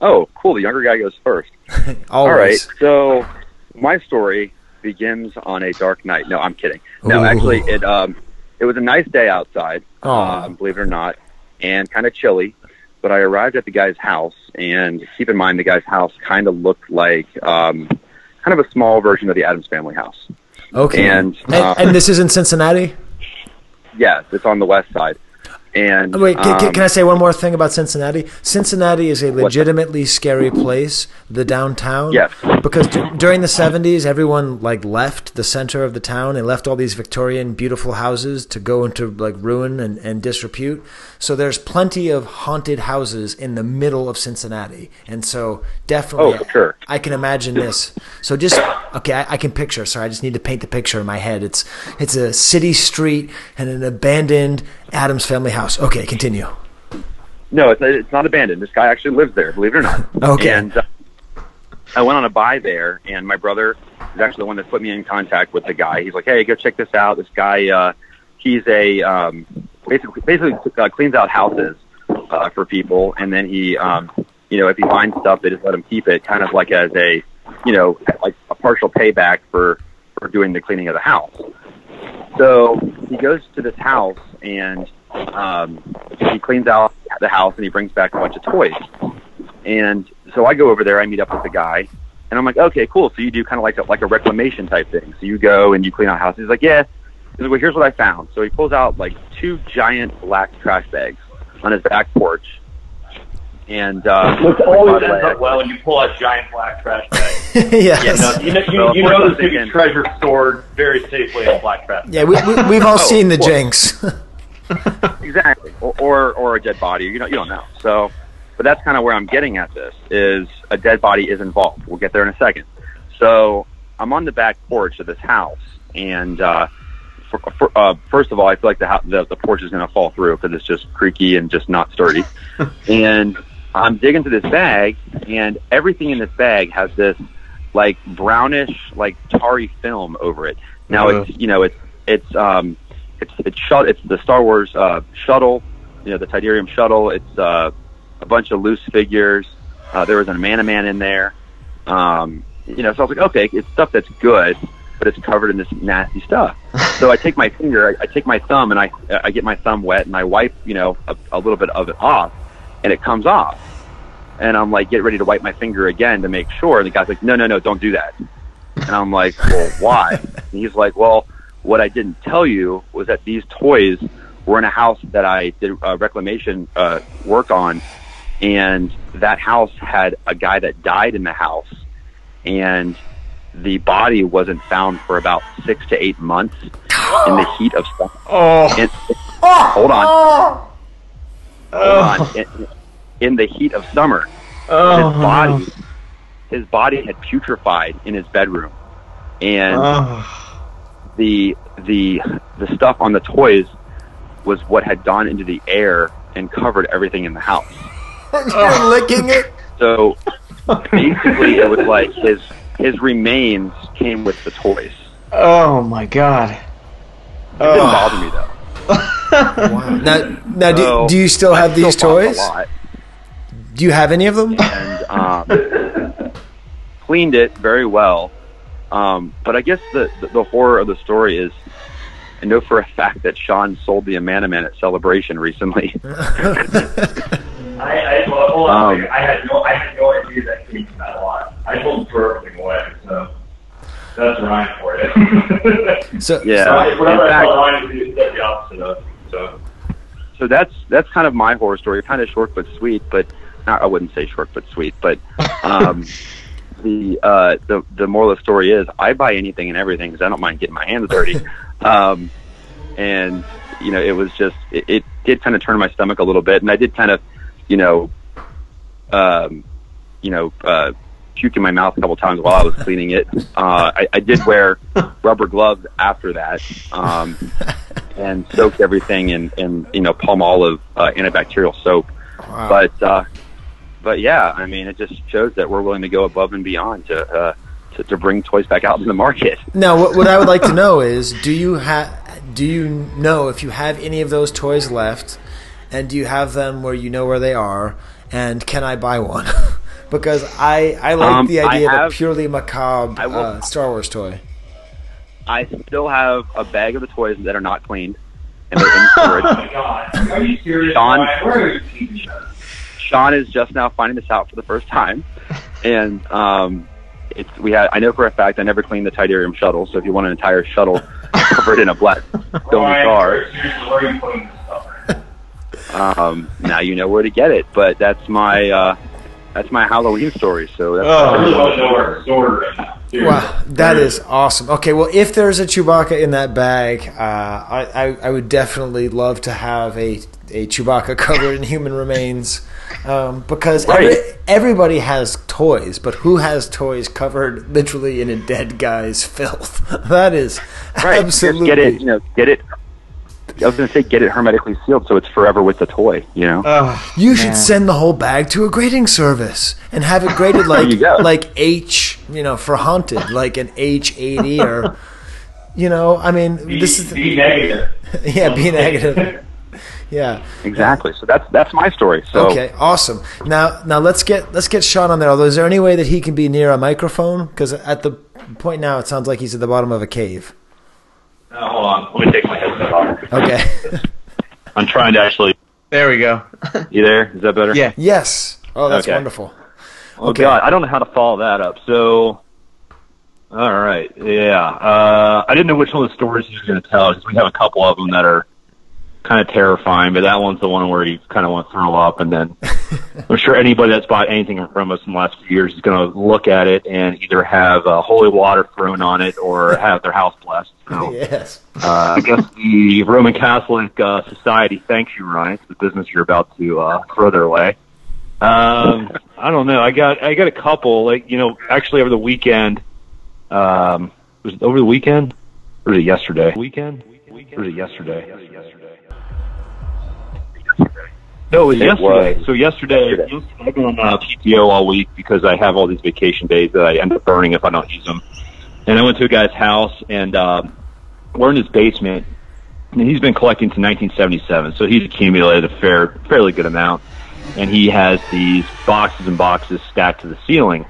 Oh, cool. The younger guy goes first. *laughs* All right. So my story begins on a dark night. No, I'm kidding. No, Ooh. actually, it um, it was a nice day outside. Um, believe it or not, and kind of chilly. But I arrived at the guy's house, and keep in mind, the guy's house kind of looked like um, kind of a small version of the Addams Family house. Okay. And, and, uh, and this is in Cincinnati. *laughs* Yes, it's on the west side. And Wait, can, can- um, can I say one more thing about Cincinnati? Cincinnati is a legitimately scary place, the downtown. Yes. Because d- during the 70s, everyone like left the center of the town. and left all these Victorian beautiful houses to go into like ruin and, and disrepute. So there's plenty of haunted houses in the middle of Cincinnati. And so definitely Oh, sure. I can imagine this. So just okay, I, I can picture. Sorry, I just need to paint the picture in my head. It's it's a city street and an abandoned Addams family house. Okay, continue. No, it's, it's not abandoned. This guy actually lives there, believe it or not. *laughs* Okay. And uh, I went on a buy there, and my brother is actually the one that put me in contact with the guy. He's like, "Hey, go check this out. This guy, uh, he's a um, basically basically uh, cleans out houses uh, for people, and then he, um, you know, if he finds stuff, they just let him keep it, kind of like as a, you know, like a partial payback for for doing the cleaning of the house." So he goes to this house and um, he cleans out the house and he brings back a bunch of toys. And so I go over there, I meet up with the guy, and I'm like, okay, cool. So you do kind of like a, like a reclamation type thing. So you go and you clean out houses. He's like, yeah. He's like, well, here's what I found. So he pulls out like two giant black trash bags on his back porch. And uh, Which always ends up well when you pull out giant black trash bags. *laughs* yes. You know, you know, you, of you know I'm this big treasure stored very safely in a black trash. Yeah, we, we, we've all Oh, seen the well- jinx. *laughs* exactly or, or or a dead body you know you don't know so but that's kind of where i'm getting at this is a dead body is involved we'll get there in a second so i'm on the back porch of this house and uh for, for, uh, first of all, I feel like the, the the porch is going to fall through because it's just creaky and just not sturdy. *laughs* and I'm digging through this bag, and everything in this bag has this like brownish, like tarry film over it. Now Uh. it's you know it's it's um it's it's shut it's the Star Wars uh, shuttle, you know the Tydirium shuttle. It's uh, a bunch of loose figures. Uh, there was an Amanaman in there. Um, you know, so I was like, okay, it's stuff that's good, but it's covered in this nasty stuff. so I take my finger, I, I take my thumb, and I I get my thumb wet, and I wipe, you know, a, a little bit of it off, and it comes off. And I'm like, get ready to wipe my finger again to make sure. And the guy's like, no, no, no, don't do that. And I'm like, well, why? And he's like, well, what I didn't tell you was that these toys were in a house that I did uh, reclamation uh, work on, and that house had a guy that died in the house, and the body wasn't found for about six to eight months in the heat of summer. *gasps* Oh. hold on. Hold on. Oh. In, in the heat of summer, Oh. his body, his body had putrefied in his bedroom, and Oh. the the the stuff on the toys was what had gone into the air and covered everything in the house. *laughs* You're licking it. So basically, it was like his his remains came with the toys. Oh my god. It didn't bother me though. *laughs* Wow. Now, now So, do, do you still have I these still toys? Do you have any of them? and um, *laughs* cleaned it very well. Um, but I guess the, the the horror of the story is, I know for a fact that Sean sold the Amanaman at Celebration recently. *laughs* I, I well, hold on. Um. I had no, I had no idea that came from that lot. I told him for everything away, so that's Ryan for it. *laughs* So, Yeah. So I- in whatever I fact- thought Ryan would do, that's the opposite of. So so that's that's kind of my horror story. Kind of short but sweet, but not, I wouldn't say short but sweet. But um, *laughs* the uh, the the moral of the story is I buy anything and everything because I don't mind getting my hands dirty. *laughs* um, and you know, it was just it, it did kind of turn my stomach a little bit, and I did kind of, you know, um, you know, uh, puke in my mouth a couple times while I was cleaning it. Uh, I, I did wear *laughs* rubber gloves after that, um, and soaked everything in, in you know Palmolive uh, antibacterial soap. Wow. But uh, but yeah, I mean, it just shows that we're willing to go above and beyond to uh, to, to bring toys back out in the market. Now, what, what I would like to *laughs* know is, do you have, do you know if you have any of those toys left, and do you have them where you know where they are, and can I buy one? *laughs* because I I like Um, the I idea of a purely macabre will- uh, Star Wars toy. I still have a bag of the toys that are not cleaned, and they're in storage. *laughs* Oh my god. Are you serious? Sean- Brian? Where are you keeping this? Sean is just now finding this out for the first time, and um, it's we had. I know for a fact I never cleaned the Tydirium shuttle. So if you want an entire shuttle *laughs* covered in a black filmy car, seriously, where are you putting this stuff? Um, now you know where to get it. But that's my uh, that's my Halloween story. So that's I really want to know where it's stored right now. Seriously. Wow, that is awesome. Okay, well, if there's a Chewbacca in that bag, uh, I, I I would definitely love to have a a Chewbacca *laughs* covered in human remains, um, because every, everybody has toys, but who has toys covered literally in a dead guy's *laughs* filth? *laughs* That is right. absolutely Just get it. You know, get it. I was going to say get it hermetically sealed so it's forever with the toy. You know. Oh, You should send the whole bag to a grading service and have it graded *laughs* like like H, you know, for haunted, like an H eighty or, you know, I mean, Be, this is be negative. *laughs* yeah, be negative, *laughs* yeah. Exactly. So that's that's my story. So Okay, awesome. Now, now let's get let's get Sean on there. Although, is there any way that he can be near a microphone? Because at the point now, it sounds like he's at the bottom of a cave. Now, hold on. Let me take my headset off. Okay. *laughs* I'm trying to actually. There we go. *laughs* you there? Is that better? Yeah. yes. Oh, that's Okay. wonderful. Oh Okay. God, I don't know how to follow that up. So, all right, yeah. Uh, I didn't know which one of the stories he was going to tell because we have a couple of them that are kind of terrifying, but that one's the one where you kind of want to throw up, and then *laughs* I'm sure anybody that's bought anything from us in the last few years is going to look at it and either have uh, holy water thrown on it or *laughs* have their house blessed. So, Yes. uh, I guess the Roman Catholic uh, Society thanks you, Ryan, for the business you're about to uh, throw their way. Um, I don't know. I got I got a couple. Like you know, actually over the weekend. Um, was it over the weekend or was it yesterday? Weekend? Or was it yesterday? No, it was It yesterday. was. So yesterday, Yesterday. I've been on uh, PTO all week because I have all these vacation days that I end up burning if I don't use them. And I went to a guy's house, and um, we're in his basement, and he's been collecting since 1977, so he's accumulated a fair, fairly good amount. And he has these boxes and boxes stacked to the ceiling,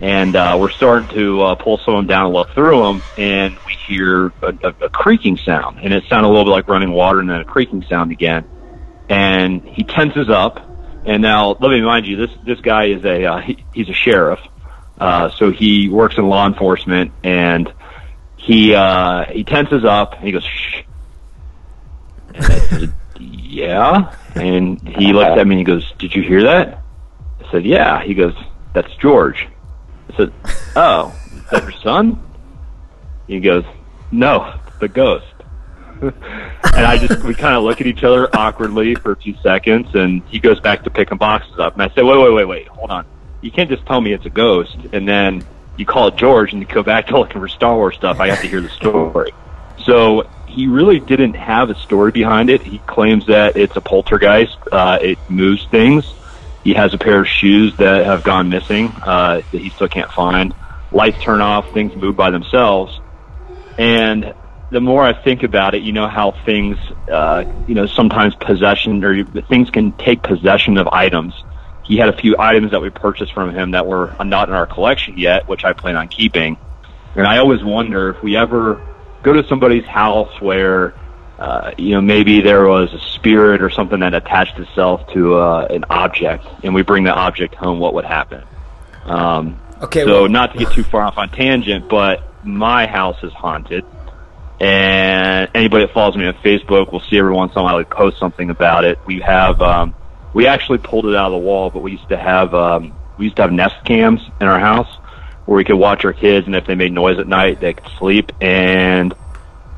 and uh, we're starting to uh, pull some of them down and look through them, and we hear a, a, a creaking sound, and it sounded a little bit like running water, and then a creaking sound again. And he tenses up, and now let me remind you, this this guy is a uh, he, he's a sheriff, uh, so he works in law enforcement, and he uh, he tenses up, and he goes shh. And I said, *laughs* yeah. And he looks at me and he goes, Did you hear that? I said, Yeah. He goes, That's George. I said, Oh, is that your son? He goes, No, the ghost. *laughs* and I just we kind of look at each other awkwardly for a few seconds, and he goes back to picking boxes up. And I said, Wait, wait, wait, wait, hold on. You can't just tell me it's a ghost, and then you call it George, and you go back to looking for Star Wars stuff. I have to hear the story. So he really didn't have a story behind it. He claims that it's a poltergeist. Uh, it moves things. He has a pair of shoes that have gone missing uh, that he still can't find. Lights turn off, things move by themselves. And the more I think about it, you know how things, uh, you know, sometimes possession or things can take possession of items. He had a few items that we purchased from him that were not in our collection yet, which I plan on keeping. And I always wonder if we ever go to somebody's house where, uh, you know, maybe there was a spirit or something that attached itself to uh, an object, and we bring the object home, what would happen? Um, Okay. so well, not to get too far off on tangent, but my house is haunted, and anybody that follows me on Facebook will see every once in a while I post something about it. We have um, we actually pulled it out of the wall, but we used to have um, we used to have Nest cams in our house where we could watch our kids, and if they made noise at night, they could sleep. And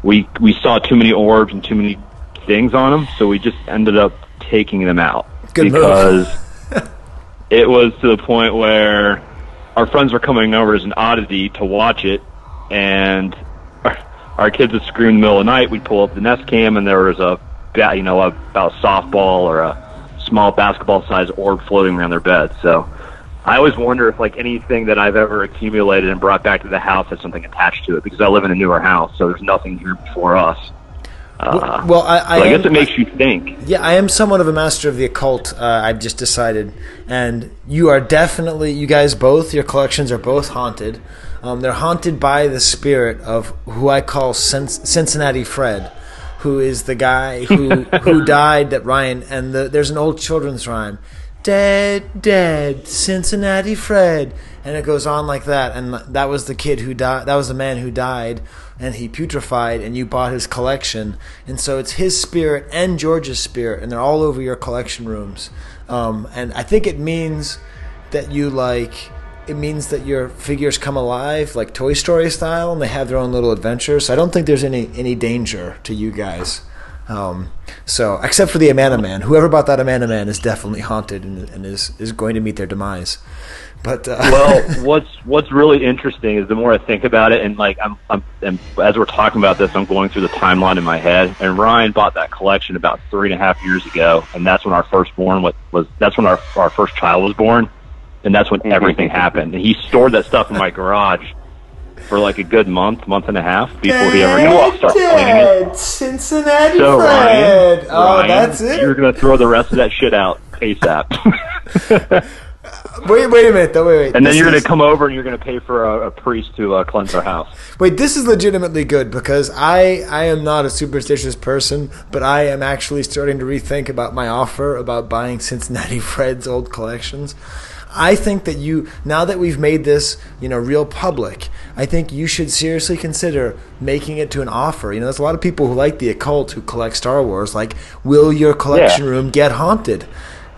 we we saw too many orbs and too many things on them, so we just ended up taking them out Good because *laughs* it was to the point where our friends were coming over as an oddity to watch it, and our, kids would scream in the middle of the night. We'd pull up the Nest Cam, and there was a you know about a softball or a small basketball-sized orb floating around their bed. So. I always wonder if like anything that I've ever accumulated and brought back to the house has something attached to it because I live in a newer house, so there's nothing here before us. Uh, well, I, I, I guess am- it makes you think. Yeah, I am somewhat of a master of the occult. Uh, I've just decided, and you are definitely. You guys both. Your collections are both haunted. Um, they're haunted by the spirit of who I call Cin- Cincinnati Fred, who is the guy who *laughs* who died. That Ryan and the, there's an old children's rhyme, dead, dead, Cincinnati Fred, and it goes on like that. And that was the kid who died. That was the man who died, and he putrefied, and you bought his collection. And so it's his spirit and George's spirit, and they're all over your collection rooms. Um, and I think it means that you like. It means that your figures come alive, like Toy Story style, and they have their own little adventures. So I don't think there's any any danger to you guys. Um, so, except for the Amanaman, whoever bought that Amanaman is definitely haunted and, and is is going to meet their demise. But uh, well, *laughs* what's what's really interesting is the more I think about it, and like I'm, I'm, and as we're talking about this, I'm going through the timeline in my head. And Ryan bought that collection about three and a half years ago, and that's when our firstborn was, was that's when our our first child was born, and that's when everything happened. And he stored that stuff in my garage for like a good month, month and a half before he ever got to start cleaning it. Cincinnati So Ryan, Fred. Oh, Ryan, that's it. You're gonna throw the rest of that shit out ASAP. *laughs* Wait, wait a minute, though. Wait, wait. And then This you're going to come over and you're going to pay for a, a priest to uh, cleanse our house. Wait, this is legitimately good because I I am not a superstitious person, but I am actually starting to rethink about my offer about buying Cincinnati *laughs* Fred's old collections. I think that you now that we've made this, you know, real public, I think you should seriously consider making it to an offer. You know, there's a lot of people who like the occult who collect Star Wars. Like, will your collection Yeah. room get haunted?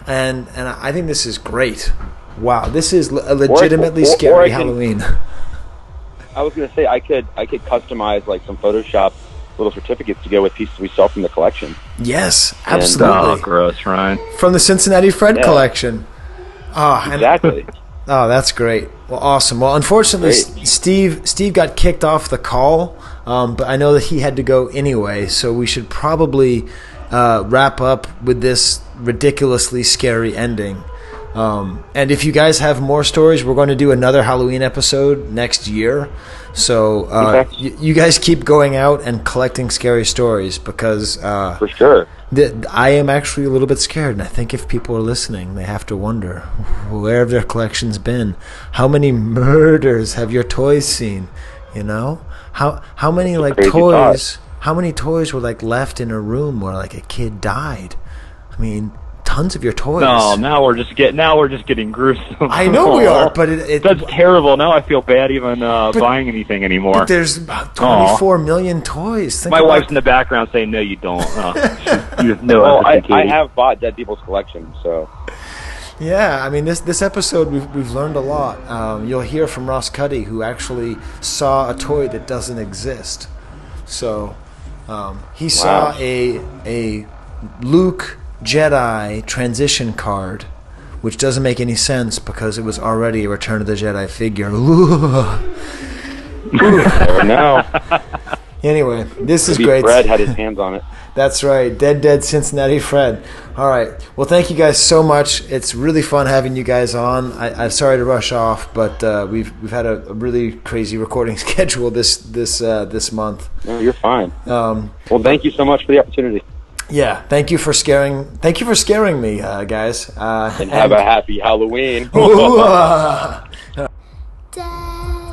And and I think this is great. Wow, this is a legitimately or- or scary I can- Halloween. *laughs* I was going to say I could I could customize like some Photoshop little certificates to go with pieces we sell from the collection. Yes, And, uh, absolutely. Oh, gross, Ryan. from the Cincinnati Fred Yeah. collection. Oh, and- Exactly. oh, that's great. Well, awesome. Well, unfortunately, Great. Steve Steve got kicked off the call, um, but I know that he had to go anyway. So we should probably uh, wrap up with this ridiculously scary ending. Um, and if you guys have more stories, we're going to do another Halloween episode next year. So uh, Okay. y- you guys keep going out and collecting scary stories because uh, For sure. the, I am actually a little bit scared, and I think if people are listening, they have to wonder where have their collections been? How many murders have your toys seen? You know, how how many like toys? How many toys were like left in a room where like a kid died? I mean, tons of your toys. No, now we're just get now we're just getting gruesome. I know we are, but it, it That's terrible. Now I feel bad even uh, But- buying anything anymore. but there's about 24 million toys. Think My about- wife's in the background saying, "No, you don't." Oh, *laughs* you have no well, I, I have bought dead people's collections, so Yeah, I mean this this episode we've we've learned a lot. Um, you'll hear from Ross Cuddie who actually saw a toy that doesn't exist. So um, he saw a a Luke Jedi transition card, which doesn't make any sense because it was already a Return of the Jedi figure. know. *laughs* anyway, this is great. Fred had his hands on it. *laughs* That's right. Dead, dead Cincinnati Fred. All right. Well, thank you guys so much. It's really fun having you guys on. I, I'm sorry to rush off, but uh, we've we've had a, a really crazy recording *laughs* schedule this this uh, this month. No, you're fine. Um, Well, thank you so much for the opportunity, yeah. Thank you for scaring. Thank you for scaring me, uh, guys. Uh, *laughs* and have a happy Halloween. *laughs* Ooh, uh, Dead,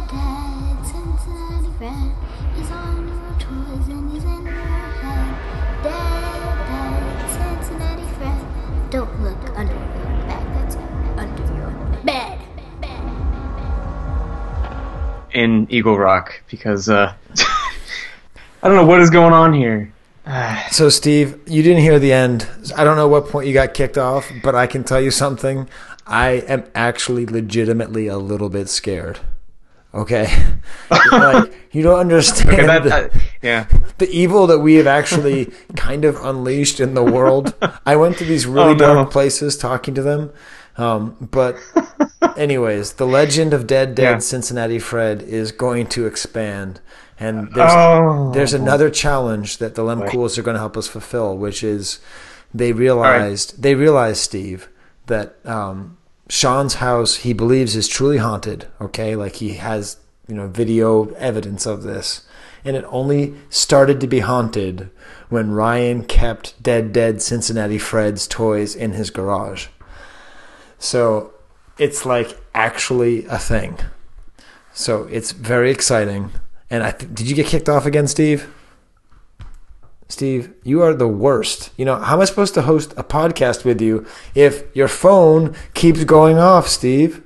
dead, Cincinnati Fred. He's on your toys and he's in your head. Dead, dead, Cincinnati Fred. Don't look under your bed, that's under your bed. in Eagle Rock because uh, *laughs* I don't know what is going on here. *sighs* So, Steve, you didn't hear the end. I don't know what point you got kicked off, but I can tell you something. I am actually legitimately a little bit scared. Okay, *laughs* like you don't understand Okay, that, that- yeah. the evil that we have actually kind of unleashed in the world. *laughs* I went to these really Oh, no. dark places talking to them, um, but anyways, the legend of Dead Dead Yeah. Cincinnati Fred is going to expand. And there's, Oh. there's another challenge that the Lemkuhls are going to help us fulfill, which is they realized they realized Steve that um, Sean's house he believes is truly haunted. Okay, like he has you know video evidence of this, and it only started to be haunted when Ryan kept Dead Dead Cincinnati Fred's toys in his garage. So it's like actually a thing. So it's very exciting. And I th- did you get kicked off again, Steve? Steve, you are the worst. You know, how am I supposed to host a podcast with you if your phone keeps going off, Steve?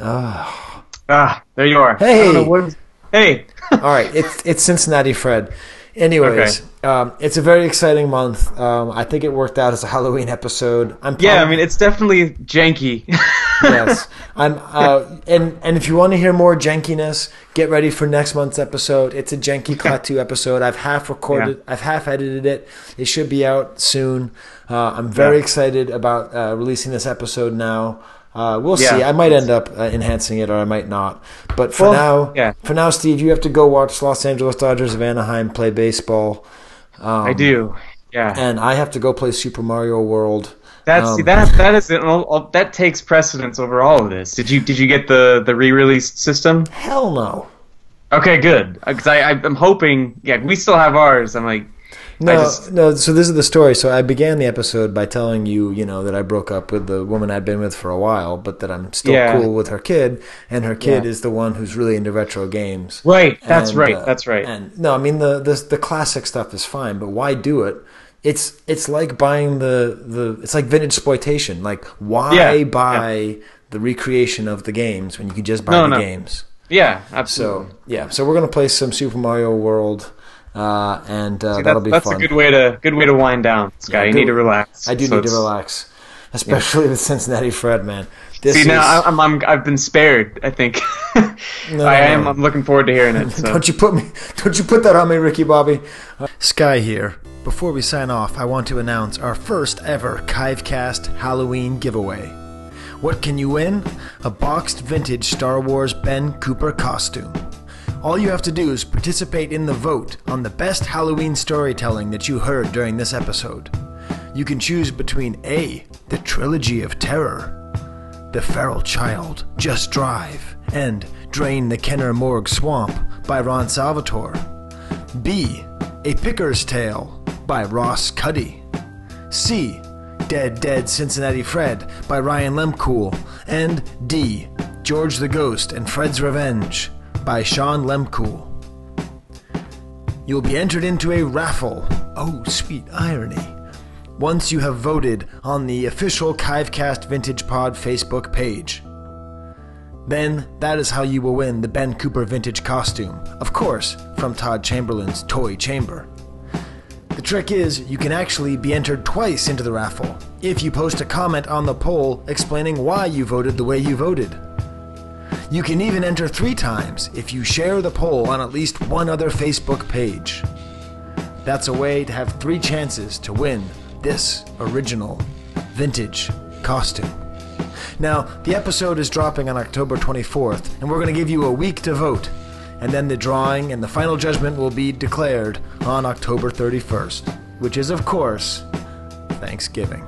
Ah. Ah, there you are. Hey. I don't know what is- hey. All right, it's it's Cincinnati Fred. Anyways, um, it's a very exciting month. Um, I think it worked out as a Halloween episode. I'm Yeah, I mean it's definitely janky. *laughs* yes. I'm uh, and and if you want to hear more jankiness, get ready for next month's episode. It's a janky Klaatu episode. I've half recorded, I've half edited it. It should be out soon. Uh, I'm very Yeah. excited about uh, releasing this episode now. Uh, we'll Yeah. see. I might end up uh, enhancing it, or I might not. But for Well, now, yeah. for now, Steve, you have to go watch Los Angeles Dodgers of Anaheim play baseball. Um, I do. Yeah. and I have to go play Super Mario World. That's Um, that that is an, that takes precedence over all of this. Did you did you get the the re-released system? Hell no. Okay, good. Because I, I I'm hoping. Yeah, we still have ours. I'm like, No, just no. So this is the story. So I began the episode by telling you, you know, that I broke up with the woman I'd been with for a while, but that I'm still Yeah. cool with her kid, and her kid Yeah. is the one who's really into retro games. Right, that's And, right, uh, that's right. And no, I mean the, the the classic stuff is fine, but why do it? It's it's like buying the the it's like vintage exploitation. Like why Yeah, buy the recreation of the games when you can just buy No, the no. games? yeah, So absolutely. yeah, so we're gonna play some Super Mario World, uh, and uh, See, that'll be that's fun. a good way to good way to wind down, Skye. Yeah, you good- need to relax. I do So need to relax, especially with Cincinnati Fred, man. This See is, now I- I'm, I'm I've been spared. I think No, *laughs* I am. I'm looking forward to hearing it. *laughs* So. Don't you put me? *laughs* Don't you put that on me, Ricky Bobby? Uh, Skye here. Before we sign off, I want to announce our first ever Chive Cast Halloween giveaway. What can you win? A boxed vintage Star Wars Ben Cooper costume. All you have to do is participate in the vote on the best Halloween storytelling that you heard during this episode. You can choose between A. The Trilogy of Terror, The Feral Child, Just Drive, and Drain the Kenner Morgue Swamp by Ron Salvagore. B. A Picker's Tale by Ross Cuddie. C. Dead Dead Cincinnati Fred by Ryan Lemkuhl. And D. George the Ghost and Fred's Revenge by Sean Lemkuhl. You'll be entered into a raffle. Oh, sweet irony. Once you have voted on the official Chive Cast Vintage Pod Facebook page. Then that is how you will win the Ben Cooper vintage costume, of course, from Todd Chamberlain's Toy Chamber. The trick is, you can actually be entered twice into the raffle if you post a comment on the poll explaining why you voted the way you voted. You can even enter three times if you share the poll on at least one other Facebook page. That's a way to have three chances to win this original vintage costume. Now, the episode is dropping on October 24th, and we're going to give you a week to vote. And then the drawing and the final judgment will be declared on October 31st, which is, of course, Thanksgiving.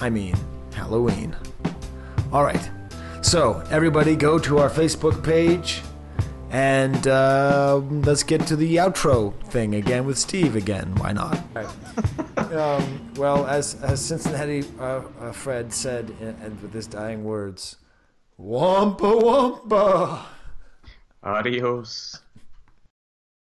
I mean, Halloween. All right. So, everybody go to our Facebook page and uh, let's get to the outro thing again with Steve again. Why not? *laughs* um, well, as, as Cincinnati uh, uh, Fred said, and with his dying words, Wampa Wampa! Adios.